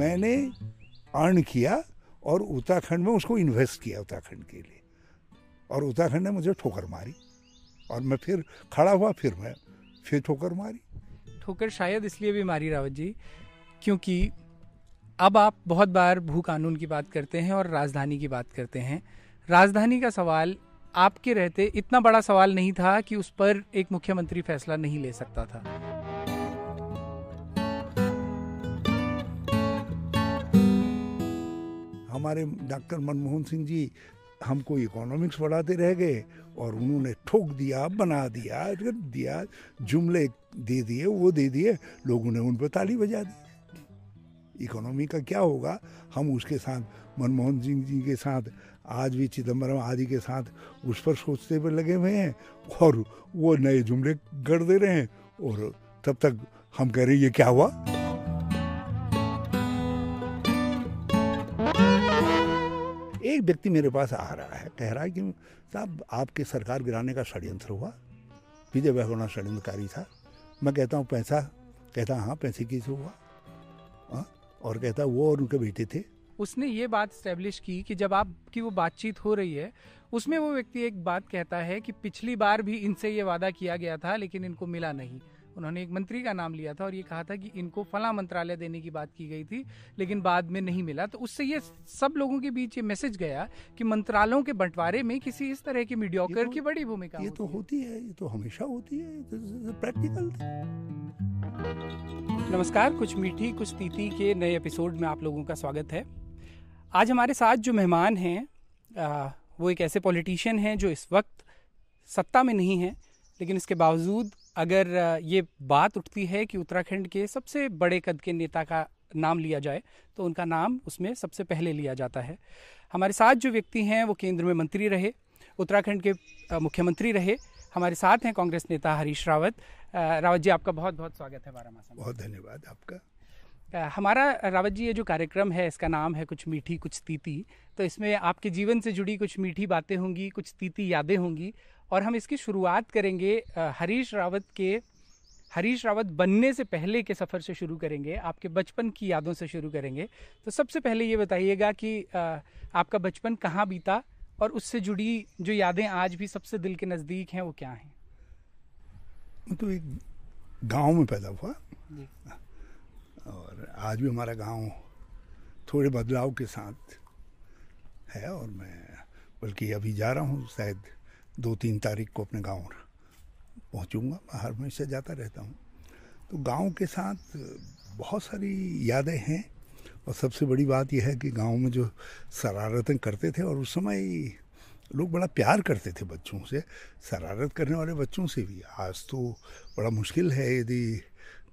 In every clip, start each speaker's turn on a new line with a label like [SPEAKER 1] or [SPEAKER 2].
[SPEAKER 1] मैंने अर्न किया और उत्तराखंड में उसको इन्वेस्ट किया उत्तराखंड के लिए। और उत्तराखंड ने मुझे ठोकर मारी और मैं फिर खड़ा हुआ, फिर मैं फिर ठोकर मारी।
[SPEAKER 2] ठोकर शायद इसलिए भी मारी रावत जी, क्योंकि अब आप बहुत बार भू कानून की बात करते हैं और राजधानी की बात करते हैं। राजधानी का सवाल आपके रहते इतना बड़ा सवाल नहीं था कि उस पर एक मुख्यमंत्री फैसला नहीं ले सकता था।
[SPEAKER 1] हमारे डॉक्टर मनमोहन सिंह जी हमको इकोनॉमिक्स पढ़ाते रह गए और उन्होंने ठोक दिया, बना दिया दिया, जुमले दे दिए, वो दे दिए, लोगों ने उन पर ताली बजा दी। इकोनॉमी का क्या होगा? हम उसके साथ, मनमोहन सिंह जी के साथ, आज भी चिदम्बरम आदि के साथ उस पर सोचते हुए लगे हुए हैं और वो नए जुमले गढ़ दे रहे हैं और तब तक हम कह रहे हैं, ये क्या हुआ? एक व्यक्ति मेरे पास आ रहा है, कह रहा है कि, साहब, आपके सरकार गिराने का षड्यंत्र हुआ। विजय वैभवना षड्यंत्रकारी था। मैं कहता हूँ, पैसा? कहता हाँ पैसे किसे हुआ। आ? हाँ? और कहता, वो और उनके बेटे थे।
[SPEAKER 2] उसने ये बात स्टैब्लिश की कि जब आपकी वो बातचीत हो रही है, उसमें वो व्यक्ति एक बात कहता है कि पिछली बार भी इनसे ये वादा किया गया था, लेकिन इनको मिला नहीं। उन्होंने एक मंत्री का नाम लिया था और ये कहा था कि इनको फला मंत्रालय देने की बात की गई थी लेकिन बाद में नहीं मिला। तो उससे ये सब लोगों के बीच ये मैसेज गया कि मंत्रालयों के बंटवारे में किसी इस तरह की मीडियोकर तो, की बड़ी भूमिका
[SPEAKER 1] ये तो होती है। ये तो हमेशा होती है प्रैक्टिकल
[SPEAKER 2] नमस्कार कुछ मीठी कुछ तीती के नए एपिसोड में आप लोगों का स्वागत है। आज हमारे साथ जो मेहमान हैं वो एक ऐसे पॉलिटिशियन हैं जो इस वक्त सत्ता में नहीं है लेकिन इसके बावजूद अगर ये बात उठती है कि उत्तराखंड के सबसे बड़े कद के नेता का नाम लिया जाए तो उनका नाम उसमें सबसे पहले लिया जाता है। हमारे साथ जो व्यक्ति हैं वो केंद्र में मंत्री रहे उत्तराखंड के मुख्यमंत्री रहे हमारे साथ हैं कांग्रेस नेता हरीश रावत। रावत जी आपका बहुत बहुत स्वागत है बारामासा
[SPEAKER 1] बहुत धन्यवाद आपका।
[SPEAKER 2] हमारा रावत जी ये जो कार्यक्रम है इसका नाम है कुछ मीठी कुछ तीती। तो इसमें आपके जीवन से जुड़ी कुछ मीठी बातें होंगी कुछ तीती यादें होंगी और हम इसकी शुरुआत करेंगे हरीश रावत के हरीश रावत बनने से पहले के सफ़र से शुरू करेंगे आपके बचपन की यादों से शुरू करेंगे। तो सबसे पहले ये बताइएगा कि आपका बचपन कहाँ बीता और उससे जुड़ी जो यादें आज भी सबसे दिल के नज़दीक हैं वो क्या हैं?
[SPEAKER 1] तो एक गाँव में पैदा हुआ। और आज भी हमारा गाँव थोड़े बदलाव के साथ है और मैं बल्कि अभी जा रहा हूँ शायद दो तीन तारीख को अपने गाँव पहुँचूँगा। मैं हर हमेशा जाता रहता हूँ। तो गाँव के साथ बहुत सारी यादें हैं और सबसे बड़ी बात यह है कि गाँव में जो शरारतें करते थे और उस समय लोग बड़ा प्यार करते थे बच्चों से, शरारत करने वाले बच्चों से भी। आज तो बड़ा मुश्किल है यदि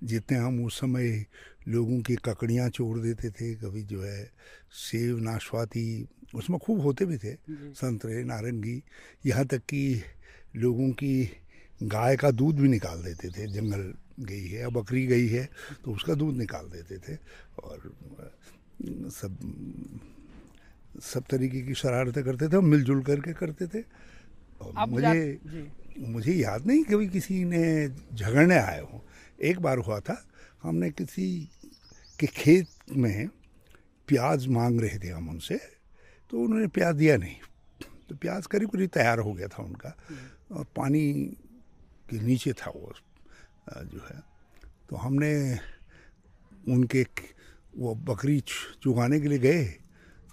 [SPEAKER 1] जितने हम उस समय लोगों की ककड़ियाँ छोड़ देते थे, कभी जो है सेब नाशपाती उसमें खूब होते भी थे संतरे नारंगी यहाँ तक कि लोगों की गाय का दूध भी निकाल देते थे जंगल गई है या बकरी गई है तो उसका दूध निकाल देते थे और सब सब तरीके की शरारतें करते थे मिलजुल करके करते थे। और मुझे मुझे याद नहीं कभी किसी ने झगड़ने आए हों। एक बार हुआ था हमने किसी के खेत में प्याज मांग रहे थे हम उनसे तो उन्होंने प्याज दिया नहीं। तो प्याज करीब करीब तैयार हो गया था उनका। और पानी के नीचे था वो जो है। तो हमने उनके वो बकरी चुगाने के लिए गए।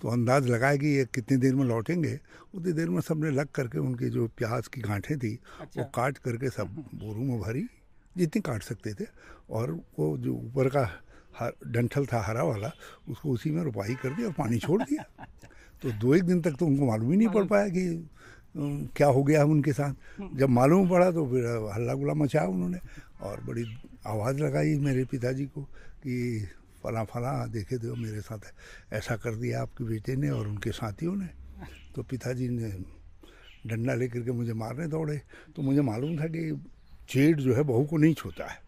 [SPEAKER 1] तो अंदाज लगाया कि ये कितनी देर में लौटेंगे। उतनी देर में सबने लग करके उनके जो प्याज की गांठें थी अच्छा। वो काट करके सब बोरू में भरी। जितनी काट सकते थे। और वो जो ऊपर का डंठल था हरा वाला उसको उसी में रुपाई कर दिया और पानी छोड़ दिया। तो दो एक दिन तक तो उनको मालूम ही नहीं पड़ पाया कि क्या हो गया उनके साथ। हम्म। जब मालूम पड़ा तो फिर हल्ला गुला मचाया उन्होंने और बड़ी आवाज़ लगाई मेरे पिताजी को कि फला फला देखे थे मेरे साथ ऐसा कर दिया आपके बेटे ने और उनके साथियों ने। तो पिताजी ने डंडा लेकर के मुझे मारने दौड़े। तो मुझे मालूम था कि चेट जो है बहू को नहीं छूता है।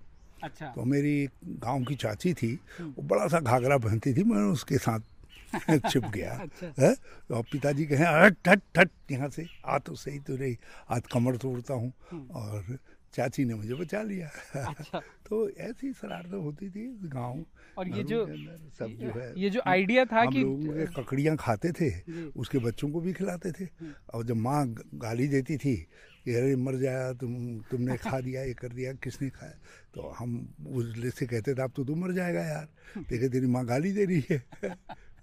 [SPEAKER 1] अच्छा। तो मेरी गाँव की चाची थी हम्म। वो बड़ा सा घाघरा पहनती थी मैं उसके साथ छिप गया। अच्छा। है? तो पिताजी कहे हट हट हट यहाँ से आ तो सही तो रही आज कमर तोड़ता हूँ। हम्म। और चाची ने मुझे बचा लिया।
[SPEAKER 2] अच्छा।
[SPEAKER 1] तो ऐसी शरारतें होती थी गाँव
[SPEAKER 2] और ये जो
[SPEAKER 1] सब जो है।
[SPEAKER 2] ये जो आइडिया था कि
[SPEAKER 1] लोग ककड़ियाँ खाते थे उसके बच्चों को भी खिलाते थे।
[SPEAKER 2] हम्म।
[SPEAKER 1] और जब माँ गाली देती थी कि अरे मर जाया तुम तुमने खा दिया ये कर दिया किसने खाया? तो हम उस से कहते थे अब तो तू मर जाएगा यार देखे तेरी माँ गाली दे रही है।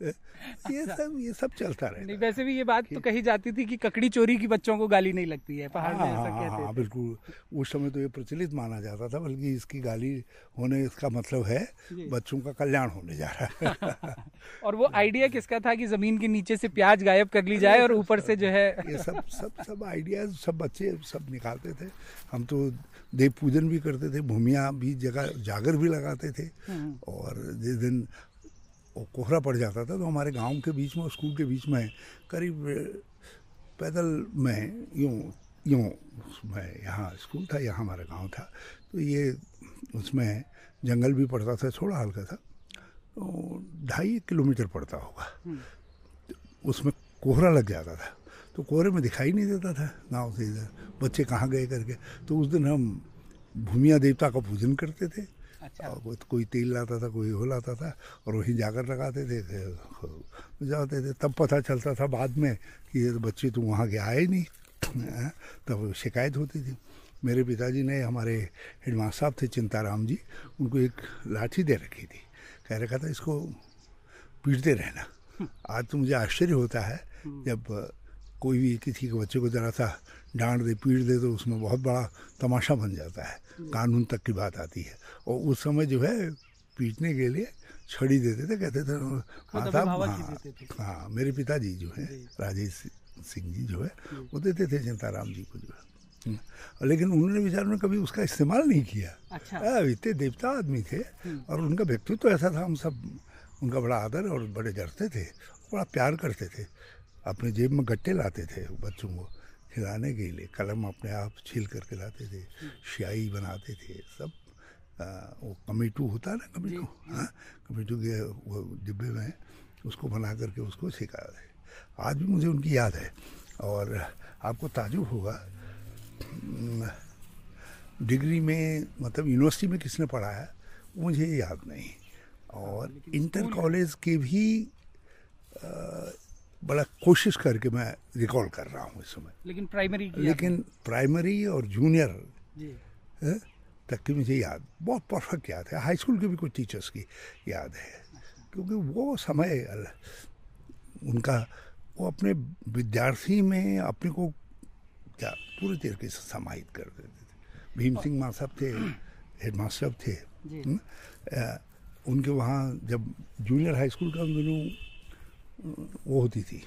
[SPEAKER 1] ये सब ये सब चलता
[SPEAKER 2] नहीं वैसे भी ये बात तो कही जाती थी कि ककड़ी चोरी की बच्चों को गाली नहीं लगती है पहाड़ में
[SPEAKER 1] हाँ,
[SPEAKER 2] ऐसा
[SPEAKER 1] हाँ,
[SPEAKER 2] कहते
[SPEAKER 1] हाँ, बिल्कुल। उस समय तो ये प्रचलित माना जाता था बल्कि इसकी गाली होने इसका मतलब है बच्चों का कल्याण होने जा रहा है।
[SPEAKER 2] और वो आइडिया किसका था कि ज़मीन के नीचे से प्याज गायब कर ली जाए और ऊपर से जो है
[SPEAKER 1] ये सब सब सब आइडिया सब बच्चे सब निकालते थे। हम तो देव पूजन भी करते थे भूमिया भी जगह जागर भी लगाते थे।
[SPEAKER 2] हम्म,
[SPEAKER 1] और जिस दिन वो कोहरा पड़ जाता था तो हमारे गाँव के बीच में और स्कूल के बीच में करीब पैदल में यूँ यूँ उसमें यहाँ स्कूल था यहाँ हमारा गाँव था तो ये उसमें जंगल भी पड़ता था थोड़ा हल्का था तो ढाई किलोमीटर पड़ता होगा
[SPEAKER 2] हम्म,
[SPEAKER 1] उसमें कोहरा लग जाता था तो कोहरे में दिखाई नहीं देता था गाँव से इधर बच्चे कहाँ गए करके तो उस दिन हम भूमिया देवता का पूजन करते थे
[SPEAKER 2] अच्छा।
[SPEAKER 1] और वो- कोई तेल लाता था कोई हो लाता था और वहीं जाकर लगाते थे जाते थे। तब पता चलता था बाद में कि ये तो बच्चे तो वहाँ के आए नहीं। तब शिकायत होती थी। मेरे पिताजी ने हमारे हेडमास्टर साहब थे चिंताराम जी उनको एक लाठी दे रखी थी। कह रखा था इसको पीटते रहना। आज तो मुझे आश्चर्य होता है जब कोई भी किसी के बच्चे को जरा सा डांट दे पीट दे तो उसमें बहुत बड़ा तमाशा बन जाता है। कानून तक की बात आती है। और उस समय जो है पीटने के लिए छड़ी देते थे कहते थे
[SPEAKER 2] अभिभावक ही
[SPEAKER 1] हाँ, मेरे पिताजी जो है राजेश सिंह जी जो है वो देते थे चिंताराम जी को जो है। हम्म, लेकिन उन्होंने विचार में कभी उसका इस्तेमाल नहीं किया।
[SPEAKER 2] अच्छा।
[SPEAKER 1] इतने देवता आदमी थे और उनका व्यक्तित्व तो ऐसा था हम सब उनका बड़ा आदर और बड़े डरते थे बड़ा प्यार करते थे। अपने जेब में गट्टे लाते थे बच्चों को। खिलाने के लिए कलम अपने आप छील करके लाते थे स्याही बनाते थे सब आ, वो कमेटू होता है ना कमेटू? हाँ कमेटू के वो डिब्बे में उसको बना करके उसको सिखा दे आज भी मुझे उनकी याद है। और आपको ताजुब होगा डिग्री में मतलब यूनिवर्सिटी में किसने पढ़ाया मुझे याद नहीं। और इंटर कॉलेज के भी बड़ा कोशिश करके मैं रिकॉल कर रहा हूँ इस समय।
[SPEAKER 2] लेकिन प्राइमरी की
[SPEAKER 1] लेकिन प्राइमरी और जूनियर
[SPEAKER 2] जी।
[SPEAKER 1] तक की मुझे याद बहुत परफेक्ट याद है। हाई स्कूल के भी कुछ टीचर्स की याद है। क्योंकि वो समय उनका वो अपने विद्यार्थी में अपने को क्या पूरी तरीके से समाहित कर देते थे। भीम सिंह माँ साहब थे हेडमास्टर साहब थे
[SPEAKER 2] जी।
[SPEAKER 1] हम्म, उनके वहाँ जब जूनियर हाई स्कूल का उन दिनों वो होती थी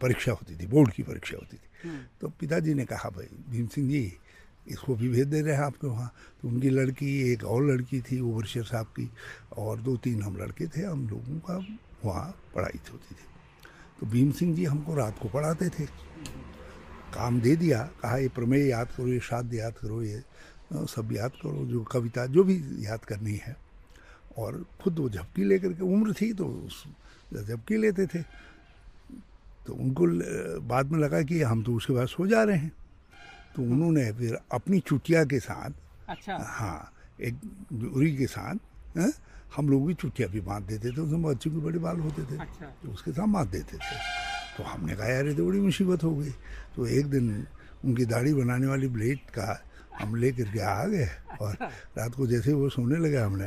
[SPEAKER 1] परीक्षा होती थी बोर्ड की परीक्षा होती थी तो पिताजी ने कहा भाई भीम सिंह जी इसको भी भेज दे रहे हैं आपके वहाँ तो उनकी लड़की एक और लड़की थी ओवरशेर साहब की और दो तीन हम लड़के थे हम लोगों का वहाँ पढ़ाई होती थी तो भीम सिंह जी हमको रात को पढ़ाते थे काम दे दिया कहा ये प्रमेय याद करो ये शाद याद करो ये सब याद करो जो कविता जो भी याद करनी है और खुद वो झपकी लेकर के उम्र थी तो उस झपकी लेते थे। तो उनको बाद में लगा कि हम तो उसके बाद सो जा रहे हैं। तो उन्होंने फिर अपनी चुटिया के साथ
[SPEAKER 2] अच्छा।
[SPEAKER 1] हाँ एक जोरी के साथ हाँ, हम लोग भी चुटिया भी बाँध देते थे। उसमें बच्चों के बड़े बाल होते थे
[SPEAKER 2] अच्छा।
[SPEAKER 1] तो उसके साथ बाँध देते थे। तो हमने कहा यार ये तो बड़ी मुसीबत हो गई। तो एक दिन उनकी दाढ़ी बनाने वाली ब्लेड का हम ले करके आ गए और रात को जैसे वो सोने लगे हमने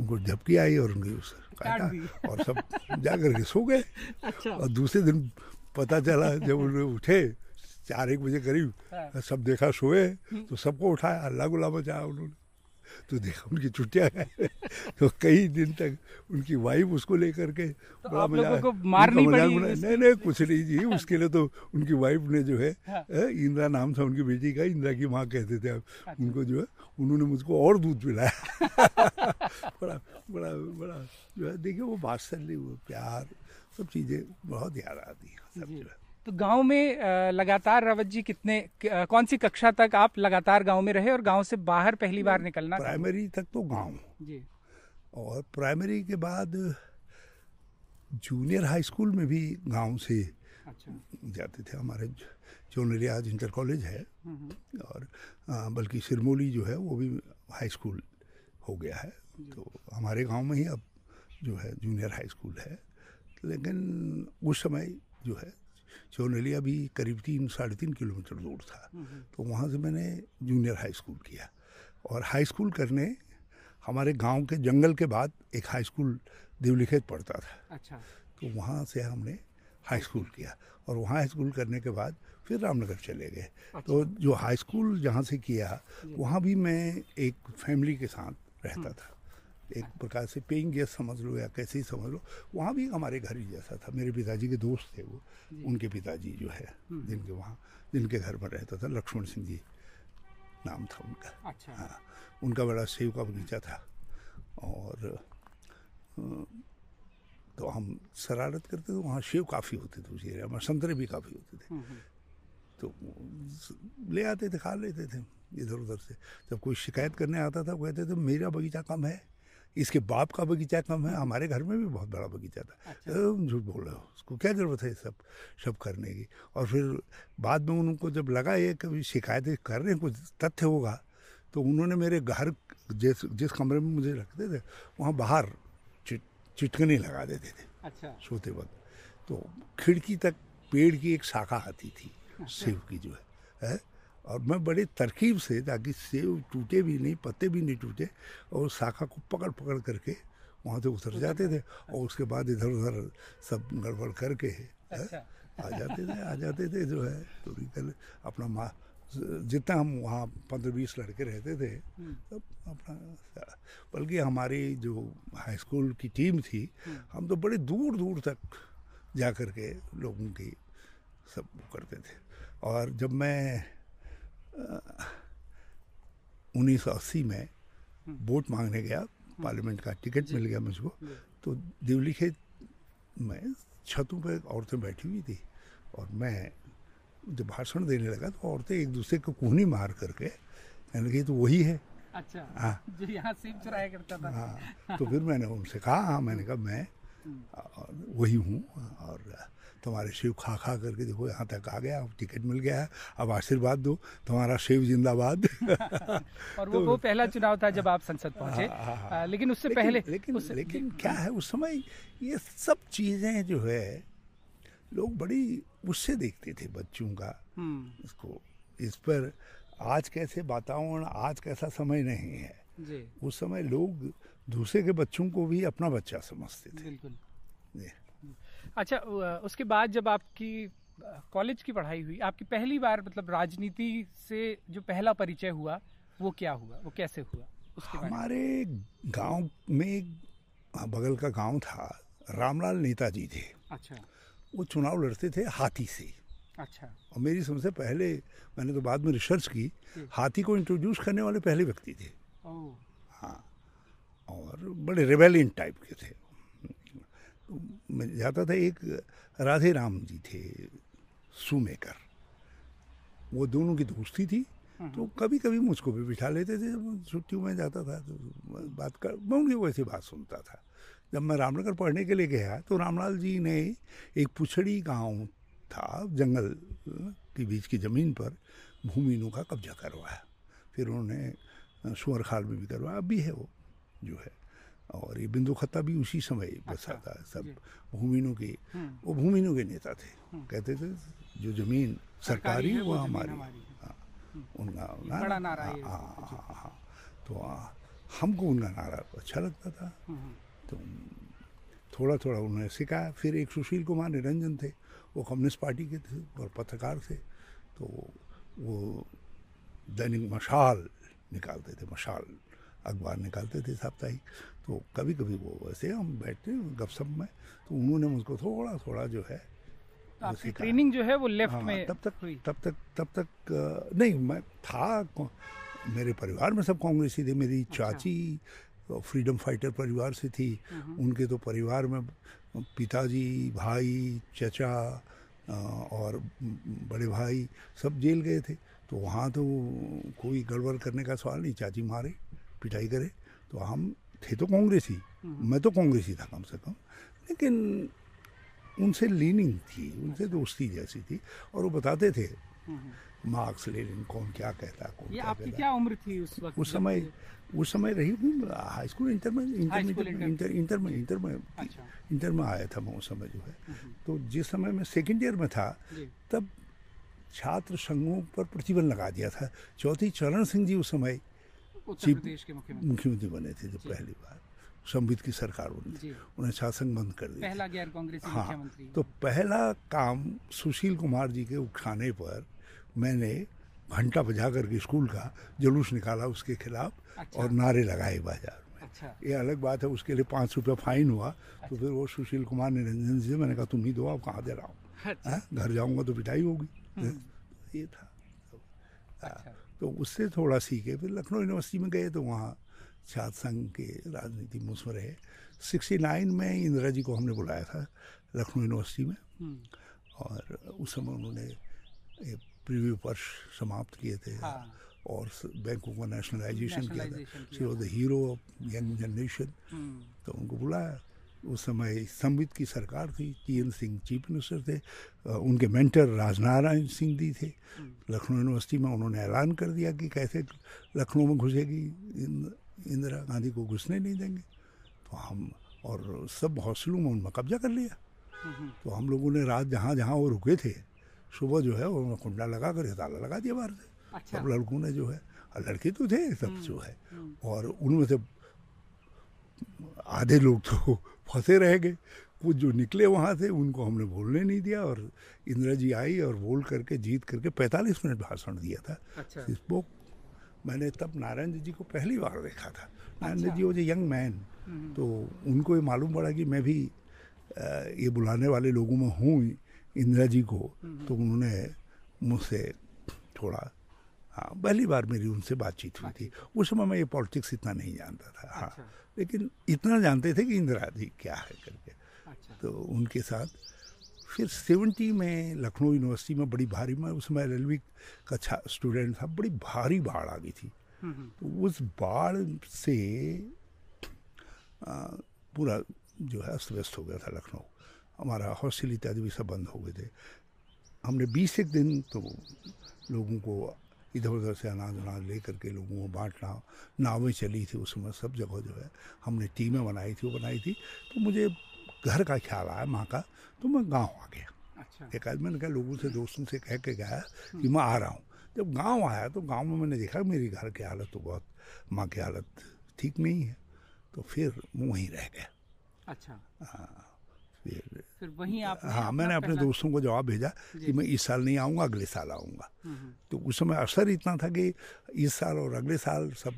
[SPEAKER 1] उनको झपकी आई और उनकी उस काटा और सब जा करके सो गए।
[SPEAKER 2] अच्छा।
[SPEAKER 1] और दूसरे दिन पता चला जब उन्हें उठे चार एक बजे करीब
[SPEAKER 2] हाँ।
[SPEAKER 1] सब देखा सोए तो सबको उठाया अल्लाह गुला बचाया उन्होंने। तो देखा उनकी छुट्टियाँ तो कई दिन तक उनकी वाइफ उसको लेकर के
[SPEAKER 2] तो
[SPEAKER 1] बड़ा मजा-
[SPEAKER 2] लोगों को मार
[SPEAKER 1] उनका
[SPEAKER 2] नहीं
[SPEAKER 1] मज़ाक
[SPEAKER 2] पड़ी
[SPEAKER 1] नहीं नहीं कुछ नहीं जी। उसके लिए तो उनकी वाइफ ने जो है
[SPEAKER 2] हाँ।
[SPEAKER 1] इंदिरा नाम था उनकी बेटी का इंदिरा की माँ कहते थे अब उनको जो है उन्होंने मुझको और दूध पिलाया। बड़ा बड़ा बड़ा जो है देखिए वो वात्सल्य वो प्यार सब चीज़ें बहुत याद आती हैं सब
[SPEAKER 2] जो।
[SPEAKER 1] है।
[SPEAKER 2] तो गाँव में लगातार रावत जी कितने कौन सी कक्षा तक आप लगातार गाँव में रहे और गाँव से बाहर पहली बार निकलना
[SPEAKER 1] प्राइमरी तक तो गाँव
[SPEAKER 2] जी।
[SPEAKER 1] और प्राइमरी के बाद जूनियर हाई स्कूल में भी गाँव से
[SPEAKER 2] अच्छा।
[SPEAKER 1] जाते थे हमारे चौनली आज इंटर कॉलेज है। और बल्कि सिरमौली जो है वो भी हाई स्कूल हो गया है। तो हमारे गाँव में ही अब जो है जूनियर हाई स्कूल है। लेकिन उस समय जो है चौनलिया भी करीब तीन साढ़े तीन किलोमीटर दूर था। तो वहाँ से मैंने जूनियर हाई स्कूल किया। और हाई स्कूल करने हमारे गाँव के जंगल के बाद एक हाई स्कूल देवलिखेत पड़ता था।
[SPEAKER 2] अच्छा।
[SPEAKER 1] तो वहाँ से हमने हाई स्कूल किया। और वहाँ हाई स्कूल करने के बाद फिर रामनगर चले गए। अच्छा। तो जो हाई स्कूल जहाँ से किया वहाँ भी मैं एक फैमिली के साथ रहता था। एक प्रकार से पेइंग गेस्ट समझ लो या कैसे ही समझ लो वहाँ भी हमारे घर ही जैसा था। मेरे पिताजी के दोस्त थे वो उनके पिताजी जो है जिनके वहाँ जिनके घर पर रहता था लक्ष्मण सिंह जी नाम था उनका।
[SPEAKER 2] अच्छा।
[SPEAKER 1] हाँ उनका बड़ा सेव का बगीचा था। और तो हम शरारत करते थे वहाँ सेव काफ़ी होते थे उस एरिया में संतरे भी काफ़ी होते थे। तो ले आते थे खा लेते थे इधर उधर से। जब कोई शिकायत करने आता था वो कहते थे मेरा बगीचा कम है इसके बाप का बगीचा कम है हमारे घर में भी बहुत बड़ा बगीचा था।
[SPEAKER 2] अच्छा।
[SPEAKER 1] तो झूठ बोल रहे हो उसको क्या ज़रूरत है सब सब करने की? और फिर बाद में उनको जब लगा ये कभी शिकायतें कर रहे हैं कुछ तथ्य होगा तो उन्होंने मेरे घर जिस जिस कमरे में मुझे रखते थे वहाँ बाहर चिट चिटकनी लगा देते थे
[SPEAKER 2] अच्छा।
[SPEAKER 1] सोते वक्त। तो खिड़की तक पेड़ की एक शाखा आती थी सेब की जो है, है? और मैं बड़े तरकीब से ताकि सेब टूटे भी नहीं पत्ते भी नहीं टूटे और शाखा को पकड़ पकड़ करके वहाँ से उतर जाते थे। और उसके बाद इधर उधर सब गड़बड़ करके
[SPEAKER 2] अच्छा।
[SPEAKER 1] आ जाते थे आ जाते थे जो है तो निकल अपना माँ जितना हम वहाँ पंद्रह बीस लड़के रहते थे तब अपना बल्कि हमारी जो हाई स्कूल की टीम थी हम तो बड़े दूर दूर तक जा कर के लोगों की सब करते थे। और जब मैं उन्नीस सौ अस्सी में वोट मांगने गया पार्लियामेंट का टिकट मिल गया मुझको। तो दिवली खेत में छतों पे औरतें बैठी हुई थी और मैं जब भाषण देने लगा तो औरतें एक दूसरे को कोहनी मार करके कहने लगी तो वही है।
[SPEAKER 2] अच्छा
[SPEAKER 1] हाँ।
[SPEAKER 2] जो यहाँ सेब चुराया करता था।
[SPEAKER 1] हाँ। तो फिर मैंने उनसे कहा हाँ मैंने कहा मैं वही हूँ और तुम्हारे शिव खा खा करके देखो यहाँ तक आ गया अब टिकट मिल गया है। अब आशीर्वाद दो तुम्हारा शिव जिंदाबाद।
[SPEAKER 2] और वो तो, वो पहला चुनाव था जब आप संसद पहुँचे।
[SPEAKER 1] हाँ, हाँ, हाँ।
[SPEAKER 2] आ, लेकिन उससे
[SPEAKER 1] लेकिन,
[SPEAKER 2] पहले
[SPEAKER 1] लेकिन
[SPEAKER 2] उससे-
[SPEAKER 1] लेकिन क्या है उस समय ये सब चीज़ें जो है लोग बड़ी उससे देखते थे बच्चों का।
[SPEAKER 2] हम्म।
[SPEAKER 1] इसको इस पर आज कैसे वातावरण आज कैसा समय नहीं है।
[SPEAKER 2] जी।
[SPEAKER 1] उस समय लोग दूसरे के बच्चों को भी अपना बच्चा समझते थे।
[SPEAKER 2] बिल्कुल।
[SPEAKER 1] जी।
[SPEAKER 2] अच्छा उसके बाद जब आपकी कॉलेज की पढ़ाई हुई आपकी पहली बार मतलब राजनीति से जो पहला परिचय हुआ वो क्या हुआ? वो कैसे हुआ? उसके
[SPEAKER 1] हमारे गाँव में एक बगल का गाँव था। रामलाल नेताजी थे।
[SPEAKER 2] अच्छा।
[SPEAKER 1] वो चुनाव लड़ते थे हाथी से।
[SPEAKER 2] अच्छा।
[SPEAKER 1] और मेरी सबसे पहले मैंने तो बाद में रिसर्च की हाथी को इंट्रोड्यूस करने वाले पहले व्यक्ति थे।
[SPEAKER 2] ओह।
[SPEAKER 1] और बड़े रेबेलियन टाइप के थे। मैं जाता था एक राधे राम जी थे सुमेकर। वो दोनों की दोस्ती थी तो कभी कभी मुझको भी बिठा लेते थे जब छुट्टियों में जाता था तो बात कर मैं उनकी वैसी बात सुनता था। जब मैं रामनगर पढ़ने के लिए गया तो रामलाल जी ने एक पुछड़ी गाँव था जंगल के बीच की ज़मीन पर भूमिनों का कब्जा करवाया। फिर उन्होंने सुअर खाल में भी करवाया अब भी है वो जो है। और ये बिंदु खत्ता भी उसी समय बसा अच्छा, था सब भूमिनों के वो भूमिनों के नेता थे। कहते थे जो ज़मीन सरकारी है वो हमारी
[SPEAKER 2] है।
[SPEAKER 1] हाँ, उनका
[SPEAKER 2] बड़ा नारा हाँ,
[SPEAKER 1] हाँ, हाँ, हाँ। तो हमको उनका नारा अच्छा लगता था।
[SPEAKER 2] हम्म,
[SPEAKER 1] तो थोड़ा थोड़ा उन्होंने सिखाया। फिर एक सुशील कुमार निरंजन थे वो कम्युनिस्ट पार्टी के थे और पत्रकार थे। तो वो दैनिक मशाल निकालते थे मशाल। अखबार निकालते थे साप्ताहिक। तो कभी कभी वो वैसे हम बैठते गपशप में तो उन्होंने मुझको थोड़ा थोड़ा जो है
[SPEAKER 2] तो आपकी ट्रेनिंग जो है वो लेफ़्ट
[SPEAKER 1] हाँ,
[SPEAKER 2] में
[SPEAKER 1] तब तक
[SPEAKER 2] हुई।
[SPEAKER 1] तब तक तब तक नहीं मैं था मेरे परिवार में सब कांग्रेसी थे मेरी
[SPEAKER 2] अच्छा।
[SPEAKER 1] चाची फ्रीडम फाइटर परिवार से थी। उनके तो परिवार में पिताजी भाई चचा और बड़े भाई सब जेल गए थे। तो वहाँ तो कोई गड़बड़ करने का सवाल नहीं चाची मारे। पिटाई करे तो हम थे तो कांग्रेसी मैं तो कांग्रेसी था कम से कम लेकिन उनसे लीनिंग थी उनसे दोस्ती जैसी थी और वो बताते थे मार्क्स लेनिन कौन क्या कहता कौन
[SPEAKER 2] ये
[SPEAKER 1] क्या
[SPEAKER 2] आपकी क्या उम्र थी उस वक्त?
[SPEAKER 1] उस समय उस समय रही हूँ हाई स्कूल इंटर में इंटर में इंटर
[SPEAKER 2] इंटर।
[SPEAKER 1] में इंटर में
[SPEAKER 2] अच्छा।
[SPEAKER 1] इंटर में आया था मैं उस समय जो है। तो जिस समय मैं सेकेंड ईयर में था तब छात्र संघों पर प्रतिबंध लगा दिया था। चौथी चरण सिंह जी उस समय चीफ
[SPEAKER 2] प्रदेश के मुख्यमंत्री।
[SPEAKER 1] मुख्यमंत्री बने थे जब पहली बार। संबित की सरकार बनी थी उन्हें शासन बंद कर दिया
[SPEAKER 2] पहला गैर कांग्रेसी
[SPEAKER 1] हाँ
[SPEAKER 2] मुख्यमंत्री
[SPEAKER 1] तो पहला काम सुशील कुमार जी के उठाने पर मैंने घंटा बजा करके स्कूल का जुलूस निकाला उसके खिलाफ
[SPEAKER 2] अच्छा।
[SPEAKER 1] और नारे लगाए बाज़ार में।
[SPEAKER 2] अच्छा।
[SPEAKER 1] ये अलग बात है उसके लिए पाँच रुपये फाइन हुआ। तो फिर वो सुशील कुमार निरंजन जी से मैंने कहा तुम ही दो आप कहाँ दे रहा हूँ
[SPEAKER 2] अच्छा।
[SPEAKER 1] हाँ, घर जाऊँगा तो पिटाई होगी।
[SPEAKER 2] हम्म।
[SPEAKER 1] ये था।
[SPEAKER 2] अच्छा।
[SPEAKER 1] तो उससे थोड़ा सीखे फिर लखनऊ यूनिवर्सिटी में गए तो वहाँ छात्र संघ के राजनीति में उसमें रहे। सिक्सटी नाइन में इंदिरा जी को हमने बुलाया था लखनऊ यूनिवर्सिटी में।
[SPEAKER 2] हम्म,
[SPEAKER 1] और उस समय उन्होंने प्रीव्यू वर्ष समाप्त किए थे
[SPEAKER 2] हाँ।
[SPEAKER 1] और स- बैंकों का नेशनलाइजेशन किया था।
[SPEAKER 2] किया
[SPEAKER 1] was the hero of young generation तो उनको बुलाया। उस समय संबित की सरकार थी T N Singh chief minister थे उनके मेंटर राजनारायण सिंह जी थे। लखनऊ यूनिवर्सिटी में उन्होंने ऐलान कर दिया कि कैसे लखनऊ में घुसेगी इंदिरा गांधी को घुसने नहीं देंगे। तो हम और सब हॉस्टलों में उनमें कब्जा कर लिया।
[SPEAKER 2] हम्म,
[SPEAKER 1] तो हम लोगों ने रात जहाँ जहाँ वो रुके थे सुबह जो है उन्होंने कुंडा लगा कर ताला लगा दिया बाहर से।
[SPEAKER 2] अच्छा।
[SPEAKER 1] सब लड़कों ने जो है लड़के तो थे सब जो है।
[SPEAKER 2] हम्म,
[SPEAKER 1] और उनमें से आधे लोग तो फंसे रह गए। कुछ जो निकले वहाँ से उनको हमने बोलने नहीं दिया और इंदिरा जी आई और बोल करके जीत करके 45 मिनट भाषण दिया था।
[SPEAKER 2] अच्छा।
[SPEAKER 1] स्पोक मैंने तब नारायण जी को पहली बार देखा था। नारायण
[SPEAKER 2] अच्छा।
[SPEAKER 1] जी वो जो यंग मैन
[SPEAKER 2] हम्म,
[SPEAKER 1] तो उनको ये मालूम पड़ा कि मैं भी ये बुलाने वाले लोगों में हूँ इंदिरा जी को। तो उन्होंने मुझसे थोड़ा हाँ पहली बार मेरी उनसे बातचीत हुई थी। उस समय मैं ये पॉलिटिक्स इतना नहीं जानता था। हाँ।
[SPEAKER 2] अच्छा।
[SPEAKER 1] लेकिन इतना जानते थे कि इंदिरा जी क्या है करके।
[SPEAKER 2] अच्छा।
[SPEAKER 1] तो उनके साथ फिर सेवेंटी में लखनऊ यूनिवर्सिटी में बड़ी भारी मैं उस समय एल का अच्छा स्टूडेंट था बड़ी भारी बाढ़ आ गई थी।
[SPEAKER 2] हम्म, हम्म,
[SPEAKER 1] तो उस बाढ़ से आ, पूरा जो है अस्त व्यस्त हो गया था लखनऊ। हमारा हॉस्टल इत्यादि भी सब बंद हो गए थे। हमने बीस एक दिन तो लोगों को इधर उधर से अनाज अनाज ले करके लोगों को बांटना नावें चली थी उस समय सब जगह जो है हमने टीमें बनाई थी वो बनाई थी। तो मुझे घर का ख्याल आया माँ का तो मैं गाँव आ गया।
[SPEAKER 2] अच्छा।
[SPEAKER 1] एक आदमी मैंने कहा लोगों से दोस्तों से कह के गया कि मैं आ रहा हूँ। जब गाँव आया तो गाँव में मैंने देखा मेरी घर की हालत तो बहुत माँ की हालत ठीक नहीं है तो फिर वहीं रह गया।
[SPEAKER 2] अच्छा।
[SPEAKER 1] फिर
[SPEAKER 2] फिर वहीं आप
[SPEAKER 1] हाँ मैंने अपने दोस्तों को जवाब भेजा कि मैं इस साल नहीं आऊँगा अगले साल आऊँगा। तो उस समय असर इतना था कि इस साल और अगले साल सब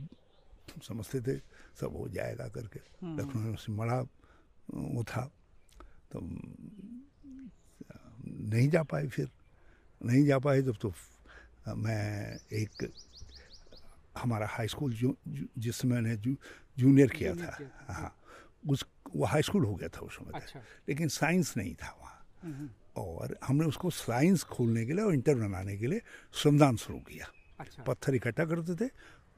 [SPEAKER 1] समझते थे सब हो जाएगा करके। लखनऊ से बड़ा वो था। तो नहीं जा पाए फिर। नहीं जा पाए जब तो मैं एक हमारा हाई स्कूल जो, जो जिसमें मैंने जू, जूनियर किया
[SPEAKER 2] किया था,
[SPEAKER 1] हाँ। उस वो हाई स्कूल हो गया था उस समय।
[SPEAKER 2] अच्छा।
[SPEAKER 1] लेकिन साइंस नहीं था वहाँ।
[SPEAKER 2] हम्म,
[SPEAKER 1] और हमने उसको साइंस खोलने के लिए और इंटर बनाने के लिए श्रमदान शुरू किया।
[SPEAKER 2] अच्छा।
[SPEAKER 1] पत्थर इकट्ठा करते थे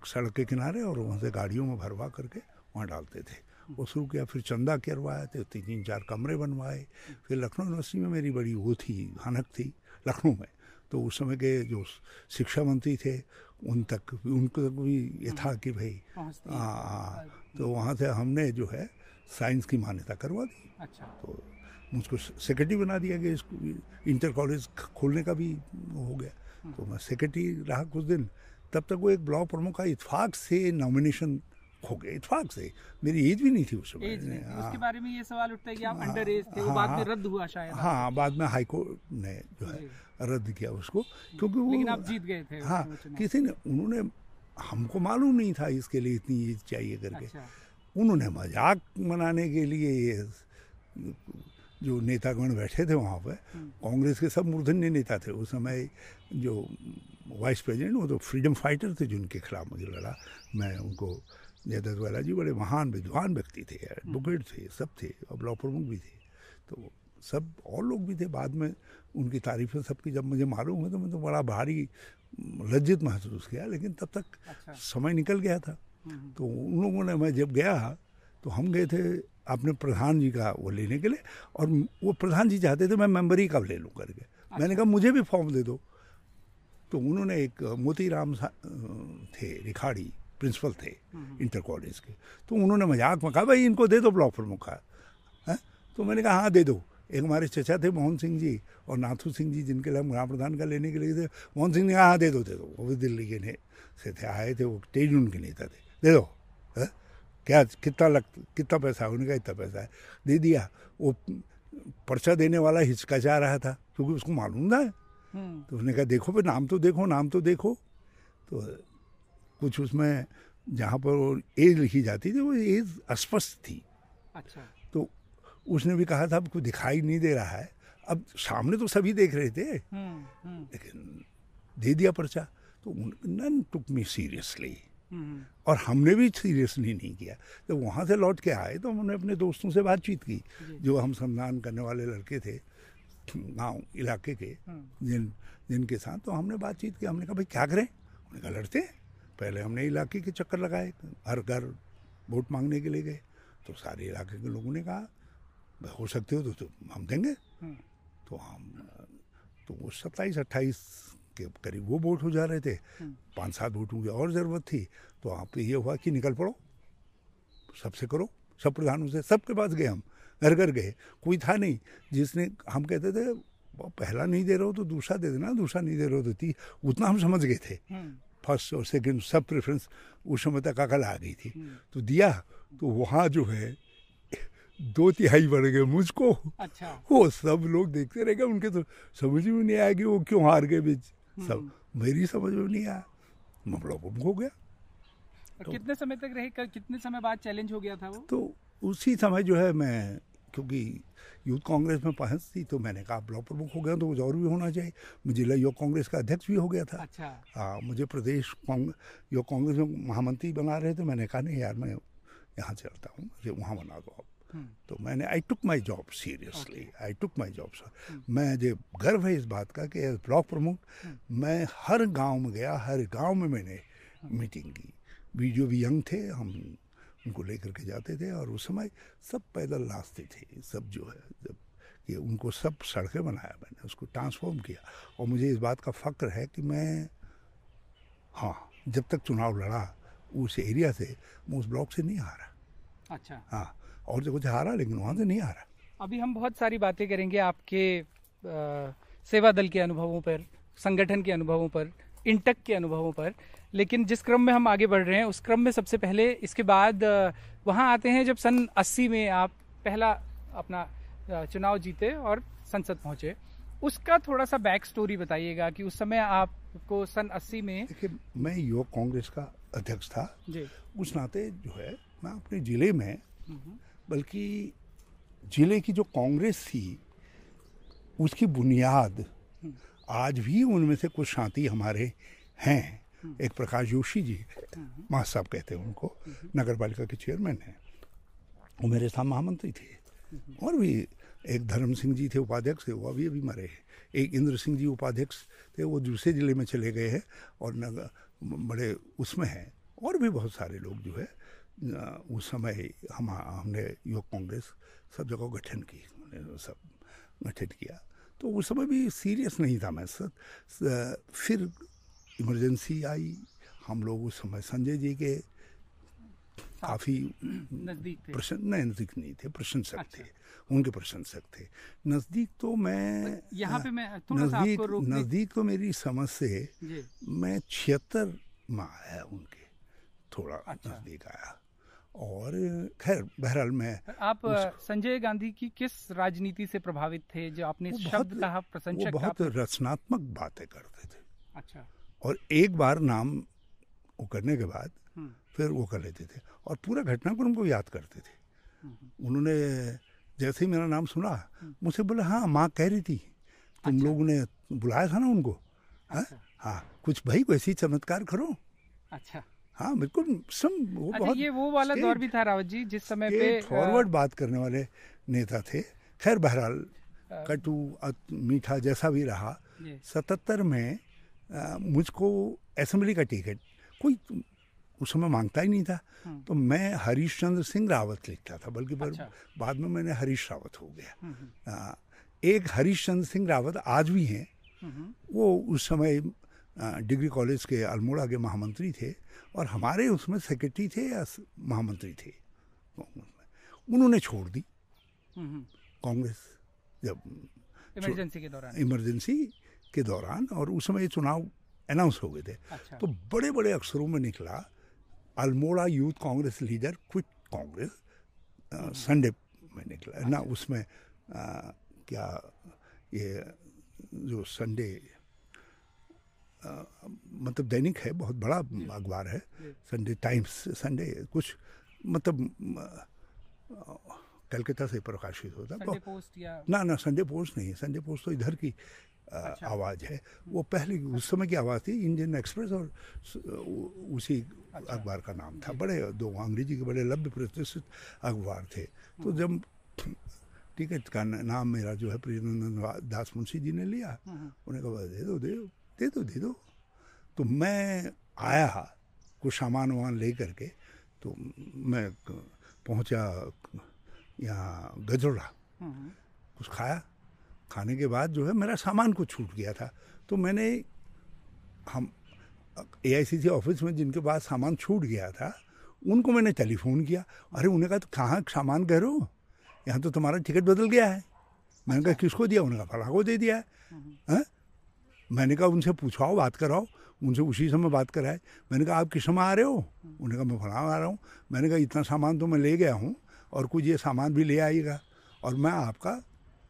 [SPEAKER 1] सड़क के किनारे और वहाँ से गाड़ियों में भरवा करके वहाँ डालते थे। वो शुरू किया फिर चंदा करवाए थे तीन तीन चार कमरे बनवाए। फिर लखनऊ यूनिवर्सिटी में मेरी बड़ी वो थी हनक थी लखनऊ में। तो उस समय के जो शिक्षा मंत्री थे उन तक उनको तक भी ये था कि भाई हाँ। हाँ तो वहाँ से हमने जो है साइंस की मान्यता करवा दी।
[SPEAKER 2] अच्छा।
[SPEAKER 1] तो मुझको सेक्रेटरी बना दिया गया इसको इंटर कॉलेज खोलने का भी हो गया। तो मैं सेक्रेटरी रहा कुछ दिन तब तक वो एक ब्लॉक प्रमुख का इतफाक से नॉमिनेशन हो गया इतफाक से। मेरी एज भी नहीं थी उस समय। हाँ,
[SPEAKER 2] उसके बारे में ये सवाल उठता है कि आप
[SPEAKER 1] हाँ,
[SPEAKER 2] अंडर एज थे वो
[SPEAKER 1] हाँ,
[SPEAKER 2] बाद में। रद्द हुआ शायद।
[SPEAKER 1] हाँ बाद में हाई कोर्ट ने जो है रद्द किया उसको क्योंकि वो
[SPEAKER 2] लेकिन आप जीत गए थे
[SPEAKER 1] हाँ किसी ने उन्होंने हमको मालूम नहीं था इसके लिए इतनी एज चाहिए करके।
[SPEAKER 2] अच्छा।
[SPEAKER 1] उन्होंने मज़ाक मनाने के लिए ये जो नेतागण बैठे थे वहाँ पर कांग्रेस के सब मूर्धन्य नेता थे। उस समय जो वाइस प्रेसिडेंट वो तो फ्रीडम फाइटर थे जिनके खिलाफ मुझे लड़ा मैं उनको जयदत्त वाला जी बड़े महान विद्वान व्यक्ति थे एडवोकेट थे सब थे और ब्लॉक प्रमुख भी थे। तो सब और लोग भी थे। बाद में उनकी तारीफें सबकी जब मुझे मालूम हुआ तो मैं तो बड़ा भारी लज्जित महसूस किया लेकिन तब तक
[SPEAKER 2] अच्छा।
[SPEAKER 1] समय निकल गया था।
[SPEAKER 2] हम्म,
[SPEAKER 1] तो उन लोगों ने मैं जब गया तो हम गए थे अपने प्रधान जी का वो लेने के लिए और वो प्रधान जी चाहते थे मैं मेंबरी का ले लूँ करके। मैंने कहा, मुझे भी फॉर्म दे दो। तो उन्होंने एक मोतीराम सा- थे, रिखाड़ी, प्रिंसिपल थे, इंटर कॉलेज के। तो उन्होंने मज़ाक में कहा, भाई, इनको दे दो ब्लॉक प्रमुख का। हैं? तो मैंने कहा हाँ दे दो। एक हमारे चचा थे, मोहन सिंह जी और नाथू सिंह जी, जिनके लिए हम ग्राम प्रधान का लेने के लिए थे। मोहन सिंह ने कहा हाँ दे दो दे दो। वो भी दिल्ली के ने, से थे, आए थे, वो तेज के नेता थे। दे दो है? क्या कितना लग कितना पैसा है उन्होंने कहा इतना पैसा है। दे दिया। वो पर्चा देने वाला हिचकचा रहा था क्योंकि उसको मालूम था।
[SPEAKER 2] हम्म,
[SPEAKER 1] तो उसने कहा देखो भाई नाम तो देखो नाम तो देखो। तो कुछ उसमें जहाँ पर वो एज लिखी जाती थी वो एज अस्पष्ट थी।
[SPEAKER 2] अच्छा।
[SPEAKER 1] तो उसने भी कहा था अब कोई दिखाई नहीं दे रहा है। अब सामने तो सभी देख रहे थे।
[SPEAKER 2] हम्म, हम्म,
[SPEAKER 1] लेकिन दे दिया पर्चा। तो नन टुक मी सीरियसली। और हमने भी सीरियसली नहीं किया। जब वहाँ से लौट के आए तो हमने अपने दोस्तों से बातचीत की जो। हम संधान करने वाले लड़के थे गाँव इलाके के
[SPEAKER 2] हम्म,
[SPEAKER 1] जिन जिनके साथ तो हमने बातचीत की। हमने कहा भाई क्या करें? उन्होंने कहा लड़ते हैं। पहले हमने इलाके के चक्कर लगाए हर घर वोट मांगने के लिए गए। तो सारे इलाके के लोगों ने कहा "भाई, हो सकते हो तो, तो हम देंगे।
[SPEAKER 2] हम्म,
[SPEAKER 1] तो हम तो वो सत्ताईस अट्ठाईस के करीब वो वोट हो जा रहे थे।
[SPEAKER 2] हम्म।
[SPEAKER 1] पाँच सात वोटों की और ज़रूरत थी। तो वहाँ पे ये हुआ कि निकल पड़ो। सबसे करो। सब प्रधानों से सबके पास गए हम। घर घर गए। कोई था नहीं। जिसने हम कहते थे पहला नहीं दे रहे हो तो दूसरा दे देना। दूसरा नहीं दे रहे हो तो ती उतना हम समझ गए थे।
[SPEAKER 2] हम्म,
[SPEAKER 1] फ़र्स्ट और सेकंड सब प्रेफरेंस उस समय तक अकल आ गई थी।
[SPEAKER 2] हम्म,
[SPEAKER 1] तो दिया। तो वहाँ जो है दो तिहाई बढ़ गए मुझको।
[SPEAKER 2] अच्छा।
[SPEAKER 1] वो सब लोग देखते रह गए। उनके तो समझ में नहीं आया कि वो क्यों हार गए बीच। सब मेरी समझ में नहीं आया। मैं बड़ा गुम हो गया।
[SPEAKER 2] और कितने समय तक रहे? क- कितने समय बाद चैलेंज हो गया था वो?
[SPEAKER 1] तो उसी समय जो है मैं क्योंकि यूथ कांग्रेस में पहुँच थी तो मैंने कहा ब्लॉक प्रमुख हो गया तो कुछ और भी होना चाहिए। मैं जिला युवा कांग्रेस का अध्यक्ष भी हो गया था।
[SPEAKER 2] अच्छा।
[SPEAKER 1] हाँ मुझे प्रदेश कांग- युवा कांग्रेस में महामंत्री बना रहे थे। मैंने कहा नहीं यार मैं यहाँ चलता हूँ मुझे वहाँ बना दो आप।
[SPEAKER 2] हम्म,
[SPEAKER 1] तो मैंने I took my job seriously I took my job sir मैं जो गर्व है इस बात का कि एज ब्लॉक प्रमुख मैं हर गाँव में गया हर गाँव में मैंने मीटिंग की। वी जो भी यंग थे हम उनको लेकर के जाते थे और उस समय सब पैदल रास्ते थे। सब जो है जब ये उनको सब सड़कें बनाया मैंने उसको ट्रांसफॉर्म किया। और मुझे इस बात का फ़क्र है कि मैं हाँ जब तक चुनाव लड़ा उस एरिया से मैं उस ब्लॉक से नहीं हारा
[SPEAKER 2] अच्छा।
[SPEAKER 1] हाँ। और जगह से हारा लेकिन वहाँ से नहीं हारा
[SPEAKER 2] अभी हम बहुत सारी बातें करेंगे आपके अ, सेवा दल के अनुभवों पर संगठन के अनुभवों पर इंटक के अनुभवों पर। लेकिन जिस क्रम में हम आगे बढ़ रहे हैं उस क्रम में सबसे पहले इसके बाद वहाँ आते हैं जब सन 80 में आप पहला अपना चुनाव जीते और संसद पहुँचे। उसका थोड़ा सा बैक स्टोरी बताइएगा कि उस समय आपको सन 80 में
[SPEAKER 1] देखिए मैं युवक कांग्रेस का अध्यक्ष था।
[SPEAKER 2] जी।
[SPEAKER 1] उस नाते जो है मैं अपने ज़िले में
[SPEAKER 2] हम्म,
[SPEAKER 1] बल्कि ज़िले की जो कांग्रेस थी, उसकी बुनियाद आज भी उनमें से कुछ शांति हमारे हैं। एक प्रकाश जोशी जी, माँ साहब कहते हैं उनको नगर पालिका के चेयरमैन हैं। वो मेरे साथ महामंत्री थे। और भी एक धर्म सिंह जी थे उपाध्यक्ष थे, वो अभी अभी मरे हैं। एक इंद्र सिंह जी उपाध्यक्ष थे, वो दूसरे ज़िले में चले गए हैं और नगर बड़े उसमें हैं। और भी बहुत सारे लोग जो है उस समय हम हमने युवक कांग्रेस सब जगह गठन की सब गठन किया। तो उस समय भी सीरियस नहीं था मैं सर। फिर इमरजेंसी आई हम लोग उस समय संजय जी के काफ़ी
[SPEAKER 2] नज़दीक
[SPEAKER 1] प्रशंस नहीं नज़दीक नहीं थे प्रशंसक
[SPEAKER 2] अच्छा।
[SPEAKER 1] थे उनके प्रशंसक थे। नज़दीक तो मैं
[SPEAKER 2] यहाँ पे मैं
[SPEAKER 1] नज़दीक नज़दीक तो मेरी समझ से मैं छिहत्तर में आया उनके थोड़ा
[SPEAKER 2] अच्छा।
[SPEAKER 1] नज़दीक आया। और खैर बहरहाल मैं
[SPEAKER 2] आप संजय गांधी की किस राजनीति से प्रभावित थे? जो आपने शब्द
[SPEAKER 1] बहुत-
[SPEAKER 2] कहा
[SPEAKER 1] वो
[SPEAKER 2] प्रशंसक
[SPEAKER 1] बहुत रचनात्मक बातें करते थे।
[SPEAKER 2] अच्छा।
[SPEAKER 1] और एक बार नाम वो करने के बाद
[SPEAKER 2] हम्म,
[SPEAKER 1] फिर वो कर लेते थे। और पूरा घटनाक्रम को याद करते थे। उन्होंने जैसे ही मेरा नाम सुना मुझसे बोले हाँ माँ कह रही थी। तुम
[SPEAKER 2] अच्छा।
[SPEAKER 1] लोगों ने बुलाया था ना उनको हाँ?
[SPEAKER 2] अच्छा।
[SPEAKER 1] हाँ कुछ भाई वैसी चमत्कार करो।
[SPEAKER 2] अच्छा।
[SPEAKER 1] हाँ बिल्कुल सम वो
[SPEAKER 2] अच्छा
[SPEAKER 1] बहुत
[SPEAKER 2] ये वो वाला दौर भी था रावत जी जिस समय पे
[SPEAKER 1] फॉरवर्ड बात करने वाले नेता थे। खैर बहरहाल कटु मीठा जैसा भी रहा। सतहत्तर में मुझको असेंबली का टिकट कोई उस समय माँगता ही नहीं था।
[SPEAKER 2] हम्म।
[SPEAKER 1] तो मैं हरीश चंद्र सिंह रावत लिखता था बल्कि
[SPEAKER 2] अच्छा।
[SPEAKER 1] बाद में मैंने हरीश रावत हो गया।
[SPEAKER 2] हम्म, हम्म,
[SPEAKER 1] एक हरीश चंद्र सिंह रावत आज भी हैं। वो उस समय डिग्री कॉलेज के अल्मोड़ा के महामंत्री थे। और हमारे उसमें सेक्रेटरी थे या महामंत्री थे उन्होंने छोड़ दी। कांग्रेस जब
[SPEAKER 2] इमरजेंसी के दौरान।
[SPEAKER 1] इमरजेंसी के दौरान और उस समय चुनाव अनाउंस हो गए थे। अच्छा। तो बड़े बड़े अक्षरों में निकला Almora youth Congress leader quit Congress. Sunday में निकला। अच्छा। ना उसमें आ, क्या ये जो संडे मतलब दैनिक है बहुत बड़ा अखबार है। संडे टाइम्स संडे कुछ मतलब कलकत्ता से प्रकाशित होता।
[SPEAKER 2] संडे पोस्ट या
[SPEAKER 1] ना ना संडे पोस्ट नहीं संडे पोस्ट तो इधर की अच्छा। आवाज़ है। वो पहले उस समय की आवाज़ थी इंडियन एक्सप्रेस और उसी अच्छा। अखबार का नाम था। बड़े दो अंग्रेज़ी के बड़े लभ्य प्रतिष्ठित अखबार थे। तो हम्म। जब ठीक है का नाम मेरा जो है प्रियनंदन दास मुंशी जी ने लिया हम्म, हम्म। उन्हें कहा दे दो दे दो। दे दो दे दो। तो मैं आया कुछ सामान वामान ले करके तो मैं पहुँचा यहाँ गजोड़ा। कुछ खाया। खाने के बाद जो है मेरा सामान कुछ छूट गया था। तो मैंने हम ए ऑफ़िस में जिनके पास सामान छूट गया था उनको मैंने टेलीफोन किया। अरे उन्हें कहा तो कहाँ सामान कह रहे हो? यहाँ तो तुम्हारा टिकट बदल गया है। मैंने कहा किसको दिया? उन्होंने कहा फला को दे दिया है। हाँ? मैंने कहा, उनसे पूछवाओ बात कराओ, उनसे उसी समय बात कराए। मैंने कहा, आप किस समय आ रहे हो? उन्होंने कहा, मैं फलाम आ रहा हूँ। मैंने कहा, इतना सामान तो मैं ले गया हूँ और कुछ ये सामान भी ले आइएगा और मैं आपका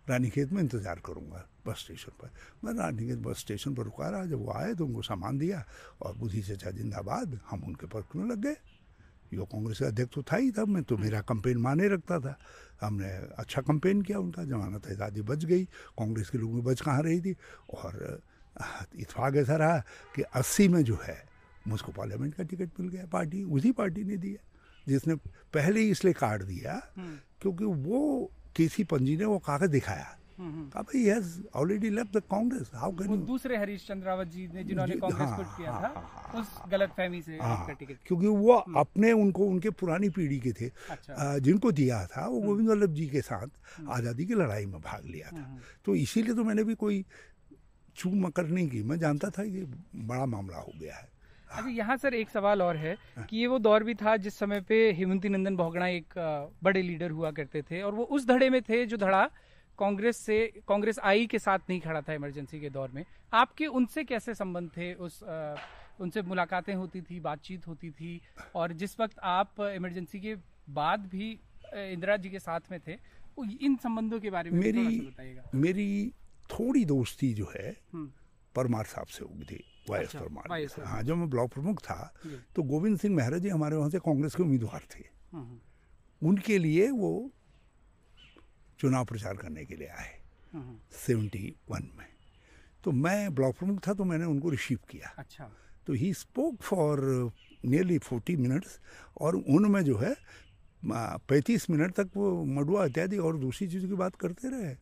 [SPEAKER 1] रानीखेत में इंतज़ार करूँगा बस स्टेशन पर। मैं रानीखेत बस स्टेशन पर रुका रहा, जब वो आए तो उनको सामान दिया और बुद्धि चचा जिंदाबाद हम उनके पक्ष में लग गए। युवा कांग्रेस का अध्यक्ष तो था ही तब, मैं तो मेरा कंपेन माने रखता था। हमने अच्छा कंपेन किया उनका, जमानत आज़ादी बच गई, कांग्रेस के लोगों में बच कहाँ रही थी? और इतफाक ऐसा रहा कि अस्सी में जो है मुझको पार्लियामेंट का टिकट मिल गया पार्टी उसी पार्टी ने दिया जिसने पहले ही इसलिए काट दिया हम्म। क्योंकि वो केसी पंजी ने वो कागज़ दिखाया already left the Congress how can
[SPEAKER 2] दूसरे हरीश चंद्रावत जी ने जिन्होंने कांग्रेस हाँ, किया हाँ, था हाँ, उस गलतफहमी से
[SPEAKER 1] हाँ, क्योंकि वो हम्म। अपने उनको उनके पुरानी पीढ़ी के थे अच्छा। जिनको दिया था वो हम्म। गोविंद वल्लभ जी के साथ आज़ादी की लड़ाई में भाग लिया था तो इसीलिए तो मैंने भी कोई मकर नहीं की। मैं जानता था कि बड़ा मामला हो गया है।
[SPEAKER 2] अच्छा यहाँ सर एक सवाल और है हाँ। कि ये वो दौर भी था जिस समय पे हेमंती नंदन भोगड़ा एक बड़े लीडर हुआ करते थे और वो उस धड़े में थे जो धड़ा कांग्रेस से कांग्रेस आई के साथ नहीं खड़ा था इमरजेंसी के दौर में। आपके उनसे कैसे संबंध थे? उस आ, उनसे मुलाकातें होती थी बातचीत होती थी और जिस वक्त आप इमरजेंसी के बाद भी इंदिरा जी के साथ में थे इन संबंधों के बारे में
[SPEAKER 1] मेरी बताइएगा। मेरी थोड़ी दोस्ती जो है हम्म। परमार साहब से होगी थी अच्छा, परमार। हाँ जब मैं ब्लॉक प्रमुख था तो गोविंद सिंह मेहरा जी हमारे वहाँ से कांग्रेस के उम्मीदवार थे। हम्म, हम्म। उनके लिए वो चुनाव प्रचार करने के लिए आए सेवेंटी वन में। तो मैं ब्लॉक प्रमुख था तो मैंने उनको रिसीव किया।
[SPEAKER 2] अच्छा।
[SPEAKER 1] तो he spoke for nearly forty minutes और उनमें जो है पैंतीस मिनट तक वो मडुआ इत्यादि और दूसरी चीज़ की बात करते रहे।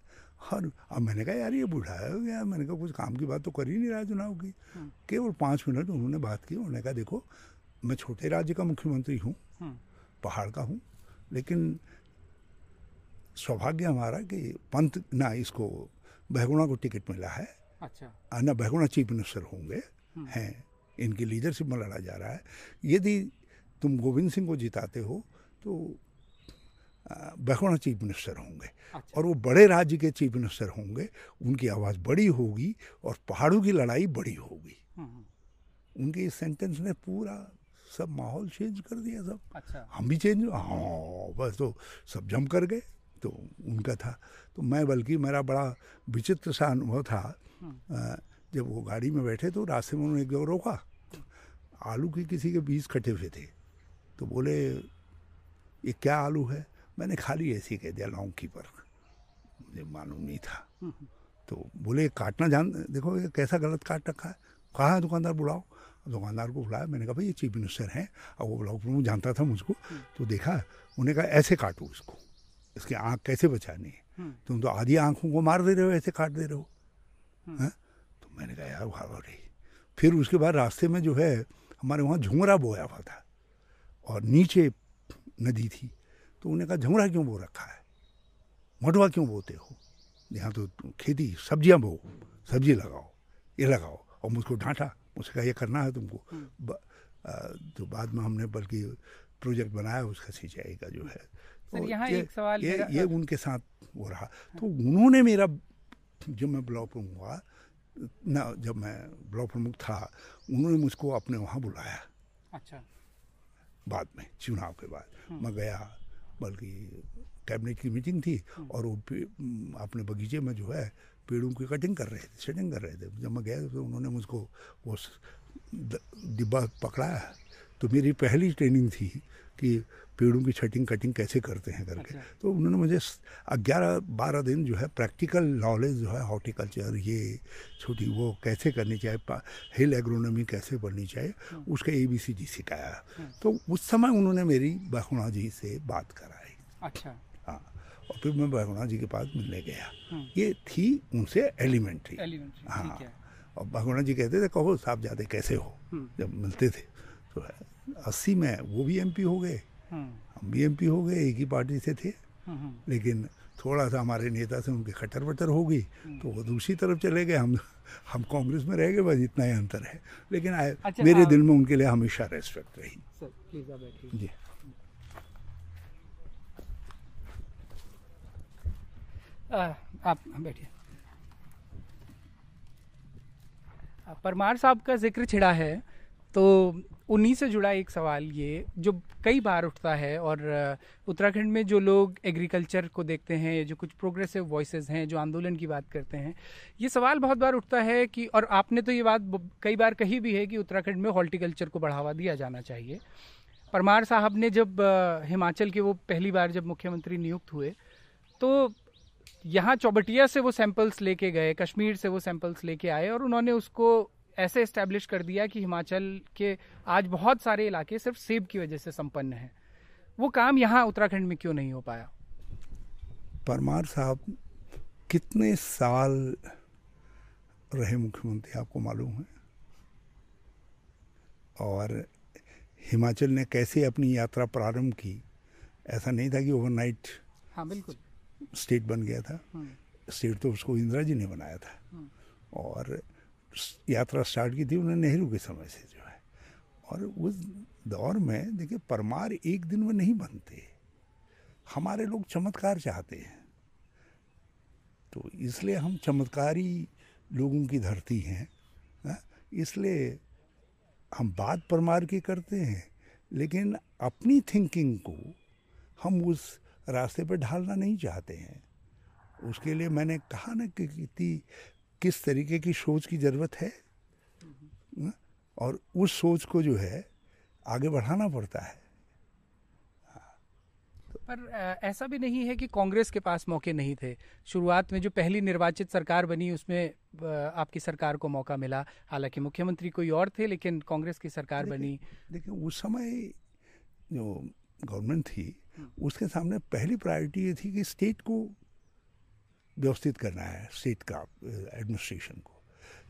[SPEAKER 1] और अब मैंने कहा यार ये बूढ़ा हो गया मैंने कहा कुछ काम की बात तो कर ही नहीं रहा चुनाव की हम्म। केवल पाँच मिनट उन्होंने बात की उन्होंने कहा देखो मैं छोटे राज्य का मुख्यमंत्री हूँ हम्म। पहाड़ का हूँ लेकिन सौभाग्य हमारा कि पंत ना इसको बहगुणा को टिकट मिला है
[SPEAKER 2] अच्छा
[SPEAKER 1] ना बहगुणा चीफ मिनिस्टर होंगे हम्म। हैं इनकी लीडरशिप में लड़ा जा रहा है यदि तुम गोविंद सिंह को जिताते हो तो बहना चीफ मिनिस्टर होंगे अच्छा। और वो बड़े राज्य के चीफ मिनिस्टर होंगे उनकी आवाज़ बड़ी होगी और पहाड़ों की लड़ाई बड़ी होगी हम्म, हम्म। उनके इस सेंटेंस ने पूरा सब माहौल चेंज कर दिया सब
[SPEAKER 2] अच्छा।
[SPEAKER 1] हम भी चेंज हाँ बस तो सब जम कर गए तो उनका था तो मैं बल्कि मेरा बड़ा विचित्र सा अनुभव था हम्म। जब वो गाड़ी में बैठे तो रास्ते में उन्होंने एक जगह रोका आलू की किसी के बीज कटे हुए थे तो बोले ये क्या आलू है मैंने खाली ऐसे कह दिया लौंग पर मुझे मालूम नहीं था। तो बोले काटना जान देखो ये कैसा गलत काट रखा है। कहा है दुकानदार बुलाओ? दुकानदार को बुलाया मैंने कहा भाई ये चीफ मिनिस्टर हैं और वो ब्लॉक प्रमुख जानता था मुझको। तो देखा उन्हें कहा ऐसे काटो इसको इसकी आँख कैसे बचानी है? तुम तो आधी आँखों को मार दे रहे हो ऐसे काट दे रहे हो। है? तो मैंने कहा यार रही फिर उसके बाद रास्ते में जो है हमारे वहाँ झुमरा बोया हुआ था और नीचे नदी थी। तो उन्हें कहा झमरा क्यों बो रखा है? मटवा क्यों बोते हो? यहाँ तो खेती सब्ज़ियाँ बो सब्ज़ी लगाओ ये लगाओ। और मुझको डांटा मुझसे कहा ये करना है तुमको। ब, तो बाद में हमने बल्कि प्रोजेक्ट बनाया उसका सिंचाई का जो है।
[SPEAKER 2] सर
[SPEAKER 1] तो
[SPEAKER 2] यहाँ
[SPEAKER 1] ये-
[SPEAKER 2] एक सवाल
[SPEAKER 1] ये ये उनके साथ हो रहा। तो उन्होंने मेरा जब मैं ब्लॉक प्रमुख हुआ ना जब मैं ब्लॉक प्रमुख था उन्होंने मुझको अपने वहाँ बुलाया।
[SPEAKER 2] अच्छा।
[SPEAKER 1] बाद में चुनाव के बाद। मैं गया बल्कि कैबिनेट की मीटिंग थी और वो अपने बगीचे में जो है पेड़ों की कटिंग कर रहे थे सेटिंग कर रहे थे। जब मैं गया तो उन्होंने मुझको वो डिब्बा पकड़ाया। तो मेरी पहली ट्रेनिंग थी कि पेड़ों की छटिंग कटिंग कैसे करते हैं करके।
[SPEAKER 2] अच्छा।
[SPEAKER 1] तो उन्होंने मुझे ग्यारह बारह दिन जो है प्रैक्टिकल नॉलेज जो है हॉर्टिकल्चर ये छोटी वो कैसे करनी चाहिए हिल एग्रोनॉमी कैसे बननी चाहिए उसका ए बी सी डी सिखाया। तो उस समय उन्होंने मेरी बहुणा जी से बात कराई।
[SPEAKER 2] अच्छा।
[SPEAKER 1] हाँ और फिर मैं बहुणा जी के पास मिलने गया।
[SPEAKER 2] हम्म।
[SPEAKER 1] ये थी उनसे एलिमेंट्री हाँ। और भगवान जी कहते थे कहो साहब जाते कैसे हो?
[SPEAKER 2] हम्म।
[SPEAKER 1] जब मिलते थे तो अस्सी में वो भी एमपी हो गए। हम भी एमपी हो गए एक ही पार्टी से थे।
[SPEAKER 2] हम्म, हम्म,
[SPEAKER 1] लेकिन थोड़ा सा हमारे नेता से उनके खटर वटर हो गई तो वो दूसरी तरफ़ चले गए। हम हम कांग्रेस में रह गए बस इतना ही अंतर है। लेकिन आए
[SPEAKER 2] अच्छा,
[SPEAKER 1] मेरे
[SPEAKER 2] हाँ।
[SPEAKER 1] दिल में उनके लिए हमेशा रेस्पेक्ट रही। जी।
[SPEAKER 2] आ, आप बैठिए। परमार साहब का ज़िक्र छिड़ा है तो उन्हीं से जुड़ा एक सवाल ये, जो कई बार उठता है और उत्तराखंड में जो लोग एग्रीकल्चर को देखते हैं जो कुछ प्रोग्रेसिव वॉइसेस हैं, जो आंदोलन की बात करते हैं, ये सवाल बहुत बार उठता है कि, और आपने तो ये बात कई बार कही भी है कि उत्तराखंड में हॉर्टिकल्चर को बढ़ावा दिया जाना चाहिए। परमार साहब ने जब हिमाचल के वो पहली बार जब मुख्यमंत्री नियुक्त हुए तो यहाँ चौबटिया से वो सैंपल्स लेके गए, कश्मीर से वो सैंपल्स लेके आए और उन्होंने उसको ऐसे एस्टेब्लिश कर दिया कि हिमाचल के आज बहुत सारे इलाके सिर्फ़ सेब की वजह से संपन्न हैं। वो काम यहाँ उत्तराखंड में क्यों नहीं हो पाया?
[SPEAKER 1] परमार साहब कितने साल रहे मुख्यमंत्री आपको मालूम है? और हिमाचल ने कैसे अपनी यात्रा प्रारंभ की? ऐसा नहीं था कि ओवरनाइट
[SPEAKER 2] हाँ बिल्कुल।
[SPEAKER 1] स्टेट बन गया था। स्टेट तो उसको इंदिरा जी ने बनाया था।
[SPEAKER 2] हम्म।
[SPEAKER 1] और यात्रा स्टार्ट की थी उन्होंने नेहरू के समय से जो है। और उस दौर में, देखिए, परमार एक दिन में नहीं बनते। हमारे लोग चमत्कार चाहते हैं। तो इसलिए हम चमत्कारी लोगों की धरती हैं हाँ? इसलिए हम बात परमार की करते हैं, लेकिन अपनी थिंकिंग को हम उस रास्ते पर ढालना नहीं चाहते हैं। उसके लिए मैंने कहा ना कि कितनी किस तरीके की सोच की ज़रूरत है? और उस सोच को जो है आगे बढ़ाना पड़ता है।
[SPEAKER 2] पर ऐसा भी नहीं है कि कांग्रेस के पास मौके नहीं थे। शुरुआत में जो पहली निर्वाचित सरकार बनी उसमें आपकी सरकार को मौका मिला। हालाँकि मुख्यमंत्री कोई और थे लेकिन कांग्रेस की सरकार देखे, बनी।
[SPEAKER 1] देखिए उस समय जो गवर्नमेंट थी उसके सामने पहली प्रायोरिटी ये थी कि स्टेट को व्यवस्थित करना है स्टेट का एडमिनिस्ट्रेशन को।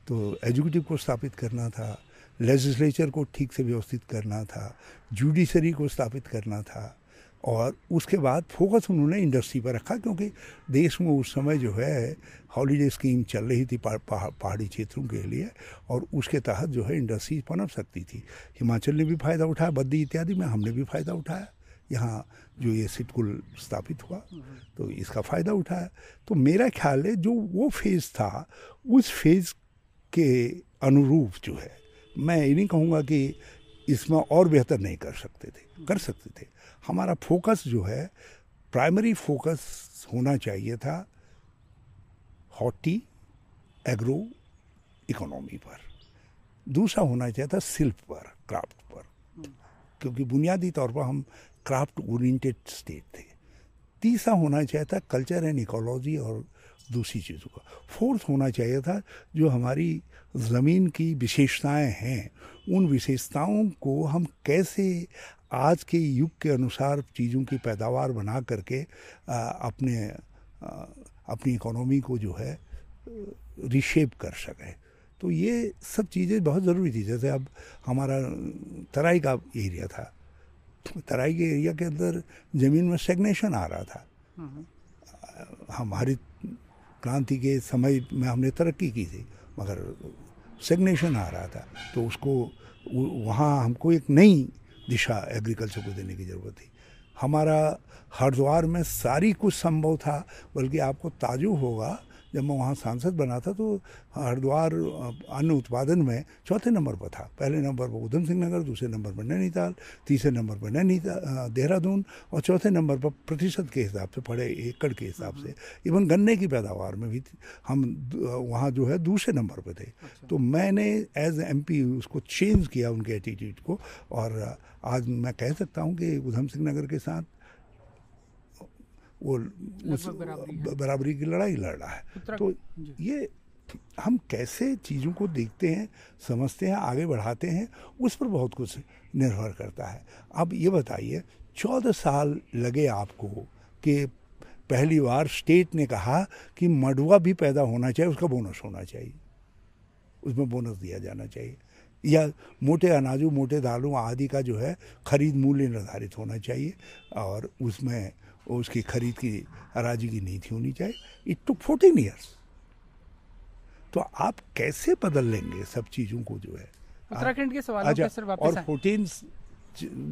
[SPEAKER 1] तो एजुकेटिव को स्थापित करना था लेजिस्लेचर को ठीक से व्यवस्थित करना था जुडिशरी को स्थापित करना था और उसके बाद फोकस उन्होंने इंडस्ट्री पर रखा क्योंकि देश में उस समय जो है हॉलीडे स्कीम चल रही थी पा, पा, पहाड़ी क्षेत्रों के लिए और उसके तहत जो है इंडस्ट्री पनप सकती थी। हिमाचल ने भी फ़ायदा उठाया बद्दी इत्यादि में हमने भी फ़ायदा उठाया। यहाँ जो ये सिटकुल स्थापित हुआ तो इसका फ़ायदा उठाया तो मेरा ख्याल है जो वो फ़ेज़ था, उस फ़ेज़ के अनुरूप जो है, मैं ये नहीं कहूँगा कि इसमें और बेहतर नहीं कर सकते थे, कर सकते थे। हमारा फोकस जो है प्राइमरी फोकस होना चाहिए था हॉटी एग्रो इकोनॉमी पर। दूसरा होना चाहिए था शिल्प पर, क्राफ्ट पर। क्योंकि बुनियादी तौर पर हम क्राफ्ट ओरिएंटेड स्टेट थे। तीसरा होना चाहिए था कल्चर एंड इकोलॉजी और दूसरी चीज़ों का। फोर्थ होना चाहिए था जो हमारी ज़मीन की विशेषताएँ हैं उन विशेषताओं को हम कैसे आज के युग के अनुसार चीज़ों की पैदावार बना करके आ, अपने आ, अपनी इकोनॉमी को जो है रिशेप कर सकें। तो ये सब चीज़ें बहुत ज़रूरी थी। जैसे अब हमारा तराई का एरिया था तराई के एरिया के अंदर ज़मीन में स्टेगनेशन आ रहा था। हमारी क्रांति के समय में हमने तरक्की की थी मगर स्टेगनेशन आ रहा था। तो उसको वहाँ हमको एक नई दिशा एग्रीकल्चर को देने की ज़रूरत थी। हमारा हरिद्वार में सारी कुछ संभव था बल्कि आपको ताजुब होगा जब मैं वहाँ सांसद बना था तो हरिद्वार अन्न उत्पादन में चौथे नंबर पर था। पहले नंबर पर उधम सिंह नगर दूसरे नंबर पर नैनीताल तीसरे नंबर पर नैनीताल देहरादून और चौथे नंबर पर प्रतिशत के हिसाब से पड़े एकड़ के हिसाब से। इवन गन्ने की पैदावार में भी हम वहाँ जो है दूसरे नंबर पर थे। अच्छा। तो मैंने एज एम उसको चेंज किया उनके एटीट्यूड को और आज मैं कह सकता हूँ कि उधम सिंह नगर के साथ वो उस बराबरी की लड़ाई लड़ रहा है। तो ये हम कैसे चीज़ों को देखते हैं समझते हैं आगे बढ़ाते हैं उस पर बहुत कुछ निर्भर करता है। अब ये बताइए चौदह साल लगे आपको कि पहली बार स्टेट ने कहा कि मडुआ भी पैदा होना चाहिए उसका बोनस होना चाहिए। उसमें बोनस दिया जाना चाहिए। या मोटे अनाजों मोटे दालों आदि का जो है खरीद मूल्य निर्धारित होना चाहिए और उसमें उसकी खरीद की हराजी की नीति होनी चाहिए। इट टू फोर्टीन ईयर्स तो आप कैसे बदल लेंगे सब चीज़ों को जो है?
[SPEAKER 2] उत्तराखंड के सवाल अच्छा, सर वापस
[SPEAKER 1] और फोर्टीन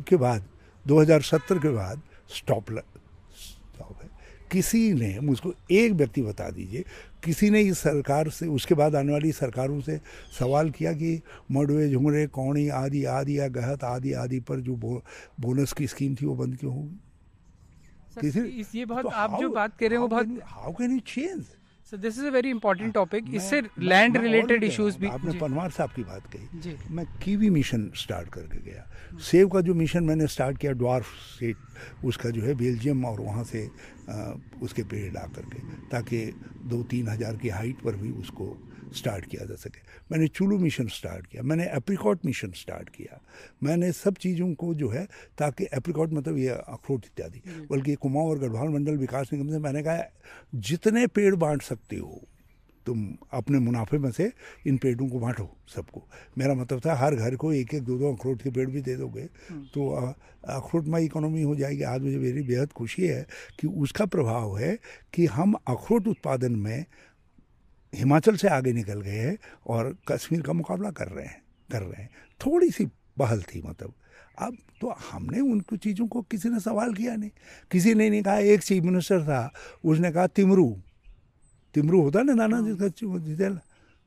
[SPEAKER 1] के बाद 2070 के बाद स्टॉप स्टॉप है। किसी ने मुझको एक व्यक्ति बता दीजिए किसी ने इस सरकार से उसके बाद आने वाली सरकारों से सवाल किया कि मडवे झुमरे कौड़ी आदि आदि या गहत आदि आदि पर जो बो, बोनस की स्कीम थी वो बंद क्यों होगी
[SPEAKER 2] इस ये बहुत तो आप how, जो बात कर रहे हैं वो बहुत
[SPEAKER 1] how can you change
[SPEAKER 2] so this is a very important topic इससे लैंड रिलेटेड इश्यूज़ भी
[SPEAKER 1] आपने पनवार साहब की बात कही। मैं कीवी मिशन स्टार्ट करके गया। सेव का जो मिशन मैंने स्टार्ट किया ड्वार्फ स्टेट उसका जो है बेल्जियम और वहाँ से आ, उसके पेड़ ला करके ताकि दो तीन हज़ार की हाइट पर भी उसको स्टार्ट किया जा सके। मैंने चूलू मिशन स्टार्ट किया मैंने एप्रिकॉट मिशन स्टार्ट किया। मैंने सब चीज़ों को जो है ताकि एप्रिकॉट मतलब ये अखरोट इत्यादि। बल्कि कुमाऊँ और गढ़वाल मंडल विकास निगम से मैंने कहा जितने पेड़ बांट सकते हो तुम अपने मुनाफे में से इन पेड़ों को बांटो सबको। मेरा मतलब था हर घर को एक एक दो दो अखरोट के पेड़ भी दे दोगे हम्म। तो अखरोट में इकोनॉमी हो जाएगी। आज मुझे मेरी बेहद खुशी है कि उसका प्रभाव है कि हम अखरोट उत्पादन में हिमाचल से आगे निकल गए हैं और कश्मीर का मुकाबला कर रहे हैं कर रहे हैं। थोड़ी सी बहल थी मतलब। अब तो हमने उनको चीज़ों को किसी ने सवाल किया नहीं। किसी ने नहीं कहा एक चीफ मिनिस्टर था उसने कहा तिमरू। तिमरू होता ना नाना जिसका डिटेल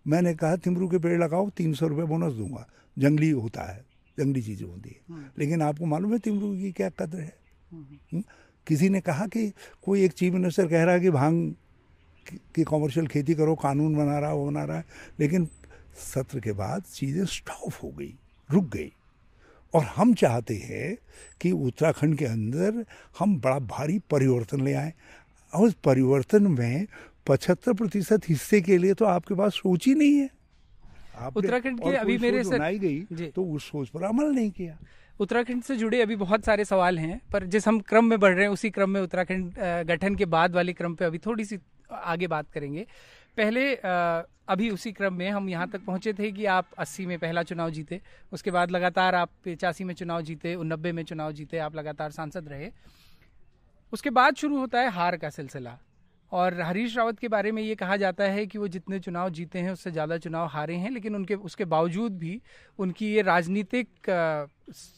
[SPEAKER 1] मैंने कहा तिमरू के पेड़ लगाओ तीन सौ रुपये बोनस दूँगा। जंगली होता है जंगली चीज़ें होती है। हम्म। लेकिन आपको मालूम है तिमरू की क्या कदर है? हम्म, हम्म। किसी ने कहा कि कोई एक चीफ मिनिस्टर कह रहा है कि भाँग कि कॉमर्शियल खेती करो कानून बना रहा वो बना रहा है। लेकिन सत्र के बाद चीज़ें स्टॉप हो गई रुक गई। और हम चाहते हैं कि उत्तराखंड के अंदर हम बड़ा भारी परिवर्तन ले आए। और उस परिवर्तन में पचहत्तर प्रतिशत हिस्से के लिए तो आपके पास सोच ही नहीं है।
[SPEAKER 2] उत्तराखंड के अभी मेरे
[SPEAKER 1] से बनाई गई तो उस सोच पर अमल नहीं किया।
[SPEAKER 2] उत्तराखंड से जुड़े अभी बहुत सारे सवाल हैं पर जिस हम क्रम में बढ़ रहे हैं उसी क्रम में उत्तराखंड गठन के बाद वाले क्रम पे अभी थोड़ी सी आगे बात करेंगे। पहले अभी उसी क्रम में हम यहाँ तक पहुँचे थे कि आप 80 में पहला चुनाव जीते, उसके बाद लगातार आप पचासी में चुनाव जीते नब्बे में चुनाव जीते, आप लगातार सांसद रहे। उसके बाद शुरू होता है हार का सिलसिला। और हरीश रावत के बारे में ये कहा जाता है कि वो जितने चुनाव जीते हैं, उससे ज़्यादा चुनाव हारे हैं, लेकिन उनके, उसके बावजूद भी उनकी ये राजनीतिक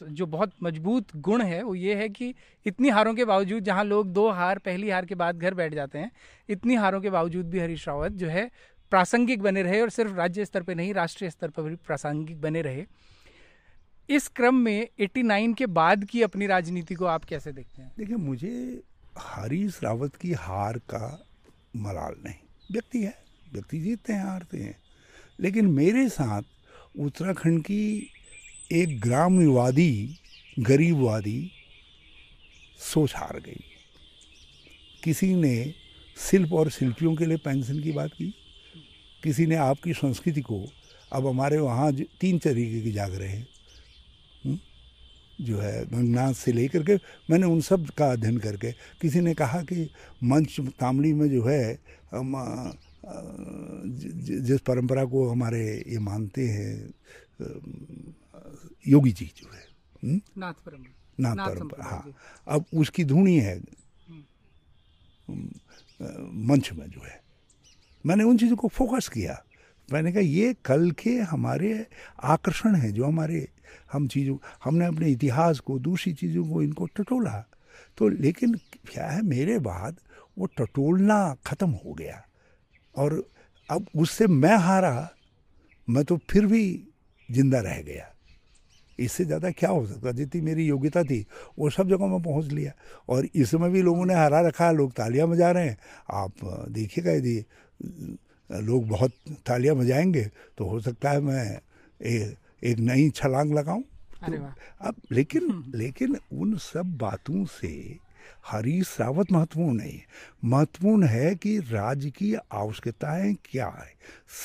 [SPEAKER 2] जो बहुत मज़बूत गुण है, वो ये है कि इतनी हारों के बावजूद जहाँ लोग दो हार, पहली हार के बाद घर बैठ जाते हैं, इतनी हारों के बावजूद भी हरीश रावत जो है प्रासंगिक बने रहे और सिर्फ़ राज्य स्तर पर नहीं, राष्ट्रीय स्तर पर भी प्रासंगिक बने रहे। इस क्रम में 89 के बाद की अपनी राजनीति को आप कैसे देखते हैं?
[SPEAKER 1] देखिए, मुझे हरीश रावत की हार का मलाल नहीं। व्यक्ति है, व्यक्ति जीतते हैं, हारते हैं। लेकिन मेरे साथ उत्तराखंड की एक ग्रामवादी, गरीबवादी सोच हार गई। किसी ने शिल्प और शिल्पियों के लिए पेंशन की बात की। किसी ने आपकी संस्कृति को, अब हमारे वहाँ तीन तरीके की जाग रहे हैं। जो है गंगनाथ से लेकर के मैंने उन सब का अध्ययन करके किसी ने कहा कि मंच तामड़ी में जो है हम जिस परंपरा को हमारे ये मानते हैं योगी जी जो है
[SPEAKER 2] हम्म? नाथ परंपरा।
[SPEAKER 1] नाथ परंपरा हाँ। अब उसकी धुनी है हम्म, मंच में जो है। मैंने उन चीज़ों को फोकस किया। मैंने कहा ये कल के हमारे आकर्षण हैं जो हमारे हम चीज़ों, हमने अपने इतिहास को, दूसरी चीज़ों को, इनको टटोला। तो लेकिन क्या है, मेरे बाद वो टटोलना ख़त्म हो गया। और अब उससे मैं हारा, मैं तो फिर भी ज़िंदा रह गया। इससे ज़्यादा क्या हो सकता? जितनी मेरी योग्यता थी, वो सब जगह मैं पहुँच लिया। और इसमें भी लोगों ने हरा रखा, लोग तालियाँ बजा रहे हैं। आप देखिएगा, यदि लोग बहुत तालियाँ बजाएँगे तो हो सकता है मैं एक नई छलांग लगाऊँ? तो अब लेकिन लेकिन उन सब बातों से हरीश रावत महत्वपूर्ण नहीं है। महत्वपूर्ण है कि राज्य की आवश्यकताएँ क्या है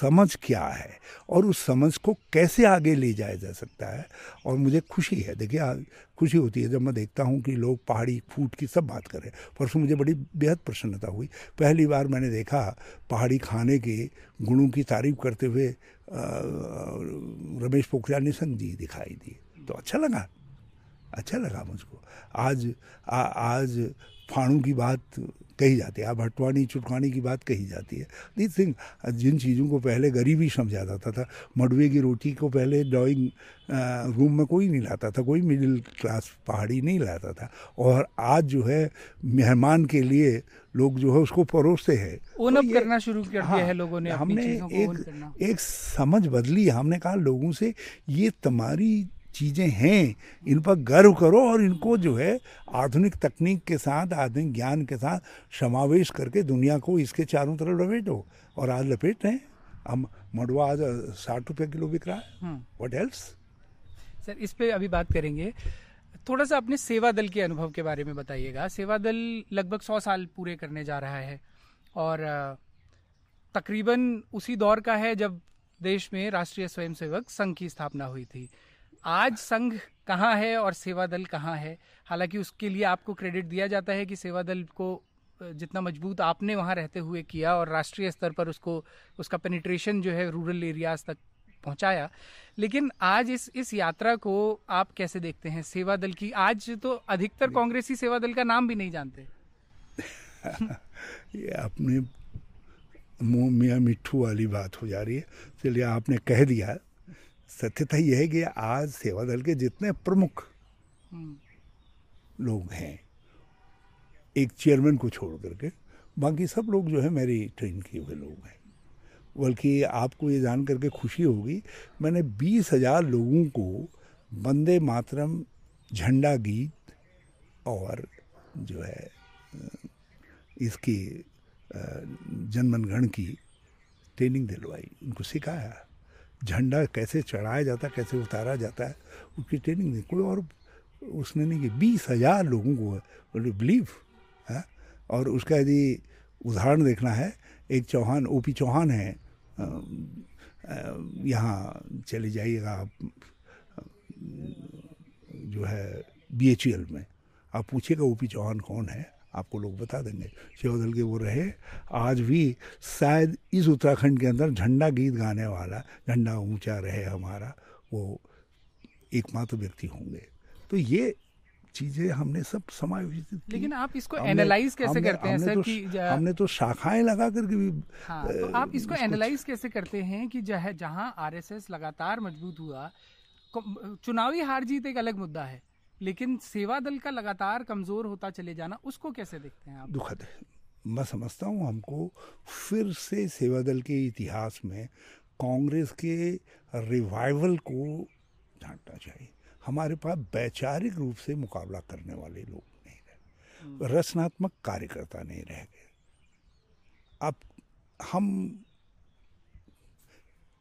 [SPEAKER 1] समझ क्या है और उस समझ को कैसे आगे ले जाया जा सकता है? और मुझे खुशी है देखिए खुशी होती है जब मैं देखता हूँ कि लोग पहाड़ी फूट की सब बात कर रहे हैं। परसों मुझे बड़ी बेहद प्रसन्नता हुई। पहली बार मैंने देखा पहाड़ी खाने के गुणों की तारीफ़ करते हुए रमेश पोखरियाल निशंक जी दिखाई दी। तो अच्छा लगा। अच्छा लगा मुझको। आज आ, आज फाणू की बात कही जाती है। अब हटवानी चुटवानी की बात कही जाती है। दीज थिंग जिन चीज़ों को पहले गरीबी समझा जाता था मडवे की रोटी को पहले ड्राइंग रूम में कोई नहीं लाता था कोई मिडिल क्लास पहाड़ी नहीं लाता था। और आज जो है मेहमान के लिए लोग जो है उसको परोसते हैं।
[SPEAKER 2] ओन तो करना शुरू कर दिया हाँ, है लोगों ने
[SPEAKER 1] हमने एक एक समझ बदली हमने कहा लोगों से ये तुम्हारी चीज़ें हैं इन पर गर्व करो और इनको जो है आधुनिक तकनीक के साथ आधुनिक ज्ञान के साथ समावेश करके दुनिया को इसके चारों तरफ़ लपेटो। और आज लपेट रहे हैं। हम मडवा आज साठ रुपये किलो बिक रहा है। वट एल्स
[SPEAKER 2] सर इस पर अभी बात करेंगे। थोड़ा सा अपने सेवा दल के अनुभव के बारे में बताइएगा। सेवा दल लगभग सौ साल पूरे करने जा रहा है। और तकरीबन उसी दौर का है जब देश में राष्ट्रीय स्वयंसेवक संघ की स्थापना हुई थी। आज संघ कहाँ है और सेवा दल कहाँ है? हालाँकि उसके लिए आपको क्रेडिट दिया जाता है कि सेवा दल को जितना मज़बूत आपने वहाँ रहते हुए किया और राष्ट्रीय स्तर पर उसको उसका पेनिट्रेशन जो है रूरल एरियाज़ तक पहुँचाया। लेकिन आज इस इस यात्रा को आप कैसे देखते हैं? सेवा दल की आज तो अधिकतर कांग्रेसी सेवा दल का नाम भी नहीं जानते।
[SPEAKER 1] ये अपने मुँह मियाँ मिट्ठू वाली बात हो जा रही है। चलिए आपने कह दिया सत्यता यह है कि आज सेवा दल के जितने प्रमुख लोग हैं एक चेयरमैन को छोड़ करके बाकी सब लोग जो है मेरी ट्रेन किए हुए लोग हैं। बल्कि आपको ये जान करके खुशी होगी मैंने बीस हज़ार लोगों को वंदे मातरम झंडा गीत और जो है इसकी जनमनगण की ट्रेनिंग दिलवाई उनको सिखाया। झंडा कैसे चढ़ाया जाता है, कैसे उतारा जाता है उसकी ट्रेनिंग नहीं। कोई और, उसने नहीं कि बीस हज़ार लोगों को बिलीव है? और उसका यदि उदाहरण देखना है, एक चौहान ओ पी चौहान है यहाँ चले जाइएगा, आप जो है बी एच यू एल में। आप पूछिएगा ओ पी चौहान कौन है? आपको लोग बता देंगे। शिवदल के वो रहे आज भी शायद इस उत्तराखंड के अंदर झंडा गीत गाने वाला झंडा ऊँचा रहे हमारा वो एकमात्र व्यक्ति होंगे। तो ये चीज़ें हमने सब समायोजित
[SPEAKER 2] लेकिन आप इसको एनालाइज कैसे करते हैं सर तो, कि
[SPEAKER 1] हमने तो शाखाएँ लगा करके भी
[SPEAKER 2] हाँ, तो आप इसको एनालाइज कैसे करते हैं कि जहाँ आरएसएस लगातार मज़बूत हुआ चुनावी हार जीत एक अलग मुद्दा है। लेकिन सेवा दल का लगातार कमज़ोर होता चले जाना उसको कैसे देखते हैं आप?
[SPEAKER 1] दुखद है। मैं समझता हूँ हमको फिर से सेवा दल के इतिहास में कांग्रेस के रिवाइवल को झांकना चाहिए। हमारे पास वैचारिक रूप से मुकाबला करने वाले लोग नहीं रहे। हम्म। रचनात्मक कार्यकर्ता नहीं रह गए। अब हम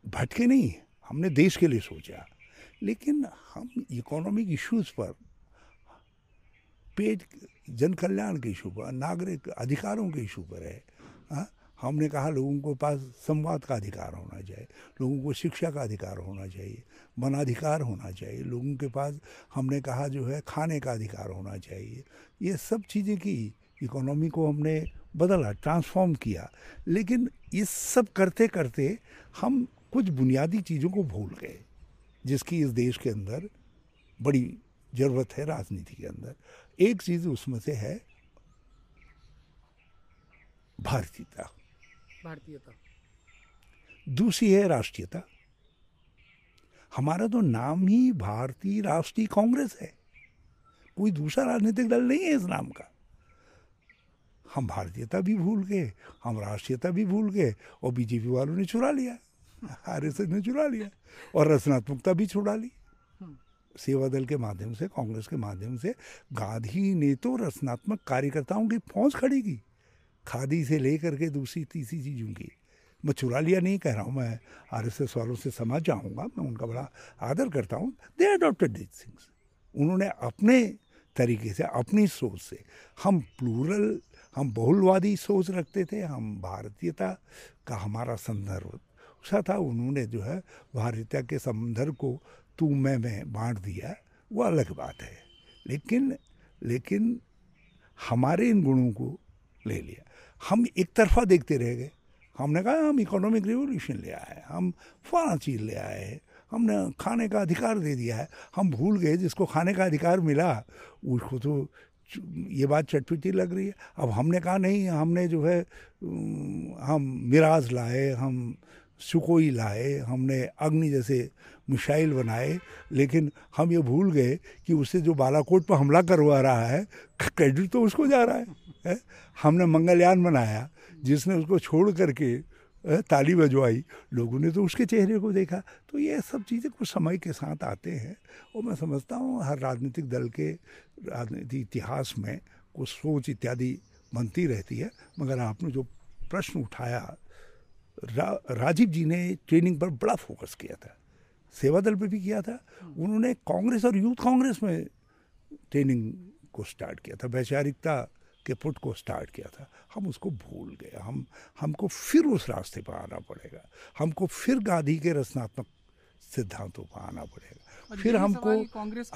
[SPEAKER 1] भटके नहीं हमने देश के लिए सोचा। लेकिन हम इकोनॉमिक इश्यूज़ पर पेट जन कल्याण के इशू पर, नागरिक अधिकारों के इशू पर है। हा? हमने कहा लोगों को पास संवाद का अधिकार होना चाहिए, लोगों को शिक्षा का अधिकार होना चाहिए वनाधिकार होना चाहिए, लोगों के पास हमने कहा जो है खाने का अधिकार होना चाहिए। ये सब चीज़ें की इकोनॉमी को हमने बदला, ट्रांसफॉर्म किया। लेकिन इस सब करते करते हम कुछ बुनियादी चीज़ों को भूल गए, जिसकी इस देश के अंदर बड़ी ज़रूरत है, राजनीति के अंदर। एक चीज़ उसमें से है भारतीयता।
[SPEAKER 2] भारतीयता।
[SPEAKER 1] दूसरी है राष्ट्रीयता। हमारा तो नाम ही भारतीय राष्ट्रीय कांग्रेस है। कोई दूसरा राजनीतिक दल नहीं है इस नाम का। हम भारतीयता भी भूल गए हम राष्ट्रीयता भी भूल गए और बीजेपी वालों ने चुरा लिया। आर एस ने चुरा लिया और रचनात्मकता भी छुड़ा ली। सेवा दल के माध्यम से, कांग्रेस के माध्यम से गांधी ने तो रचनात्मक कार्यकर्ताओं की फौज खड़ी की। खादी से लेकर के दूसरी, तीसरी चीज़ों की मैं चुरा लिया नहीं कह रहा हूँ मैं आर एस एस वालों से समझ जाऊँगा, मैं उनका बड़ा आदर करता हूँ। दे अडॉप्टेड दिस थिंग्स उन्होंने अपने तरीके से, अपनी सोच से, हम प्लूरल हम बहुलवादी सोच रखते थे, हम भारतीयता का हमारा संदर्भ। सा था उन्होंने जो है, भारतीयता के संदर्भ को तू मैं, में बांट दिया, वो अलग बात है। लेकिन लेकिन हमारे इन गुणों को ले लिया। हम एक तरफा देखते रह गए। हमने कहा, हम इकोनॉमिक रिवोल्यूशन ले आए हम फला चीज़ ले आए हमने खाने का अधिकार दे दिया है, हम भूल गए, जिसको खाने का अधिकार मिला, उसको तो ये बात चटपटी लग रही है। अब हमने कहा, नहीं, हमने जो है, हम मिराज लाए, हम सुकोई लाए, हमने अग्नि जैसे मिसाइल बनाए लेकिन हम ये भूल गए कि उससे जो बालाकोट पर हमला करवा रहा है क्रेडिट तो उसको जा रहा है, है? हमने मंगलयान बनाया जिसने उसको छोड़ करके ताली बजवाई लोगों ने तो उसके चेहरे को देखा तो ये सब चीज़ें कुछ समय के साथ आते हैं और मैं समझता हूँ हर राजनीतिक दल के राजनीतिक इतिहास में कुछ सोच इत्यादि बनती रहती है मगर आपने जो प्रश्न उठाया रा, राजीव जी ने ट्रेनिंग पर बड़ा फोकस किया था सेवा दल पे भी किया था। उन्होंने कांग्रेस और यूथ कांग्रेस में ट्रेनिंग को स्टार्ट किया था वैचारिकता के पुट को स्टार्ट किया था। हम उसको भूल गए। हम हमको फिर उस रास्ते पर आना पड़ेगा। हमको फिर गांधी के रचनात्मक सिद्धांतों पर आना पड़ेगा। फिर हमको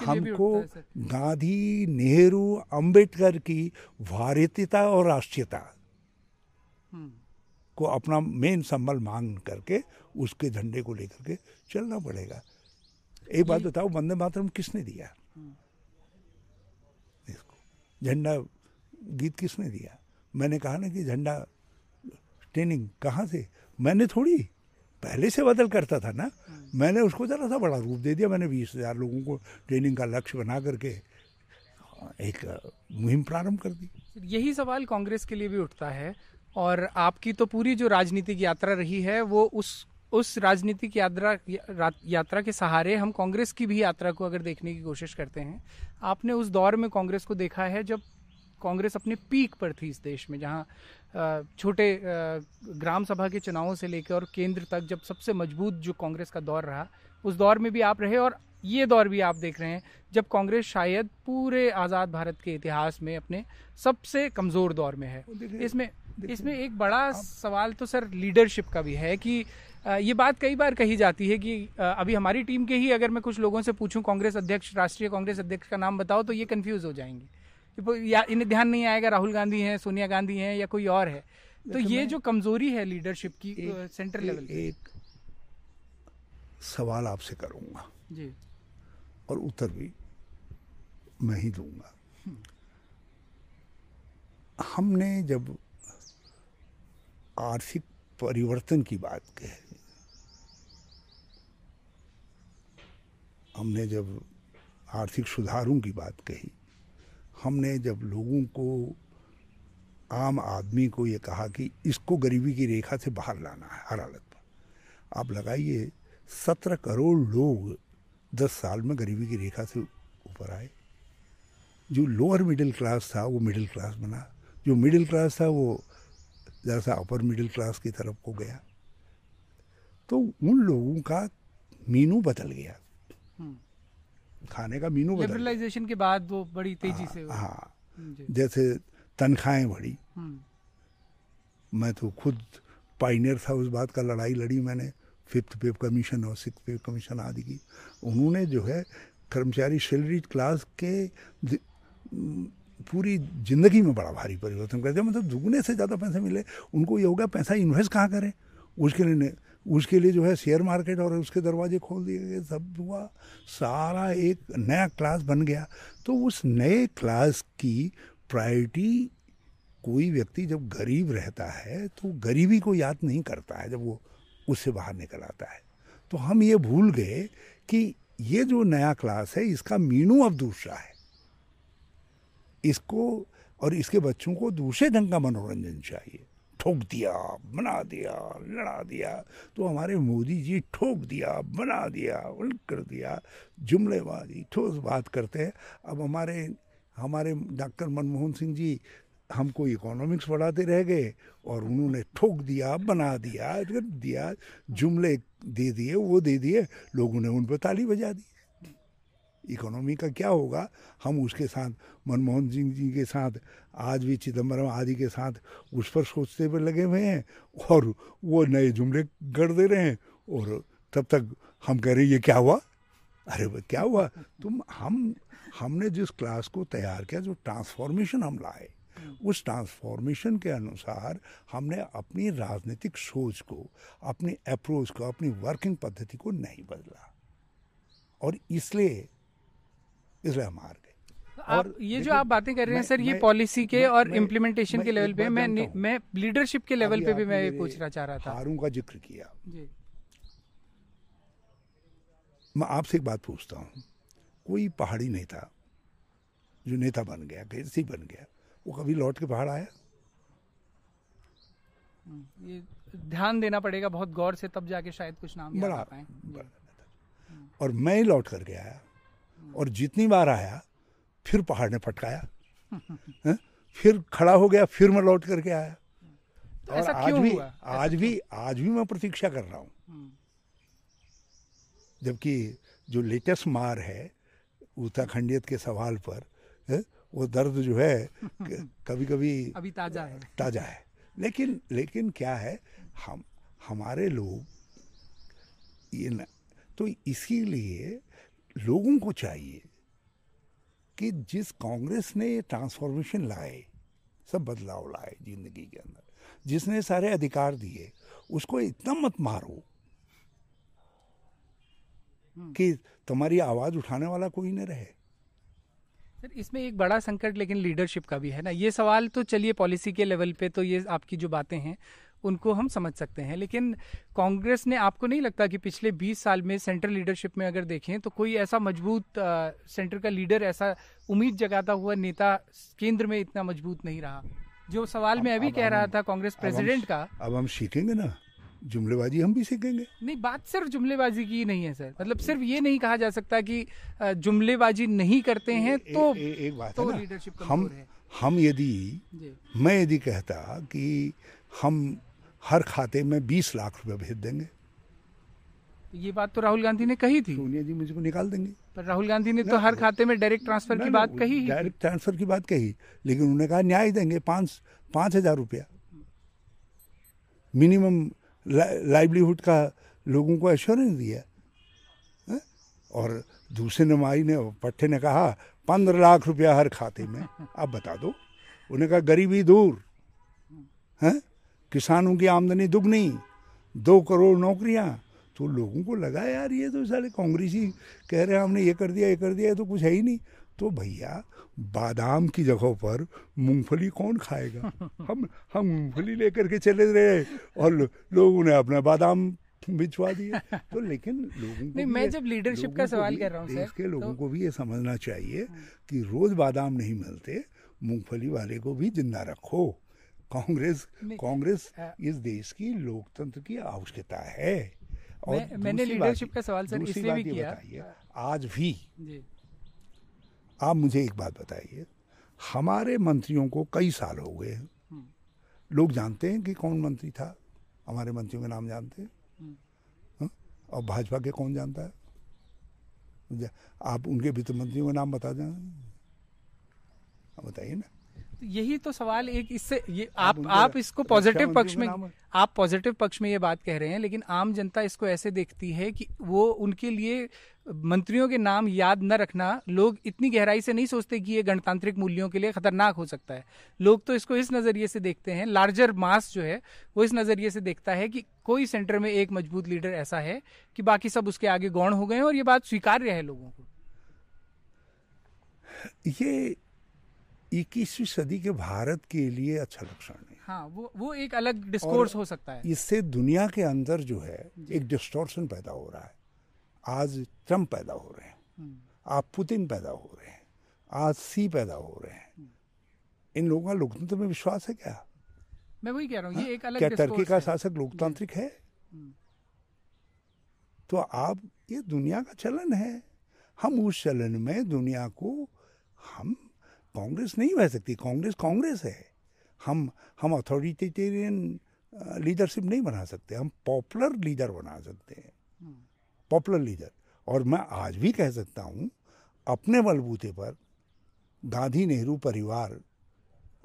[SPEAKER 1] हमको गांधी नेहरू अंबेडकर की भारतीयता और राष्ट्रीयता हम्म। को अपना मेन संबल मांग करके उसके झंडे को लेकर के चलना पड़ेगा। एक बात बताओ वंदे मातरम किसने दिया? हम्म। इसको झंडा गीत किसने दिया? मैंने कहा ना कि झंडा ट्रेनिंग कहाँ से? मैंने थोड़ी पहले से बदल करता था ना। मैंने उसको ज़रा सा बड़ा रूप दे दिया मैंने बीस हज़ार लोगों को ट्रेनिंग का लक्ष्य बना करके एक मुहिम प्रारंभ कर दी।
[SPEAKER 2] यही सवाल कांग्रेस के लिए भी उठता है। और आपकी तो पूरी जो राजनीतिक यात्रा रही है वो उस उस राजनीतिक यात्रा यात्रा के सहारे हम कांग्रेस की भी यात्रा को अगर देखने की कोशिश करते हैं आपने उस दौर में कांग्रेस को देखा है जब कांग्रेस अपने पीक पर थी इस देश में जहाँ छोटे ग्राम सभा के चुनावों से लेकर और केंद्र तक जब सबसे मज़बूत जो कांग्रेस का दौर रहा उस दौर में भी आप रहे और ये दौर भी आप देख रहे हैं जब कांग्रेस शायद पूरे आज़ाद भारत के इतिहास में अपने सबसे कमज़ोर दौर में है। इसमें इसमें एक बड़ा सवाल तो सर लीडरशिप का भी है कि ये बात कई बार कही जाती है कि अभी हमारी टीम के ही अगर मैं कुछ लोगों से पूछूँ कांग्रेस अध्यक्ष राष्ट्रीय कांग्रेस अध्यक्ष का नाम बताओ तो ये कंफ्यूज हो जाएँगे। या इन्हें ध्यान नहीं आएगा राहुल गांधी हैं सोनिया गांधी हैं या कोई और है। तो ये जो कमज़ोरी है लीडरशिप की सेंटर लेवल
[SPEAKER 1] एक सवाल आपसे करूँगा। जी। और उत्तर भी मैं ही दूँगा। हमने जब आर्थिक परिवर्तन की बात कही हमने जब आर्थिक सुधारों की बात कही, हमने जब लोगों को, आम आदमी को ये कहा कि इसको गरीबी की रेखा से बाहर लाना है, हर हालत पर। आप लगाइए, सत्रह करोड़ लोग दस साल में गरीबी की रेखा से ऊपर आए। जो लोअर मिडिल क्लास था, वो मिडिल क्लास बना। जो मिडिल क्लास था, वो ज़रा सा अपर मिडिल क्लास की तरफ़ को गया तो उन लोगों का मीनू बदल गया। हम्म। खाने का मीनू बदल
[SPEAKER 2] लिबरलाइजेशन के बाद वो बड़ी तेज़ी से
[SPEAKER 1] हाँ, हाँ जैसे तनख्वाहें बढ़ी। हम्म। मैं तो खुद पाइनियर था उस बात का लड़ाई लड़ी मैंने। फिफ्थ पे कमीशन और सिक्स पे कमीशन आदि की। उन्होंने जो है कर्मचारी सैलरी क्लास के पूरी ज़िंदगी में बड़ा भारी परिवर्तन कर दिया। मतलब दुगने से ज़्यादा पैसे मिले। उनको ये होगा पैसा इन्वेस्ट कहाँ करें? उसके लिए उसके लिए जो है शेयर मार्केट और उसके दरवाजे खोल दिए गए। सब हुआ। सारा एक नया क्लास बन गया। तो उस नए क्लास की प्रायोरिटी कोई व्यक्ति जब गरीब रहता है तो गरीबी को याद नहीं करता है जब वो उससे बाहर निकल आता है। तो हम ये भूल गए कि ये जो नया क्लास है, इसका मीनू अब दूसरा है। इसको और इसके बच्चों को दूसरे ढंग का मनोरंजन चाहिए। ठोक दिया, बना दिया, लड़ा दिया तो हमारे मोदी जी ठोक दिया, बना दिया, उल्ट कर दिया, जुमलेबाजी, ठोस बात करते हैं। अब हमारे हमारे डॉक्टर मनमोहन सिंह जी हमको इकोनॉमिक्स पढ़ाते रह गए और उन्होंने ठोक दिया, बना दिया दिया, जुमले दे दिए, वो दे दिए, लोगों ने उन पर ताली बजा दी। इकोनॉमी का क्या होगा? हम उसके साथ, मनमोहन सिंह जी के साथ, आज भी चिदम्बरम आदि के साथ उस पर सोचते हुए लगे हुए हैं और वो नए जुमले गढ़ दे रहे हैं और तब तक हम कह रहे हैं, ये क्या हुआ? अरे क्या हुआ? तुम, हम, हमने जिस क्लास को तैयार किया, जो ट्रांसफॉर्मेशन हम लाए, उस ट्रांसफॉर्मेशन के अनुसार हमने अपनी राजनीतिक सोच को, अपनी अप्रोच को, अपनी वर्किंग पद्धति को नहीं बदला। और इसलिए इसलिए हम हार गए।
[SPEAKER 2] आप ये जो आप बातें कर रहे हैं सर ये पॉलिसी के और इम्प्लीमेंटेशन के लेवल पे मैं मैं लीडरशिप के लेवल पे भी मैं ये पूछना चाह रहा था।
[SPEAKER 1] हारों का ज़िक्र किया। जी। मैं आपसे एक बात पूछता हूँ। कोई पहाड़ी नेता जो नेता बन गया कैसे बन गया वो कभी लौट के पहाड़ आया?
[SPEAKER 2] हम्म, ये ध्यान देना पड़ेगा बहुत गौर से तब जाके शायद कुछ नाम बड़ा, बड़ा
[SPEAKER 1] और मैं लौट करके आया। और जितनी बार आया फिर पहाड़ ने फटकाया है? फिर खड़ा हो गया फिर मैं लौट करके आया तो और आज भी आज भी आज भी मैं प्रतीक्षा कर रहा हूँ हम्म। जबकि जो लेटेस्ट मार है उत्तराखंडियत के सवाल पर है? वो दर्द जो है कभी कभी
[SPEAKER 2] अभी ताज़ा है
[SPEAKER 1] ताज़ा है लेकिन लेकिन क्या है हम हमारे लोग ये न तो इसीलिए लोगों को चाहिए कि जिस कांग्रेस ने ट्रांसफॉर्मेशन लाए सब बदलाव लाए ज़िंदगी के अंदर जिसने सारे अधिकार दिए उसको इतना मत मारो हम्म। कि तुम्हारी आवाज़ उठाने वाला कोई न रहे
[SPEAKER 2] सर इसमें एक बड़ा संकट लेकिन लीडरशिप का भी है ना ये सवाल तो चलिए पॉलिसी के लेवल पे तो ये आपकी जो बातें हैं उनको हम समझ सकते हैं। लेकिन कांग्रेस ने आपको नहीं लगता कि पिछले 20 साल में सेंट्रल लीडरशिप में अगर देखें तो कोई ऐसा मज़बूत सेंटर का लीडर ऐसा उम्मीद जगाता हुआ नेता केंद्र में इतना मज़बूत नहीं रहा? जो सवाल मैं अभी कह रहा था कांग्रेस प्रेसिडेंट का।
[SPEAKER 1] अब हम सीखेंगे ना। जुमलेबाजी हम भी सीखेंगे।
[SPEAKER 2] नहीं बात सिर्फ़ जुमलेबाजी की नहीं है सर। मतलब सिर्फ़ ये नहीं कहा जा सकता कि जुमलेबाजी नहीं करते हैं तो
[SPEAKER 1] ए, ए, एक बात तो है ना। हम हम यदि मैं यदि कहता कि हम हर खाते में बीस लाख रुपए भेज देंगे।
[SPEAKER 2] ये बात तो राहुल गांधी ने कही थी।
[SPEAKER 1] सोनिया जी मुझको निकाल देंगे।
[SPEAKER 2] पर राहुल गांधी ने तो हर खाते में डायरेक्ट ट्रांसफ़र की बात कही
[SPEAKER 1] डायरेक्ट ट्रांसफ़र की बात कही लेकिन उन्होंने कहा न्याय देंगे पाँच पाँच हज़ार रुपया। मिनिमम लाइवलीहुड का लोगों को एश्योरेंस दिया है? और दूसरे नमाई ने पट्टे ने कहा पंद्रह लाख रुपया हर खाते में। आप बता दो। उन्हें कहा गरीबी दूर। है? किसानों की आमदनी दुगनी दो करोड़ नौकरियाँ। तो लोगों को लगा यार ये तो सारे कांग्रेस ही कह रहे हैं हमने ये कर दिया ये कर दिया तो कुछ है ही नहीं। तो भैया बादाम की जगह पर मूंगफली कौन खाएगा? हम हम मूंगफली लेकर के चले रहे और लोगों ने अपना बादाम भिजवा दिए तो लेकिन लोगों को
[SPEAKER 2] नहीं मैं जब लीडरशिप का सवाल कर रहा हूँ
[SPEAKER 1] देश के लोगों तो... को भी ये समझना चाहिए कि रोज बादाम नहीं मिलते मूंगफली वाले को भी ज़िंदा रखो। कांग्रेस कांग्रेस इस देश की लोकतंत्र की आवश्यकता है।
[SPEAKER 2] और मैं, मैंने लीडरशिप का सवाल सर इसलिए भी किया।
[SPEAKER 1] बताइए आज भी आप मुझे एक बात बताइए हमारे मंत्रियों को कई साल हो गए हैं। हम्म। लोग जानते हैं कि कौन मंत्री था? हमारे मंत्रियों के नाम जानते हैं? हम्म। हाँ? और भाजपा के कौन जानता है? आप उनके वित्त मंत्रियों का नाम बता दें। बताइए ना।
[SPEAKER 2] यही तो सवाल एक इससे ये आप आप इसको पॉजिटिव पक्ष में आप पॉजिटिव पक्ष में ये बात कह रहे हैं लेकिन आम जनता इसको ऐसे देखती है कि वो उनके लिए मंत्रियों के नाम याद न रखना लोग इतनी गहराई से नहीं सोचते कि ये गणतांत्रिक मूल्यों के लिए खतरनाक हो सकता है। लोग तो इसको इस नज़रिए से देखते हैं लार्जर मास जो है वो इस नज़रिए से देखता है कि कोई सेंटर में एक मज़बूत लीडर ऐसा है कि बाकी सब उसके आगे गौण हो गए और ये बात स्वीकार्य है लोगों को।
[SPEAKER 1] ये इक्कीसवीं सदी के भारत के लिए अच्छा लक्षण नहीं
[SPEAKER 2] हाँ वो वो एक अलग डिस्कोर्स हो सकता है।
[SPEAKER 1] इससे दुनिया के अंदर जो है एक डिस्टोर्शन पैदा हो रहा है। आज ट्रंप पैदा हो रहे हैं।
[SPEAKER 2] हम्म,
[SPEAKER 1] आज पुतिन पैदा हो रहे हैं। आज सी पैदा हो रहे हैं। इन लोगों का लोकतंत्र में विश्वास है क्या?
[SPEAKER 2] मैं वही कह रहा हूँ ये एक अलग
[SPEAKER 1] क्या टर्की का शासक लोकतांत्रिक है?
[SPEAKER 2] हम्म।
[SPEAKER 1] तो आप ये दुनिया का चलन है। हम उस चलन में दुनिया को हम कांग्रेस नहीं बह सकती। कांग्रेस कांग्रेस है। हम हम अथॉरिटेरियन लीडरशिप नहीं बना सकते। हम पॉपुलर लीडर बना सकते हैं।
[SPEAKER 2] हम्म,
[SPEAKER 1] पॉपुलर लीडर और मैं आज भी कह सकता हूँ अपने बलबूते पर गांधी नेहरू परिवार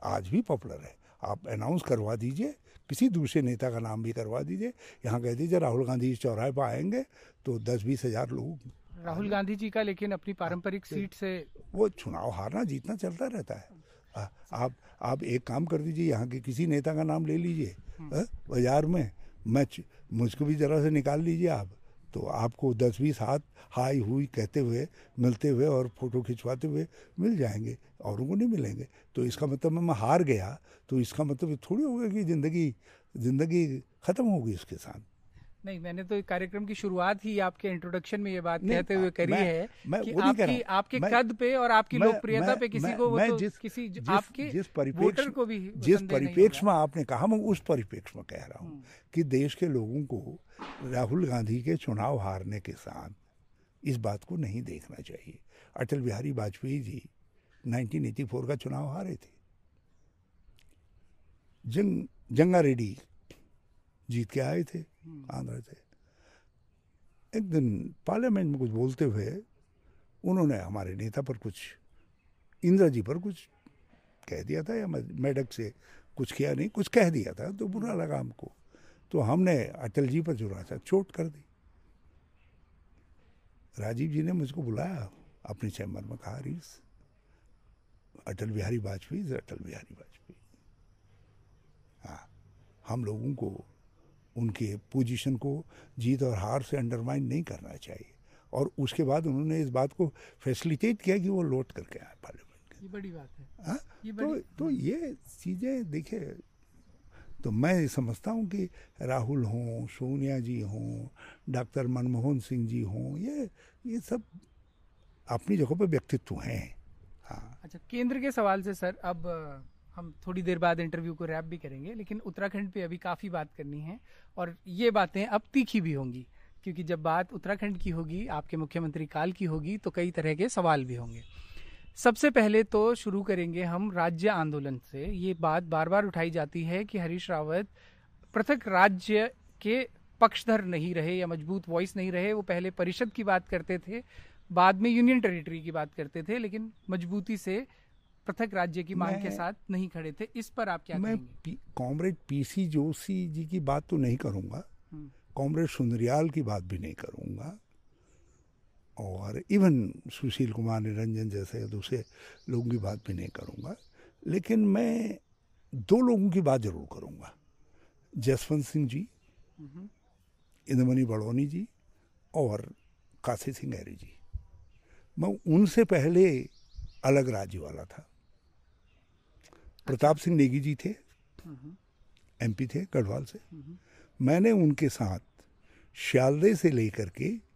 [SPEAKER 1] आज भी पॉपुलर है। आप अनाउंस करवा दीजिए किसी दूसरे नेता का नाम भी करवा दीजिए। यहाँ कह दीजिए राहुल गांधी इस चौराहे पर आएँगे तो दस बीस हज़ार लोग
[SPEAKER 2] राहुल गांधी जी का लेकिन अपनी पारंपरिक सीट से
[SPEAKER 1] वो चुनाव हारना जीतना चलता रहता है। आ, आप आप एक काम कर दीजिए यहाँ के किसी नेता का नाम ले लीजिए बाज़ार में मैं मुझको भी जरा से निकाल लीजिए आप। तो आपको दस बीस हाथ हाई हुई कहते हुए मिलते हुए और फ़ोटो खिंचवाते हुए मिल जाएँगे औरों को नहीं मिलेंगे। तो इसका मतलब मैं हार गया तो इसका मतलब थोड़ी होगा कि ज़िंदगी ज़िंदगी ख़त्म होगी इसके साथ।
[SPEAKER 2] नहीं मैंने तो कार्यक्रम की शुरुआत ही आपके इंट्रोडक्शन में ये बात कहते हुए करी
[SPEAKER 1] मैं-
[SPEAKER 2] है
[SPEAKER 1] मैं
[SPEAKER 2] कि आपकी। आपके
[SPEAKER 1] मैं-
[SPEAKER 2] कद पे और आपकी लोकप्रियता पे किसी
[SPEAKER 1] मैं-
[SPEAKER 2] को वो
[SPEAKER 1] मैं
[SPEAKER 2] तो
[SPEAKER 1] जिस-
[SPEAKER 2] किसी
[SPEAKER 1] जिस-
[SPEAKER 2] आपके
[SPEAKER 1] जिस परिप्रेक्ष्य
[SPEAKER 2] वोटर को भी
[SPEAKER 1] जिस
[SPEAKER 2] होगा।
[SPEAKER 1] में आपने कहा मैं उस परिप्रेक्ष्य में कह रहा हूँ कि देश के लोगों को राहुल गांधी के चुनाव हारने के साथ इस बात को नहीं देखना चाहिए अटल बिहारी वाजपेयी जी 1984 का चुनाव हारे थे जंग जंगा रेड्डी जीत के आए थे आंध्र से एक दिन पार्लियामेंट में कुछ बोलते हुए उन्होंने हमारे नेता पर कुछ इंदिरा जी पर कुछ कह दिया था या मेडक से कुछ किया नहीं कुछ कह दिया था तो बुरा लगा हमको। तो हमने अटल जी पर जो सा चोट कर दी। राजीव जी ने मुझको बुलाया अपने चैम्बर में कहा रीस अटल बिहारी वाजपेयी अटल बिहारी वाजपेयी। हाँ हम लोगों को उनके पोजीशन को जीत और हार से अंडरमाइन नहीं करना चाहिए। और उसके बाद उन्होंने इस बात को फैसिलिटेट किया कि वो लौट करके आए पार्लियामेंट
[SPEAKER 2] ये बड़ी बात है।
[SPEAKER 1] हाँ?
[SPEAKER 2] ये
[SPEAKER 1] तो
[SPEAKER 2] बड़ी
[SPEAKER 1] तो ये चीज़ें देखिए तो मैं समझता हूँ कि राहुल हों सोनिया जी हों डॉक्टर मनमोहन सिंह जी हों ये ये सब अपनी जगह पर व्यक्तित्व हैं। हाँ।
[SPEAKER 2] अच्छा केंद्र के सवाल से सर अब हम थोड़ी देर बाद इंटरव्यू को रैप भी करेंगे, लेकिन उत्तराखंड पे अभी काफ़ी बात करनी है, और ये बातें अब तीखी भी होंगी, क्योंकि जब बात उत्तराखंड की होगी, आपके मुख्यमंत्री काल की होगी तो कई तरह के सवाल भी होंगे। सबसे पहले तो शुरू करेंगे हम राज्य आंदोलन से। ये बात बार बार उठाई जाती है कि हरीश रावत पृथक राज्य के पक्षधर नहीं रहे या मज़बूत वॉइस नहीं रहे। वो पहले परिषद की बात करते थे, बाद में यूनियन टेरिटरी की बात करते थे, लेकिन मजबूती से पृथक राज्य की मांग के साथ नहीं खड़े थे। इस पर आप क्या
[SPEAKER 1] मैं
[SPEAKER 2] कहेंगे?
[SPEAKER 1] P, comrade PC Joshi ji की बात तो नहीं करूँगा।
[SPEAKER 2] हम्म,
[SPEAKER 1] कॉमरेड सुंदरियाल की बात भी नहीं करूँगा। और इवन सुशील कुमार निरंजन जैसे दूसरे लोगों की बात भी नहीं करूँगा। लेकिन मैं दो लोगों की बात ज़रूर करूँगा। जसवंत सिंह जी
[SPEAKER 2] हम्म,
[SPEAKER 1] इंद्रमणि बड़ौनी जी और काशी सिंह गहरी जी। मैं उनसे पहले अलग राज्य वाला था। प्रताप सिंह नेगी जी थे।
[SPEAKER 2] हम्म,
[SPEAKER 1] एमपी थे गढ़वाल से।
[SPEAKER 2] हम्म,
[SPEAKER 1] मैंने उनके साथ श्यालदे से लेकर के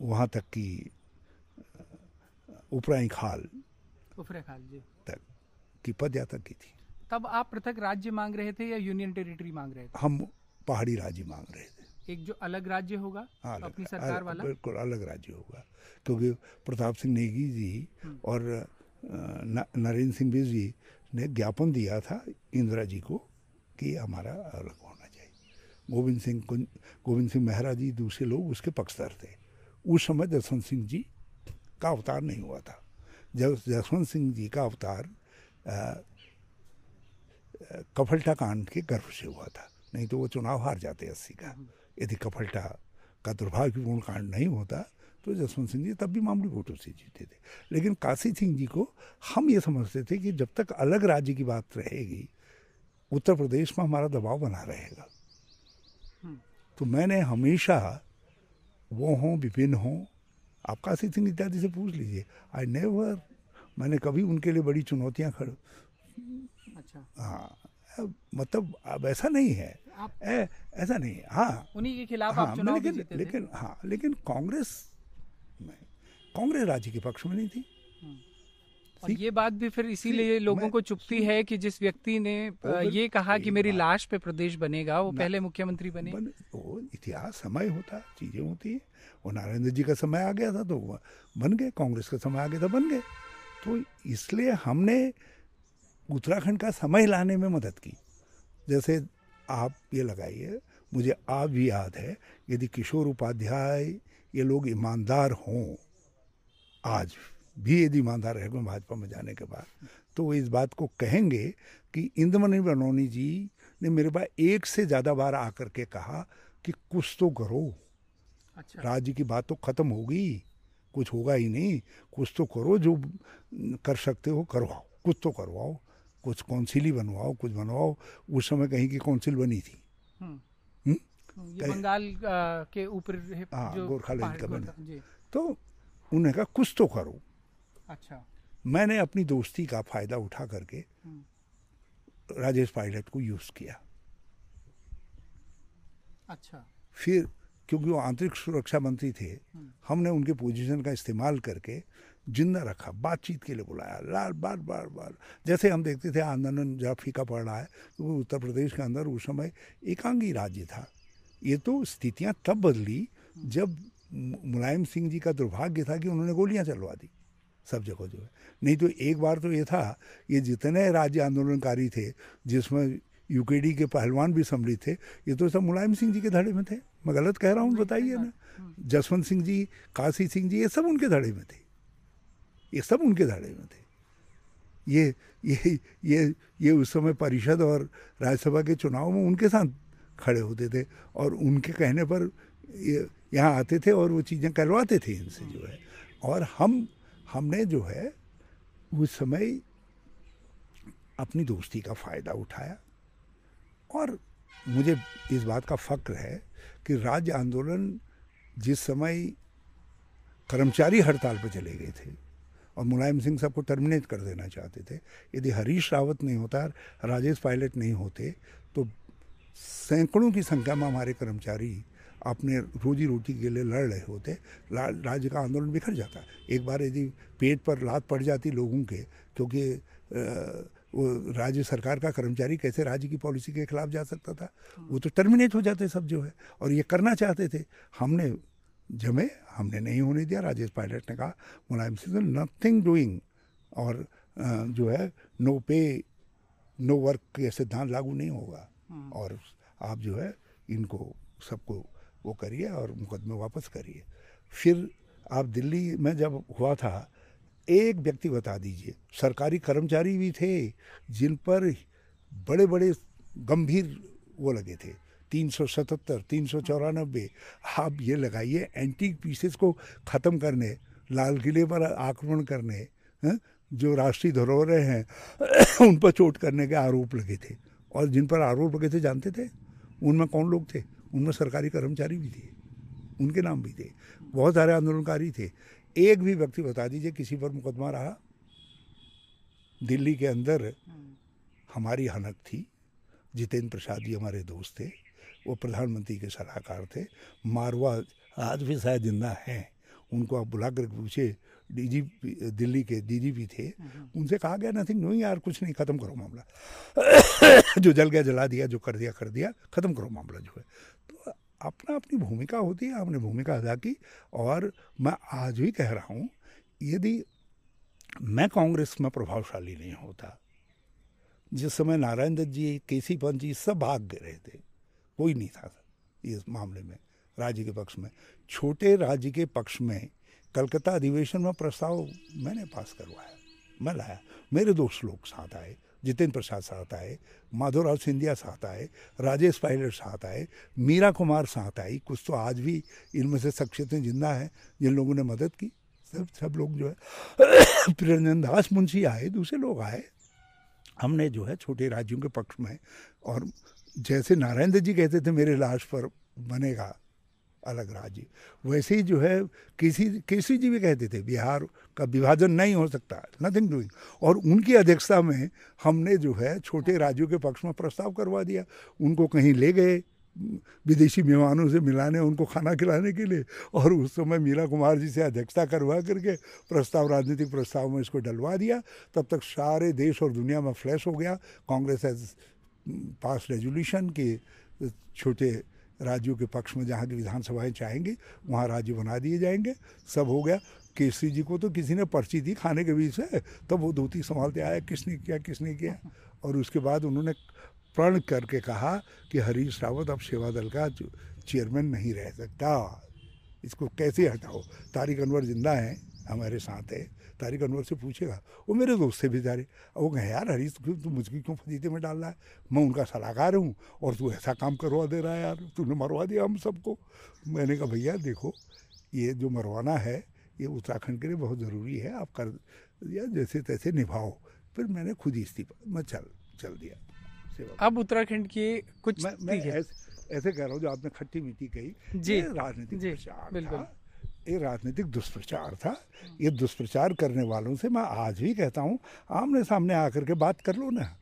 [SPEAKER 1] वहाँ तक की उपराई खाल
[SPEAKER 2] उफरे खाल जी।
[SPEAKER 1] तक की पद यात्रा की थी।
[SPEAKER 2] तब आप पृथक राज्य मांग रहे थे या यूनियन टेरिटरी मांग रहे थे?
[SPEAKER 1] हम पहाड़ी राज्य मांग रहे थे।
[SPEAKER 2] एक जो अलग राज्य होगा
[SPEAKER 1] हाँ, अलग-
[SPEAKER 2] अपनी सरकार वाला?
[SPEAKER 1] बिल्कुल अलग राज्य होगा क्योंकि प्रताप सिंह नेगी जी और अ, न- नरेंद्र सिंह बिज जी ने ज्ञापन दिया था इंदिरा जी को कि हमारा अलग होना चाहिए। गोविंद सिंह गोविंद सिंह मेहरा जी, दूसरे लोग उसके पक्षधर थे। उस समय जसवंत सिंह जी का अवतार नहीं हुआ था। जब जसवंत सिंह जी का अवतार कफलटा कांड के गर्भ से हुआ था। नहीं तो वो चुनाव हार जाते अस्सी का। यदि कफलटा का दुर्भाग्यपूर्ण कांड नहीं होता तो जसवंत सिंह जी तब भी मामूली वोटों से जीते थे। लेकिन काशी सिंह जी को हम ये समझते थे कि जब तक अलग राज्य की बात रहेगी उत्तर प्रदेश में हमारा दबाव बना रहेगा। तो मैंने हमेशा वो हों विपिन हों आप काशी सिंह इत्यादि से पूछ लीजिए। आई नेवर मैंने कभी उनके लिए बड़ी चुनौतियाँ खड़
[SPEAKER 2] अच्छा।
[SPEAKER 1] हाँ मतलब अब ऐसा नहीं है।
[SPEAKER 2] आप
[SPEAKER 1] ए, ऐसा नहीं है। हाँ।
[SPEAKER 2] उन्हीं के खिलाफ
[SPEAKER 1] हाँ
[SPEAKER 2] आप चुनाव
[SPEAKER 1] लेकिन लेकिन हाँ लेकिन कांग्रेस में कांग्रेस राज्य के पक्ष में नहीं थी।
[SPEAKER 2] और ये बात भी फिर इसीलिए लोगों को चुपती है कि जिस व्यक्ति ने ये कहा कि मेरी लाश पे प्रदेश बनेगा वो पहले मुख्यमंत्री बने।
[SPEAKER 1] बन वो इतिहास समय होता है चीज़ें होती है। वो नारायण जी का समय आ गया था तो बन गए कांग्रेस का समय आ गया था बन गए। तो इसलिए हमने उत्तराखंड का समय लाने में मदद की। जैसे आप ये लगाइए मुझे आप भी याद है यदि किशोर उपाध्याय ये लोग ईमानदार हों। आज भी यदि ईमानदार रहेंगे भाजपा में जाने के बाद तो वो इस बात को कहेंगे कि इंद्रमणि बनौनी जी ने मेरे पास एक से ज़्यादा बार आकर के कहा कि कुछ तो करो।
[SPEAKER 2] अच्छा।
[SPEAKER 1] राज्य की बात तो खत्म होगी कुछ होगा ही नहीं। कुछ तो करो जो कर सकते हो करवाओ। कुछ तो करवाओ कुछ काउंसिल ही बनवाओ कुछ बनवाओ। उस समय कहीं की काउंसिल बनी थी।
[SPEAKER 2] हम्म? ये बंगाल के ऊपर है जो
[SPEAKER 1] गोरखालैंड का बना। तो उन्होंने कहा कुछ तो करो।
[SPEAKER 2] अच्छा।
[SPEAKER 1] मैंने अपनी दोस्ती का फ़ायदा उठा करके
[SPEAKER 2] हम्म।
[SPEAKER 1] राजेश पायलट को यूज़ किया।
[SPEAKER 2] अच्छा।
[SPEAKER 1] फिर क्योंकि वो आंतरिक सुरक्षा मंत्री थे हमने उनके पोजीशन का इस्तेमाल करके ज़िंदा रखा बातचीत के लिए बुलाया। लाल बार बार बार। जैसे हम देखते थे आंदोलन जहाँ फीका पड़ रहा है तो उत्तर प्रदेश के अंदर उस समय एकांगी राज्य था। ये तो स्थितियाँ तब बदली जब मुलायम सिंह जी का दुर्भाग्य था कि उन्होंने गोलियाँ चलवा दी सब जगह जो है। नहीं तो एक बार तो ये था ये जितने राज्य आंदोलनकारी थे जिसमें यूकेडी के पहलवान भी सम्मिलित थे ये तो सब मुलायम सिंह जी के धड़े में थे। मैं गलत कह रहा हूँ बताइए ना। जसवंत सिंह जी काशी सिंह जी ये सब उनके धड़े में थे। ये सब उनके धड़े में थे। ये ये ये ये उस समय परिषद और राज्यसभा के चुनाव में उनके साथ खड़े होते थे और उनके कहने पर यहाँ आते थे और वो चीज़ें करवाते थे इनसे जो है। और हम, हमने जो है, उस समय अपनी दोस्ती का फ़ायदा उठाया। और मुझे इस बात का फ़क्र है कि राज्य आंदोलन जिस समय कर्मचारी हड़ताल पर चले गए थे और मुलायम सिंह साहब को टर्मिनेट कर देना चाहते थे, यदि हरीश रावत नहीं होता, राजेश पायलट नहीं होते तो सैकड़ों की संख्या में हमारे कर्मचारी अपने रोजी रोटी के लिए लड़ रहे होते राज्य का आंदोलन बिखर जाता। एक बार यदि पेट पर लात पड़ जाती लोगों के, क्योंकि वो राज्य सरकार का कर्मचारी कैसे राज्य की पॉलिसी के खिलाफ जा सकता था? वो तो टर्मिनेट हो जाते सब जो है। और ये करना चाहते थे। हमने जमे, हमने नहीं होने दिया। राजेश पायलट ने कहा, मुलायम सिंह नथिंग डूइंग और जो है नो पे नो वर्क के सिद्धांत लागू नहीं होगा। और आप जो है इनको सबको वो करिए और मुकदमे वापस करिए। फिर आप दिल्ली में जब हुआ था एक व्यक्ति बता दीजिए सरकारी कर्मचारी भी थे जिन पर बड़े बड़े गंभीर वो लगे थे तीन सौ सतहत्तर तीन सौ चौरानबे आप ये लगाइए एंटीक पीसेस को ख़त्म करने लाल किले पर आक्रमण करने हैं, जो राष्ट्रीय धरोहरें हैं उन पर चोट करने के आरोप लगे थे। और जिन पर आरोप लगे थे, जानते थे? उनमें कौन लोग थे? उनमें सरकारी कर्मचारी भी थे। उनके नाम भी थे। बहुत सारे आंदोलनकारी थे। एक भी व्यक्ति बता दीजिए, किसी पर मुकदमा रहा? दिल्ली के अंदर हमारी हनक थी। जितेंद्र प्रसाद जी हमारे दोस्त थे। वो प्रधानमंत्री के सलाहकार थे। मारवा आज भी शायद ज़िंदा हैं। उनको आप बुला कर पूछे डीजीपी दिल्ली के डीजीपी थे। उनसे कहा गया नथिंग नो यार कुछ नहीं ख़त्म करो मामला। जो जल गया जला दिया जो कर दिया कर दिया ख़त्म करो मामला जो है। तो अपना अपनी भूमिका होती है आपने भूमिका अदा की और मैं आज भी कह रहा हूँ यदि मैं कांग्रेस में प्रभावशाली नहीं होता जिस समय नारायण दत्त जी के सी पंत जी सब भाग गए रहे थे कोई नहीं था इस मामले में राज्य के पक्ष में। छोटे राज्य के पक्ष में कलकत्ता अधिवेशन में प्रस्ताव मैंने पास करवाया, मैं लाया। मेरे दोस्त लोग साथ आए, जितेंद्र प्रसाद साथ आए, माधवराव सिंधिया साथ आए, राजेश पायलट साथ आए, मीरा कुमार साथ आई। कुछ तो आज भी इनमें से शख्सियतें ज़िंदा हैं, जिन लोगों ने मदद की। सब सब लोग जो है प्रियरंजन दास मुंशी आए, दूसरे लोग आए। हमने जो है छोटे राज्यों के पक्ष में, और जैसे नारायण जी कहते थे, मेरे लाश पर बनेगा अलग राज्य। वैसे ही जो है, किसी, केसी जी भी कहते थे, बिहार का विभाजन नहीं हो सकता नथिंग डूइंग और उनकी अध्यक्षता में हमने जो है, छोटे राज्यों के पक्ष में प्रस्ताव करवा दिया। उनको कहीं ले गए, विदेशी मेहमानों से मिलाने, उनको खाना खिलाने के लिए। और उस समय मीरा कुमार जी से अध्यक्षता करवा करके प्रस्ताव, राजनीतिक प्रस्ताव में इसको डलवा दिया। तब तक सारे देश और दुनिया में फ्लैश हो गया। कांग्रेस हैज़ पास रेजोल्यूशन के छोटे राज्यों के पक्ष में जहाँ की विधानसभाएँ चाहेंगी, वहाँ राज्य बना दिए जाएँगे। सब हो गया। केसरी जी को तो किसी ने पर्ची दी खाने के बीच से, तब वो धोती संभालते आया किसने किया किसने किया। और उसके बाद उन्होंने प्रण करके कहा कि हरीश रावत अब सेवा दल का चेयरमैन नहीं रह सकता। इसको कैसे हटाओ? तारिक अनवर ज़िंदा हैं, हमारे साथ है। तारिक अनवर से पूछेगा वो मेरे दोस्त से भी जा रहे वो कहें यार हरीश तू मुझकी क्यों फजीते में डाल रहा है? मैं उनका सलाहकार हूँ और तू ऐसा काम करवा दे रहा है यार तूने मरवा दिया हम सबको। मैंने कहा भैया देखो ये जो मरवाना है ये उत्तराखंड के लिए बहुत ज़रूरी है आप कर या जैसे तैसे निभाओ। फिर मैंने खुद ही इस्तीफा मैं चल चल दिया।
[SPEAKER 2] अब उत्तराखंड की कुछ
[SPEAKER 1] मैं, मैं ऐसे, ऐसे कह रहा हूँ जो आपने खट्टी मीठी कही
[SPEAKER 2] जी।
[SPEAKER 1] राजनीतिक
[SPEAKER 2] बिल्कुल।
[SPEAKER 1] ये राजनीतिक दुष्प्रचार था। ये दुष्प्रचार करने वालों से मैं आज भी कहता हूँ आमने सामने आकर के बात कर लो ना।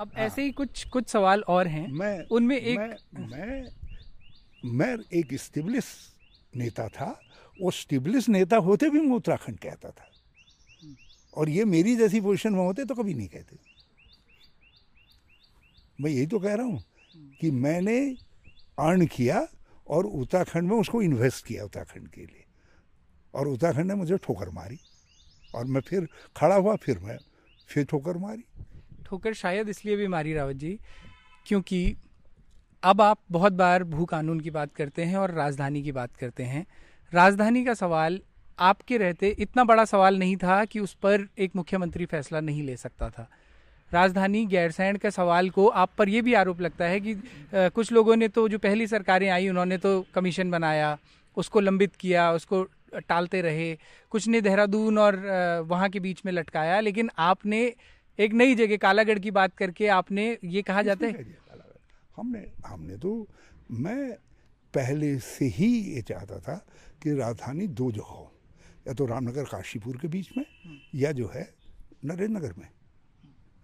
[SPEAKER 2] अब हाँ। ऐसे ही कुछ कुछ सवाल और हैं।
[SPEAKER 1] मैं
[SPEAKER 2] उनमें एक
[SPEAKER 1] मैं मैं, मैं एक स्टेबलिश नेता था। वो स्टेबलिश नेता होते भी मैं उत्तराखंड कहता था। और ये मेरी जैसी पोजीशन में होते तो कभी नहीं कहते। मैं यही तो कह रहा हूँ कि मैंने अर्न किया और उत्तराखंड में उसको इन्वेस्ट किया उत्तराखंड के लिए। और उत्तराखंड ने मुझे ठोकर मारी। और मैं फिर खड़ा हुआ, फिर मैं फिर ठोकर मारी।
[SPEAKER 2] ठोकर शायद इसलिए भी मारी रावत जी, क्योंकि अब आप बहुत बार भू कानून की बात करते हैं और राजधानी की बात करते हैं। राजधानी का सवाल आपके रहते इतना बड़ा सवाल नहीं था कि उस पर एक मुख्यमंत्री फैसला नहीं ले सकता था। राजधानी गैरसैंण के सवाल को आप पर यह भी आरोप लगता है कि आ, कुछ लोगों ने तो जो पहली सरकारें आई उन्होंने तो कमीशन बनाया उसको लंबित किया उसको टालते रहे कुछ ने देहरादून और वहाँ के बीच में लटकाया लेकिन आपने एक नई जगह कालागढ़ की बात करके आपने ये कहा जाता है?
[SPEAKER 1] हमने हमने तो मैं पहले से ही ये चाहता था कि राजधानी दो जगह हो या तो रामनगर काशीपुर के बीच में या जो है नरेंद्र नगर में।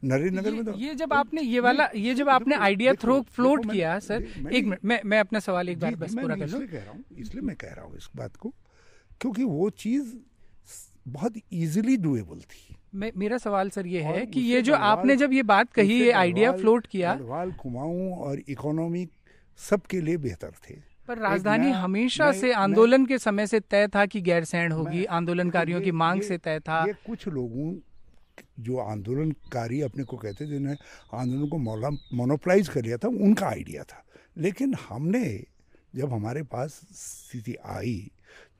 [SPEAKER 1] नरेंद्र नगर में तो
[SPEAKER 2] ये जब आपने ये वाला ये जब आपने आइडिया थ्रो फ्लोट किया सर एक मिनट मैं मैं अपना सवाल एक बार बस पूरा कर लूँ।
[SPEAKER 1] कह रहा हूँ इसलिए मैं कह रहा हूँ इस बात को क्योंकि वो चीज़ बहुत इजीली डुएबल थी।
[SPEAKER 2] मैं मेरा सवाल सर ये है कि ये जो आपने जब ये बात कही ये आइडिया फ्लोट किया
[SPEAKER 1] गढ़वाल कुमाऊं और इकोनॉमी सबके लिए बेहतर थे।
[SPEAKER 2] पर राजधानी हमेशा से आंदोलन के समय से तय था कि गैरसैंण होगी आंदोलनकारियों की मांग से तय था।
[SPEAKER 1] ये कुछ लोगों जो आंदोलनकारी अपने को कहते जिन्हें आंदोलन को मोनोपलाइज कर लिया था उनका आइडिया था। लेकिन हमने जब हमारे पास स्थिति आई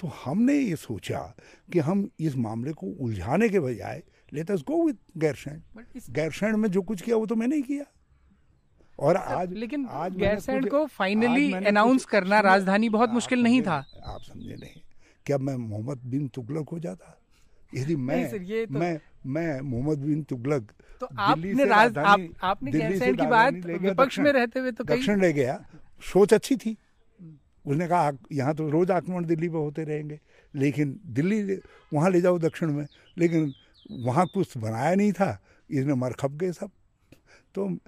[SPEAKER 1] तो हमने ये सोचा कि हम इस मामले को उलझाने के बजाय let us go with Gairsain Gairsain में जो कुछ किया वो तो मैंने ही किया। और आज
[SPEAKER 2] लेकिन आज गैरसैंड को फाइनली अनाउंस करना राजधानी बहुत मुश्किल नहीं था।
[SPEAKER 1] आप समझे नहीं। क्या मैं मोहम्मद बिन तुगलक हो जाता? यदि मैं तो... मैं मैं मोहम्मद बिन तुगलक
[SPEAKER 2] तो आपने राज आप, आपने गैरसैंण की बात विपक्ष में रहते हुए तो
[SPEAKER 1] दक्षिण ले गया। सोच अच्छी थी। उसने कहा यहाँ तो रोज आक्रमण दिल्ली पे होते रहेंगे। लेकिन दिल्ली वहाँ ले जाओ दक्षिण में। लेकिन वहाँ कुछ बनाया नहीं था। इसने मर खप गए सब। तो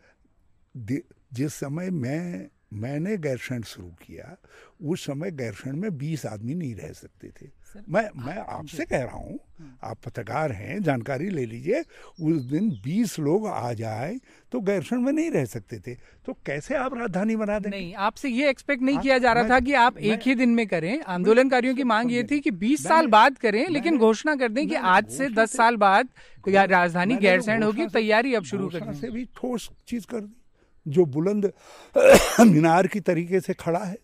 [SPEAKER 1] जिस समय मैं मैंने गैरसैंण शुरू किया उस समय गैरसैंण में बीस आदमी नहीं रह सकते थे। मैं मैं आपसे कह रहा हूँ हम्म। आप पत्रकार हैं जानकारी ले लीजिए उस दिन बीस लोग आ जाए तो गैरसैंण में नहीं रह सकते थे। तो कैसे आप राजधानी बना दें?
[SPEAKER 2] नहीं आपसे ये एक्सपेक्ट नहीं हाँ, किया जा रहा था कि आप एक ही दिन में करें। आंदोलनकारियों की मांग ये थी कि 20 साल बाद करें लेकिन घोषणा कर दें कि आज से 10 साल बाद राजधानी गैरसैंण होगी तैयारी अब शुरू कर
[SPEAKER 1] से भी ठोस चीज़ कर दी। जो बुलंद मीनार की तरीके से खड़ा है?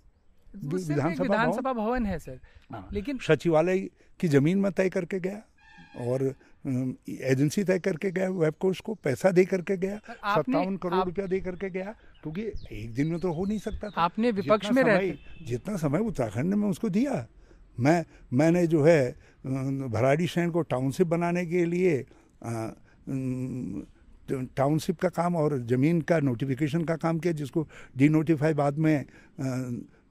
[SPEAKER 2] विधानसभा विधानसभा भवन? है सर। हाँ। लेकिन
[SPEAKER 1] सचिवालय की ज़मीन में तय करके गया और एजेंसी तय करके गया वेब को पैसा दे करके गया सत्तावन करोड़ रुपया दे करके गया क्योंकि एक दिन में तो हो नहीं सकता था।
[SPEAKER 2] आपने विपक्ष में रह
[SPEAKER 1] जितना समय उत्तराखंड में उसको दिया मैं मैंने जो है भराड़ी शहर को टाउनशिप बनाने के लिए टाउनशिप का काम और ज़मीन का नोटिफिकेशन का काम किया जिसको डी नोटिफाई बाद में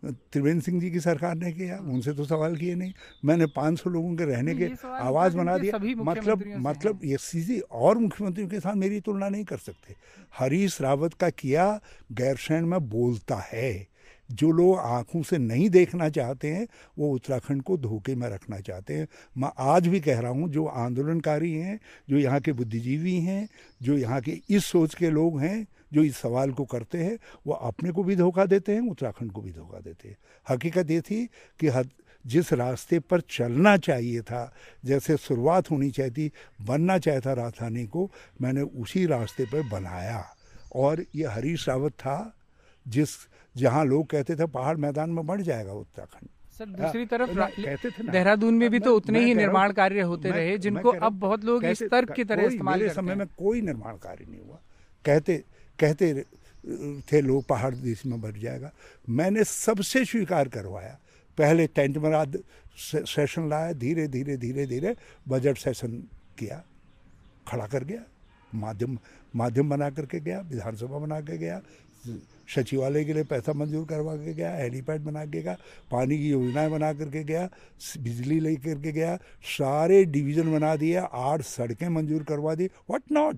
[SPEAKER 1] त्रिवेंद्र सिंह जी की सरकार ने किया। उनसे तो सवाल किए नहीं। मैंने 500 लोगों के रहने के आवाज़ बना दिया। मतलब मतलब ये सीधी और मुख्यमंत्रियों के साथ मेरी तुलना नहीं कर सकते। हरीश रावत का किया गैरसैन में बोलता है। जो लोग आँखों से नहीं देखना चाहते हैं, वो उत्तराखंड को धोखे में रखना चाहते हैं। मैं आज भी कह रहा हूँ, जो आंदोलनकारी हैं, जो यहाँ के बुद्धिजीवी हैं, जो यहाँ के इस सोच के लोग हैं, जो इस सवाल को करते हैं, वो अपने को भी धोखा देते हैं, उत्तराखंड को भी धोखा देते हैं। हकीकत ये थी कि हद, जिस रास्ते पर चलना चाहिए था, जैसे शुरुआत होनी चाहिए थी, बनना चाहिए था राजधानी को, मैंने उसी रास्ते पर बनाया। और ये हरीश रावत था, जिस जहाँ लोग कहते थे पहाड़ मैदान में बढ़ जाएगा उत्तराखंड।
[SPEAKER 2] सर दूसरी तरफ़ कहते थे देहरादून में भी तो उतने ही निर्माण कार्य होते रहे जिनको अब बहुत लोग इस तर्क की तरह इस्तेमाल
[SPEAKER 1] करते समय में कोई निर्माण कार्य नहीं हुआ। कहते कहते थे लोग पहाड़ देश में बढ़ जाएगा। मैंने सबसे स्वीकार करवाया। पहले टेंट बना सेशन लाया धीरे धीरे धीरे धीरे बजट सेशन किया खड़ा कर गया। माध्यम माध्यम बना करके गया विधानसभा बना के गया सचिवालय के लिए पैसा मंजूर करवा के गया, हेलीपैड बना के गया, पानी की योजनाएँ बना करके गया बिजली ले करके गया, सारे डिवीज़न बना दिए, आठ सड़कें मंजूर करवा दी। व्हाट नॉट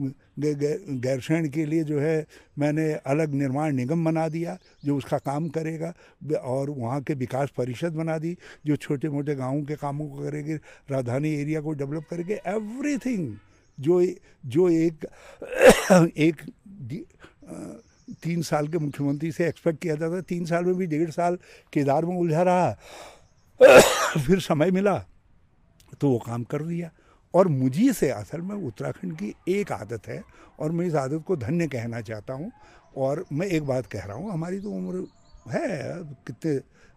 [SPEAKER 1] गैरसैंण के लिए जो है, मैंने अलग निर्माण निगम बना दिया, जो उसका काम करेगा। और वहाँ के विकास परिषद बना दी, जो छोटे मोटे गाँवों के कामों को करेगी, राजधानी एरिया को डेवलप करेगी एवरीथिंग जो जो एक एक तीन साल के मुख्यमंत्री से एक्सपेक्ट किया जाता तीन साल में भी डेढ़ साल केदार में उलझा रहा। फिर समय मिला तो वो काम कर दिया। और मुझे से असल में उत्तराखंड की एक आदत है, और मैं इस आदत को धन्य कहना चाहता हूँ। और मैं एक बात कह रहा हूँ, हमारी तो उम्र है कितने,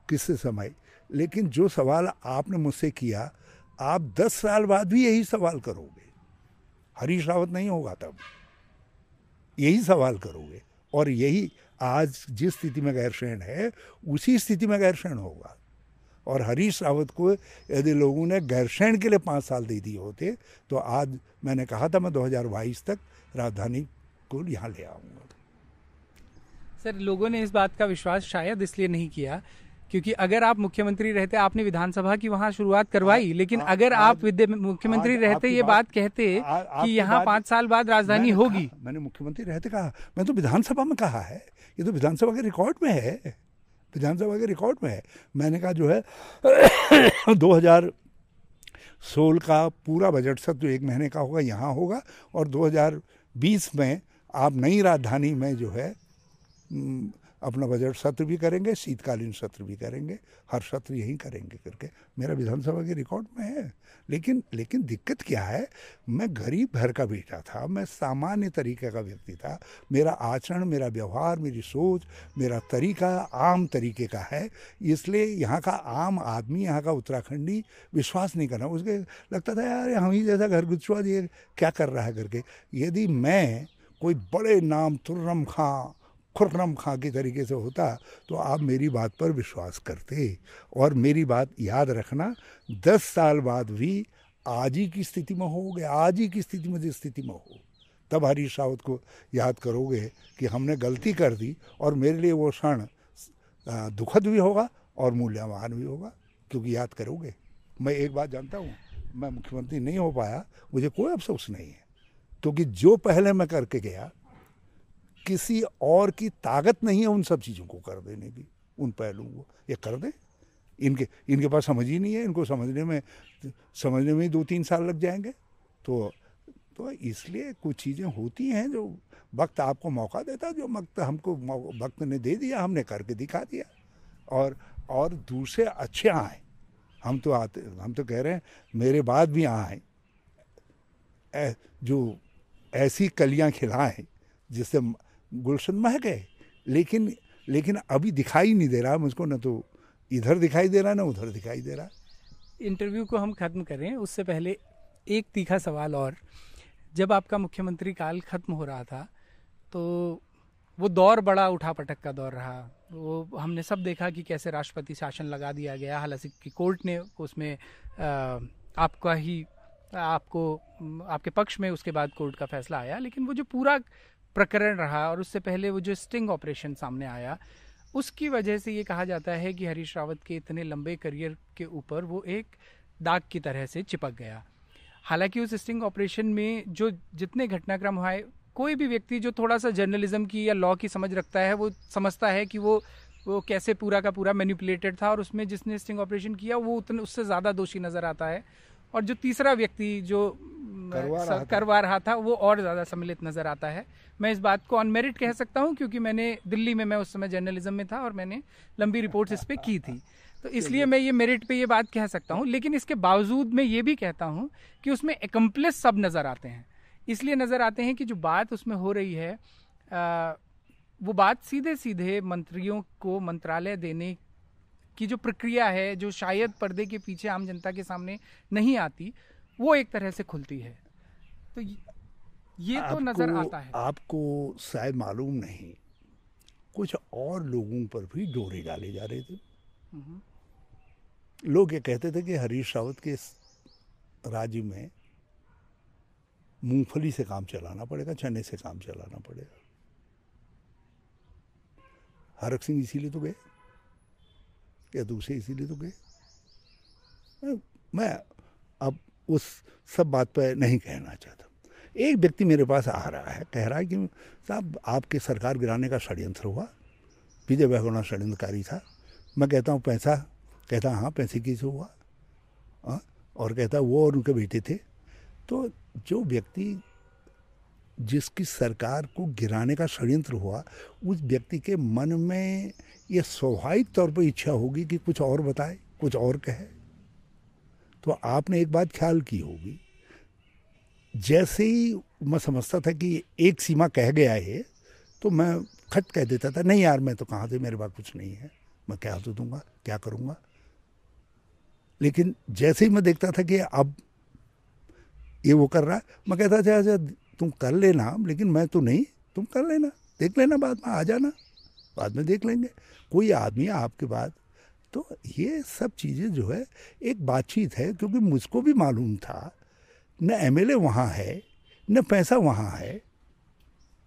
[SPEAKER 1] किस समय? लेकिन जो सवाल आपने मुझसे किया, आप दस साल बाद भी यही सवाल करोगे। हरीश रावत नहीं होगा तब। यही सवाल करोगे। और यही आज जिस स्थिति में गैरसैन है, उसी स्थिति में गैरसैन होगा। और हरीश रावत को यदि लोगों ने गैरसैन के लिए पाँच साल दे दिए होते तो आज मैंने कहा था, मैं 2022 तक राजधानी को यहाँ ले आऊँगा।
[SPEAKER 2] सर, लोगों ने इस बात का विश्वास शायद इसलिए नहीं किया क्योंकि अगर आप मुख्यमंत्री रहते आपने विधानसभा की वहाँ शुरुआत करवाई लेकिन आ, अगर आप मुख्यमंत्री रहते ये बात कहते आ, कि यहाँ पाँच साल बाद राजधानी होगी।
[SPEAKER 1] मैंने मुख्यमंत्री रहते कहा मैं तो विधानसभा में कहा है ये तो विधानसभा के रिकॉर्ड में है विधानसभा के रिकॉर्ड में है। मैंने कहा जो है 2016 का पूरा बजट सत्र एक महीने का होगा यहाँ होगा और 2020 में आप नई राजधानी में जो है अपना बजट सत्र भी करेंगे, शीतकालीन सत्र भी करेंगे, हर सत्र यही करेंगे करके। मेरा विधानसभा के रिकॉर्ड में है। लेकिन लेकिन दिक्कत क्या है? मैं गरीब घर का बेटा था, मैं सामान्य तरीके का व्यक्ति था। मेरा आचरण, मेरा व्यवहार, मेरी सोच, मेरा तरीका आम तरीके का है। इसलिए यहाँ का आम आदमी, यहाँ का उत्तराखंडी विश्वास नहीं करना उसके लगता था, यार, हम ही जैसा घर गुच्छुआ दिए क्या कर रहा है करके? यदि मैं कोई बड़े नाम तुर्रम खां खुर्रम खां के तरीके से होता तो आप मेरी बात पर विश्वास करते। और मेरी बात याद रखना, दस साल बाद भी आज ही की स्थिति में हो गए आज ही की स्थिति में जिस स्थिति में हो। तब हरीश रावत को याद करोगे कि हमने गलती कर दी, और मेरे लिए वो क्षण दुखद भी होगा और मूल्यवान भी होगा, क्योंकि याद करोगे। मैं एक बात जानता हूँ, मैं मुख्यमंत्री नहीं हो पाया, मुझे कोई अफसोस नहीं है। क्योंकि जो पहले मैं करके गया किसी और की ताकत नहीं है उन सब चीज़ों को कर देने की, उन पहलुओं को। ये कर दें। इनके इनके पास समझ ही नहीं है, इनको समझने में समझने में ही दो तीन साल लग जाएँगे। तो तो इसलिए कुछ चीज़ें होती हैं जो वक्त आपको मौका देता, जो वक्त हमको वक्त ने दे दिया, हमने करके दिखा दिया। और और दूसरे अच्छे आए। हम तो आते, हम तो कह रहे हैं, मेरे बाद भी आए। जो ऐसी कलियाँ खिलाएँ, जिससे गुलशन मह गए लेकिन लेकिन अभी दिखाई नहीं दे रहा, मुझको ना तो इधर दिखाई दे रहा, ना उधर दिखाई दे रहा।
[SPEAKER 2] इंटरव्यू को हम ख़त्म करें, उससे पहले एक तीखा सवाल और। जब आपका मुख्यमंत्री काल खत्म हो रहा था तो वो दौर बड़ा उठा पटक का दौर रहा। वो, हमने सब देखा कि कैसे राष्ट्रपति शासन लगा दिया गया, हालाँकि कोर्ट ने उसमें आपका ही, आपको, आपके पक्ष में उसके बाद कोर्ट का फैसला आया, लेकिन वो जो पूरा प्रकरण रहा और उससे पहले वो जो स्टिंग ऑपरेशन सामने आया उसकी वजह से ये कहा जाता है कि हरीश रावत के इतने लंबे करियर के ऊपर वो एक दाग की तरह से चिपक गया। हालाँकि उस स्टिंग ऑपरेशन में जो जितने घटनाक्रम हुए कोई भी व्यक्ति जो थोड़ा सा जर्नलिज्म की या लॉ की समझ रखता है वो समझता है कि वो वो कैसे पूरा का पूरा मैनिपुलेटेड था और उसमें जिसने स्टिंग ऑपरेशन किया वो उतने उससे ज़्यादा दोषी नज़र आता है। और जो तीसरा व्यक्ति जो
[SPEAKER 1] करवा रहा
[SPEAKER 2] करवा रहा था वो और ज़्यादा सम्मिलित नज़र आता है। मैं इस बात को अनमेरिट कह सकता हूँ क्योंकि मैंने दिल्ली में मैं उस समय जर्नलिज्म में था और मैंने लंबी रिपोर्ट्स इस पर की थी। तो इसलिए मैं ये मेरिट पे ये बात कह सकता हूँ लेकिन इसके बावजूद मैं ये भी कहता हूँ कि उसमें एकम्प्लेस सब नज़र आते हैं। इसलिए नज़र आते हैं कि जो बात उसमें हो रही है आ, वो बात सीधे सीधे मंत्रियों को मंत्रालय देने की जो प्रक्रिया है जो शायद पर्दे के पीछे आम जनता के सामने नहीं आती वो एक तरह से खुलती है। तो ये तो नज़र आता है।
[SPEAKER 1] आपको शायद मालूम नहीं कुछ और लोगों पर भी डोरे डाले जा रहे थे। हम्म। लोग ये कहते थे कि हरीश रावत के राज्य में मूंगफली से काम चलाना पड़ेगा चने से काम चलाना पड़ेगा। हरक सिंह इसीलिए तो गए या दूसरे इसीलिए तो गए। मैं अब उस सब बात पर नहीं कहना चाहता। एक व्यक्ति मेरे पास आ रहा है कह रहा है कि साहब आपके सरकार गिराने का षड्यंत्र हुआ। विजय बहुगुणा षड्यंत्रकारी था। मैं कहता हूँ पैसा? कहता हाँ पैसे किसे हुआ। आ? हाँ, और कहता वो और उनके बेटे थे। तो जो व्यक्ति जिसकी सरकार को गिराने का षड्यंत्र हुआ उस व्यक्ति के मन में ये स्वाभाविक तौर पर इच्छा होगी कि कुछ और बताए कुछ और कहे। तो आपने एक बात ख्याल की होगी जैसे ही मैं समझता था कि एक सीमा कह गया है तो मैं खट कह देता था, नहीं यार, मैं तो कहाँ से, मेरे पास कुछ नहीं है। मैं क्या तो दूँगा, क्या करूँगा? लेकिन जैसे ही मैं देखता था कि अब ये वो कर रहा है, मैं कहता था अच्छा तुम कर लेना, लेकिन मैं तो नहीं, तुम कर लेना, देख लेना बाद में, आ जाना, बाद में देख लेंगे। कोई आदमी आपके बाद। तो ये सब चीज़ें जो है, एक बातचीत है, क्योंकि मुझको भी मालूम था न एम एमएलए वहाँ है, न पैसा वहाँ है।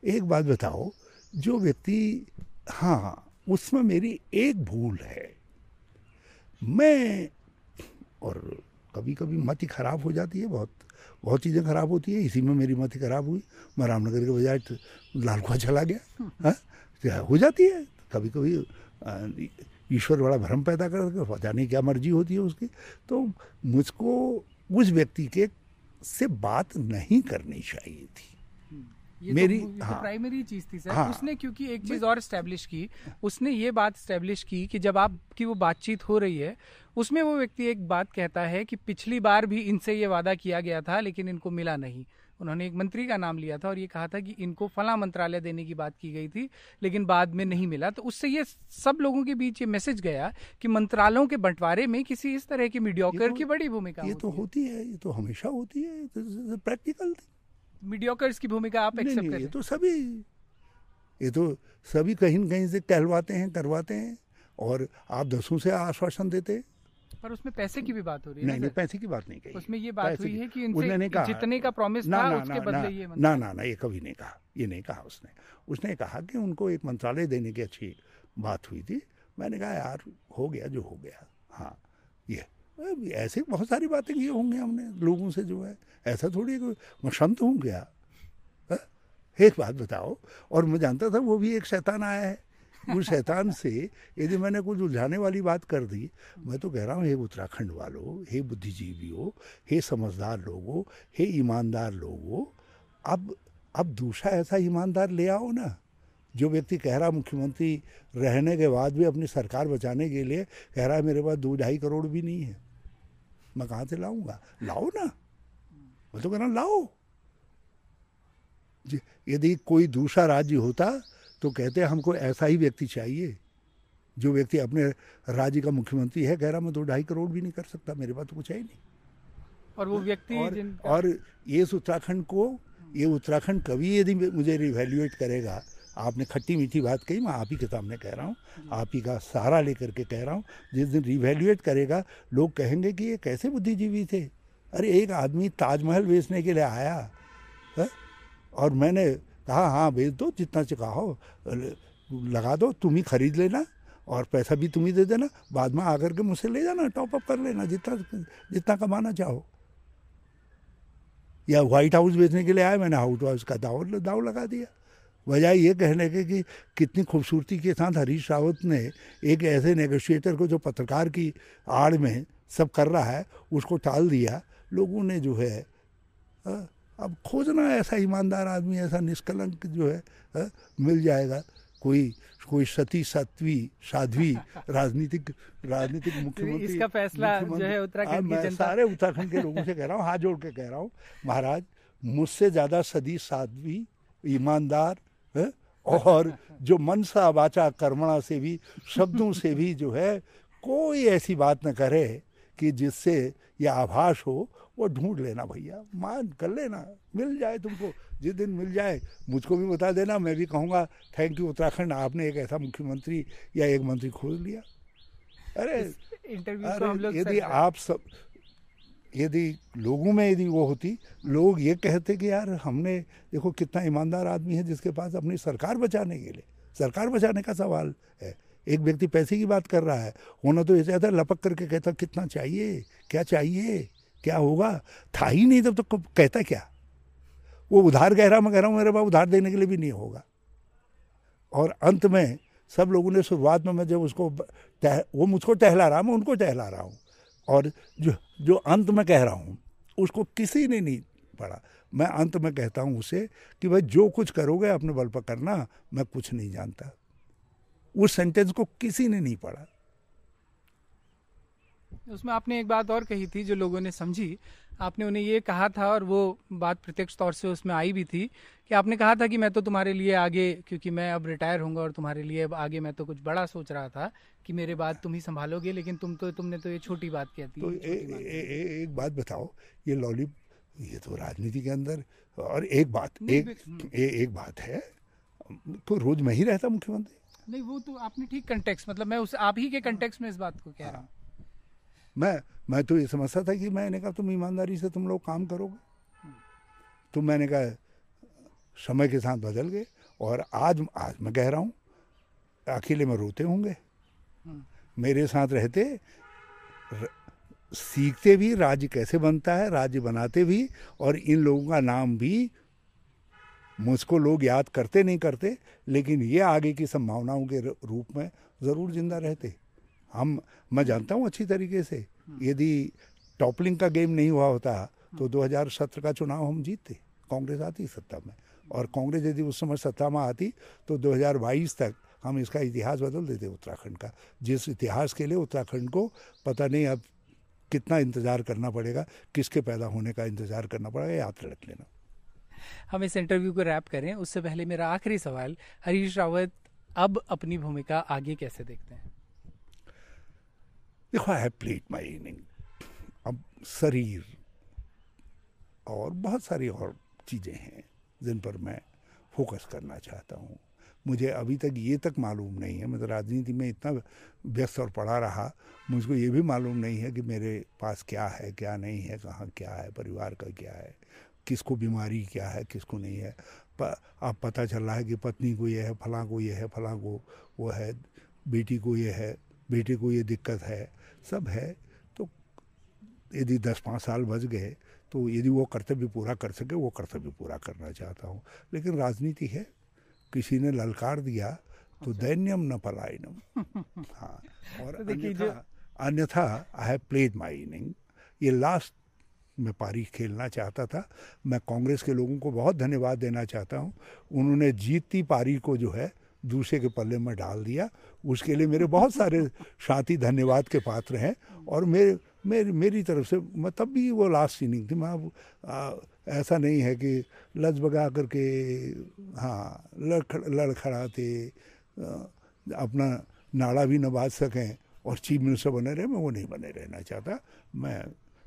[SPEAKER 1] एक बात बताओ, जो व्यक्ति हाँ उसमें मेरी एक भूल है। मैं, और कभी कभी मत खराब हो जाती है, बहुत बहुत चीज़ें खराब होती है, इसी में मेरी मत खराब हुई। मैं रामनगर के बजाय लालकुआ चला गया हाँ हो जाती है। कभी कभी ईश्वर बड़ा भ्रम पैदा कर पता नहीं क्या मर्ज़ी होती है उसकी। तो मुझको, उस व्यक्ति के से बात नहीं करनी चाहिए थी।
[SPEAKER 2] ये तो मेरी तो, हाँ, प्राइमरी चीज़ थी सर हाँ, उसने क्योंकि एक चीज़ और स्टैब्लिश की उसने ये बात स्टैब्लिश की कि जब आपकी वो बातचीत हो रही है उसमें वो व्यक्ति एक बात कहता है कि पिछली बार भी इनसे ये वादा किया गया था लेकिन इनको मिला नहीं। उन्होंने एक मंत्री का नाम लिया था और ये कहा था कि इनको फला मंत्रालय देने की बात की गई थी लेकिन बाद में नहीं मिला। तो उससे ये सब लोगों के बीच ये मैसेज गया कि मंत्रालयों के बंटवारे में किसी इस तरह की मीडियोकर तो, की बड़ी भूमिका
[SPEAKER 1] ये तो होती है। ये तो हमेशा होती है प्रैक्टिकल
[SPEAKER 2] मीडियोकर्स की भूमिका आप एक्सेप्ट करें
[SPEAKER 1] ये तो सभी ये तो सभी कहीं न कहीं से कहलवाते हैं करवाते हैं और आप दसों से आश्वासन देते हैं।
[SPEAKER 2] पर उसमें पैसे की भी बात हो रही
[SPEAKER 1] है नहीं नहीं पैसे की बात नहीं कही।
[SPEAKER 2] उसमें ये बात हुई है कि इनसे कहा, जितने का प्रॉमिस था ना, उसके बदले ये
[SPEAKER 1] ना ना ना ये कभी नहीं कहा। ये नहीं कहा उसने। उसने कहा कि उनको एक मंत्रालय देने की अच्छी बात हुई थी। मैंने कहा यार हो गया जो हो गया। हाँ ये। ऐसे बहुत सारी बातें की होंगे हमने लोगों से जो है। ऐसा थोड़ी मैं संत हूँ क्या? हाँ? एक बात बताओ। और मैं जानता था वो भी एक शैतान आया है। उस शैतान से यदि मैंने कुछ उलझाने वाली बात कर दी, मैं तो कह रहा हूँ, हे उत्तराखंड वालों, हे बुद्धिजीवियों, हे समझदार लोगों, हे ईमानदार लोगों, अब अब दूसरा ऐसा ईमानदार ले आओ ना, जो व्यक्ति कह रहा मुख्यमंत्री रहने के बाद भी अपनी सरकार बचाने के लिए कह रहा है, मेरे पास दो ढाई करोड़ भी नहीं है, मैं कहाँ से लाऊँगा? लाओ ना। मैं तो कह रहा लाओ। यदि कोई दूसरा राज्य होता तो कहते हैं हमको ऐसा ही व्यक्ति चाहिए जो व्यक्ति अपने राज्य का मुख्यमंत्री है कह रहा मैं तो ढाई करोड़ भी नहीं कर सकता मेरे पास तो कुछ है ही नहीं
[SPEAKER 2] और वो व्यक्ति
[SPEAKER 1] और, और ये उत्तराखंड को ये उत्तराखंड कभी यदि मुझे रिवेल्युएट करेगा आपने खट्टी मीठी बात कही मैं आप ही के सामने कह रहा हूँ आप ही का सहारा लेकर के कह रहा हूँ जिस दिन रिवेल्युएट करेगा लोग कहेंगे कि ये कैसे बुद्धिजीवी थे अरे एक आदमी ताजमहल बेचने के लिए आया है? और मैंने कहा हाँ भेज दो, जितना चाहो लगा दो, तुम ही खरीद लेना और पैसा भी तुम ही दे देना। बाद में आकर के मुझसे ले जाना टॉप अप कर लेना, जितना जितना कमाना चाहो। या व्हाइट हाउस बेचने के लिए आया, मैंने हाउस हाउस का दाव दाव लगा दिया। वजह ये कहने के कि कितनी खूबसूरती के साथ हरीश रावत ने एक ऐसे नेगोशिएटर को जो पत्रकार की आड़ में सब कर रहा है, उसको टाल दिया। लोगों ने जो है अब खोजना ऐसा ईमानदार आदमी ऐसा निष्कलंक जो है मिल जाएगा। कोई कोई सती सत्वी साध्वी राजनीतिक राजनीतिक मुख्यमंत्री
[SPEAKER 2] इसका फैसला जो है उत्तराखंड की जनता
[SPEAKER 1] सारे उत्तराखंड के लोगों से कह रहा हूँ हाथ जोड़ के कह रहा हूँ महाराज मुझसे ज़्यादा सदी साध्वी ईमानदार और जो मन सा वाचा कर्मणा से भी शब्दों से भी जो है कोई ऐसी बात न करे कि जिससे यह आभास हो वो ढूंढ लेना भैया मान कर लेना मिल जाए तुमको जिस दिन मिल जाए मुझको भी बता देना मैं भी कहूँगा थैंक यू उत्तराखंड आपने एक ऐसा मुख्यमंत्री या एक मंत्री खोज लिया। अरे अरे यदि आप सब यदि लोगों में यदि वो होती लोग ये कहते कि यार हमने देखो कितना ईमानदार आदमी है जिसके पास अपनी सरकार बचाने के लिए। सरकार बचाने का सवाल है। एक व्यक्ति पैसे की बात कर रहा है होना तो ऐसे आता लपक करके कहता कितना चाहिए? क्या चाहिए? क्या होगा? था ही नहीं तब तो कहता क्या? वो उधार कह रहा, मैं कह रहा हूँ, मेरे पास उधार देने के लिए भी नहीं होगा। और अंत में सब लोगों ने शुरुआत में मैं जब उसको वो मुझको टहला रहा, मैं उनको टहला रहा हूँ। और जो जो अंत में कह रहा हूँ, उसको किसी ने नहीं पढ़ा। मैं अंत में कहता हूँ उसे कि भाई, जो कुछ करोगे, अपने बल पर करना, मैं कुछ नहीं जानता। उस सेंटेंस को किसी ने नहीं पढ़ा।
[SPEAKER 2] उसमें आपने एक बात और कही थी जो लोगों ने समझी। आपने उन्हें ये कहा था और वो बात प्रत्यक्ष तौर से उसमें आई भी थी कि आपने कहा था कि मैं तो तुम्हारे लिए आगे क्योंकि मैं अब रिटायर होऊँगा और तुम्हारे लिए अब आगे मैं तो कुछ बड़ा सोच रहा था कि मेरे बाद तुम ही संभालोगे लेकिन तुम तो तुमने तो ये छोटी बात कहती
[SPEAKER 1] तो ए, ए, ए, एक बात बताओ ये लॉली ये तो राजनीति के अंदर और एक बात एक ए, एक बात है तो रोज मैं ही रहता मुख्यमंत्री?
[SPEAKER 2] नहीं वो तो आपने ठीक कंटेक्स मतलब मैं उस आप ही के कंटेक्स में इस बात को कह रहा हूँ।
[SPEAKER 1] मैं मैं तो ये समझता था कि मैंने कहा तुम ईमानदारी से तुम लोग काम करोगे। तो मैंने कहा समय के साथ बदल गए और आज आज मैं कह रहा हूँ अकेले में रोते होंगे। मेरे साथ रहते र, सीखते भी राज्य कैसे बनता है राज्य बनाते भी और इन लोगों का नाम भी मुझको लोग याद करते नहीं करते लेकिन ये आगे की संभावनाओं के रूप में ज़रूर ज़िंदा रहते। हम मैं जानता हूँ अच्छी तरीके से। यदि टॉपलिंग का गेम नहीं हुआ होता तो 2017 का चुनाव हम जीतते कांग्रेस आती सत्ता में। और कांग्रेस यदि उस समय सत्ता में आती तो 2022 तक हम इसका इतिहास बदल देते उत्तराखंड का। जिस इतिहास के लिए उत्तराखंड को पता नहीं अब कितना इंतज़ार करना पड़ेगा किसके पैदा होने का इंतज़ार करना पड़ेगा याद रख लेना।
[SPEAKER 2] हम इस इंटरव्यू को रैप करें। उससे पहले मेरा आखिरी सवाल हरीश रावत अब अपनी भूमिका आगे कैसे देखते हैं?
[SPEAKER 1] देखो I have played my inning अब शरीर और बहुत सारी और चीज़ें हैं जिन पर मैं फोकस करना चाहता हूँ। मुझे अभी तक ये तक मालूम नहीं है मतलब राजनीति में इतना व्यस्त और पड़ा रहा मुझको ये भी मालूम नहीं है कि मेरे पास क्या है क्या नहीं है कहाँ क्या है परिवार का क्या है किसको बीमारी क्या है किसको नहीं है। प, अब पता चल रहा है कि पत्नी को ये है फलां को ये है फलां को वो है बेटी को ये है बेटे को ये दिक्कत है सब है तो यदि दस पाँच साल बच गए तो यदि वो कर्तव्य पूरा कर सके वो कर्तव्य पूरा करना चाहता हूँ। लेकिन राजनीति है किसी ने ललकार दिया तो अच्छा। दैन्यम न पलायनम। हाँ और तो अन्यथा अन्यथा I have played my inning ये लास्ट मैं पारी खेलना चाहता था। मैं कांग्रेस के लोगों को बहुत धन्यवाद देना चाहता हूँ। उन्होंने जीतती पारी को जो है दूसरे के पल्ले में डाल दिया। उसके लिए मेरे बहुत सारे साथी धन्यवाद के पात्र हैं और मेरे, मेरी मेरी तरफ़ से मैं तब भी वो लास्ट सीनिंग थी। मैं अब ऐसा नहीं है कि लज बगा करके हाँ लड़खड़ लड़खड़ाते अपना नाड़ा भी न बाज सकें और चीफ मिनिस्टर बने रहे, मैं वो नहीं बने रहना चाहता। मैं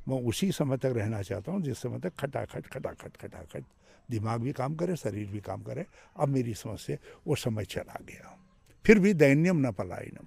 [SPEAKER 1] मैं उसी समय तक रहना चाहता हूँ, जिस समय तक खटाखट खटाखट खटाखट दिमाग भी काम करे, शरीर भी काम करे। अब मेरी समझ से वो समय चला गया। फिर भी दैन्यम न पलायनम।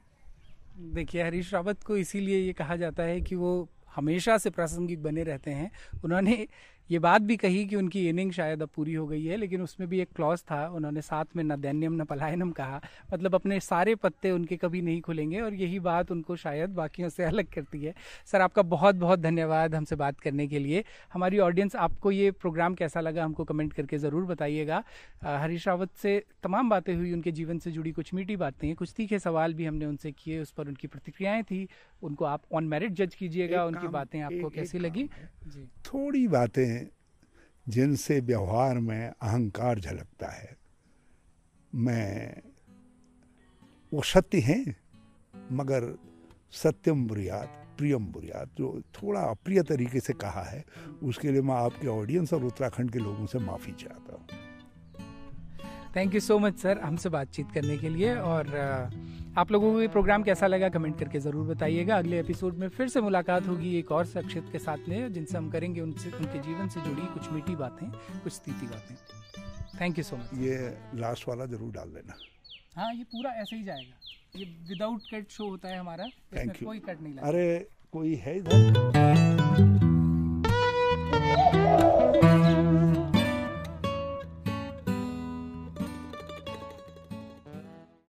[SPEAKER 2] देखिए, हरीश रावत को इसीलिए ये कहा जाता है कि वो हमेशा से प्रासंगिक बने रहते हैं। उन्होंने ये बात भी कही कि उनकी इनिंग शायद अब पूरी हो गई है, लेकिन उसमें भी एक क्लॉज था, उन्होंने साथ में न दैन्यम, न पलायनम कहा। मतलब अपने सारे पत्ते उनके कभी नहीं खुलेंगे, और यही बात उनको शायद बाकियों से अलग करती है। सर, आपका बहुत बहुत धन्यवाद हमसे बात करने के लिए। हमारी ऑडियंस आपको ये प्रोग्राम कैसा लगा, हमको कमेंट करके ज़रूर बताइएगा। हरीश रावत से तमाम बातें हुई, उनके जीवन से जुड़ी कुछ मीठी बातें कुछ तीखे सवाल भी हमने उनसे किए, उस पर उनकी प्रतिक्रियाएँ थी। उनको आप ऑन मेरिट जज कीजिएगा उनकी बातें आपको एक, कैसी एक लगी?
[SPEAKER 1] जी। थोड़ी बातें जिनसे व्यवहार में अहंकार झलकता है। मैं वो सत्य हैं मगर सत्यम बुरियात प्रियम बुरियात जो थोड़ा अप्रिय तरीके से कहा है उसके लिए मैं आपके ऑडियंस और उत्तराखंड के लोगों से माफ़ी चाहता हूँ।
[SPEAKER 2] Thank you so much sir हमसे बातचीत करने के लिए और आप लोगों को ये प्रोग्राम कैसा लगा कमेंट करके ज़रूर बताइएगा। अगले एपिसोड में फिर से मुलाकात होगी एक और शख्सियत के साथ में जिनसे हम करेंगे उनसे उनके जीवन से जुड़ी कुछ मीठी बातें कुछ तीती बातें। थैंक यू सो मच
[SPEAKER 1] ये लास्ट वाला ज़रूर डाल देना।
[SPEAKER 2] हाँ ये पूरा ऐसे ही जाएगा। ये विदाउट कट शो होता है हमारा कोई कट नहीं लगा
[SPEAKER 1] अरे कोई है इधर?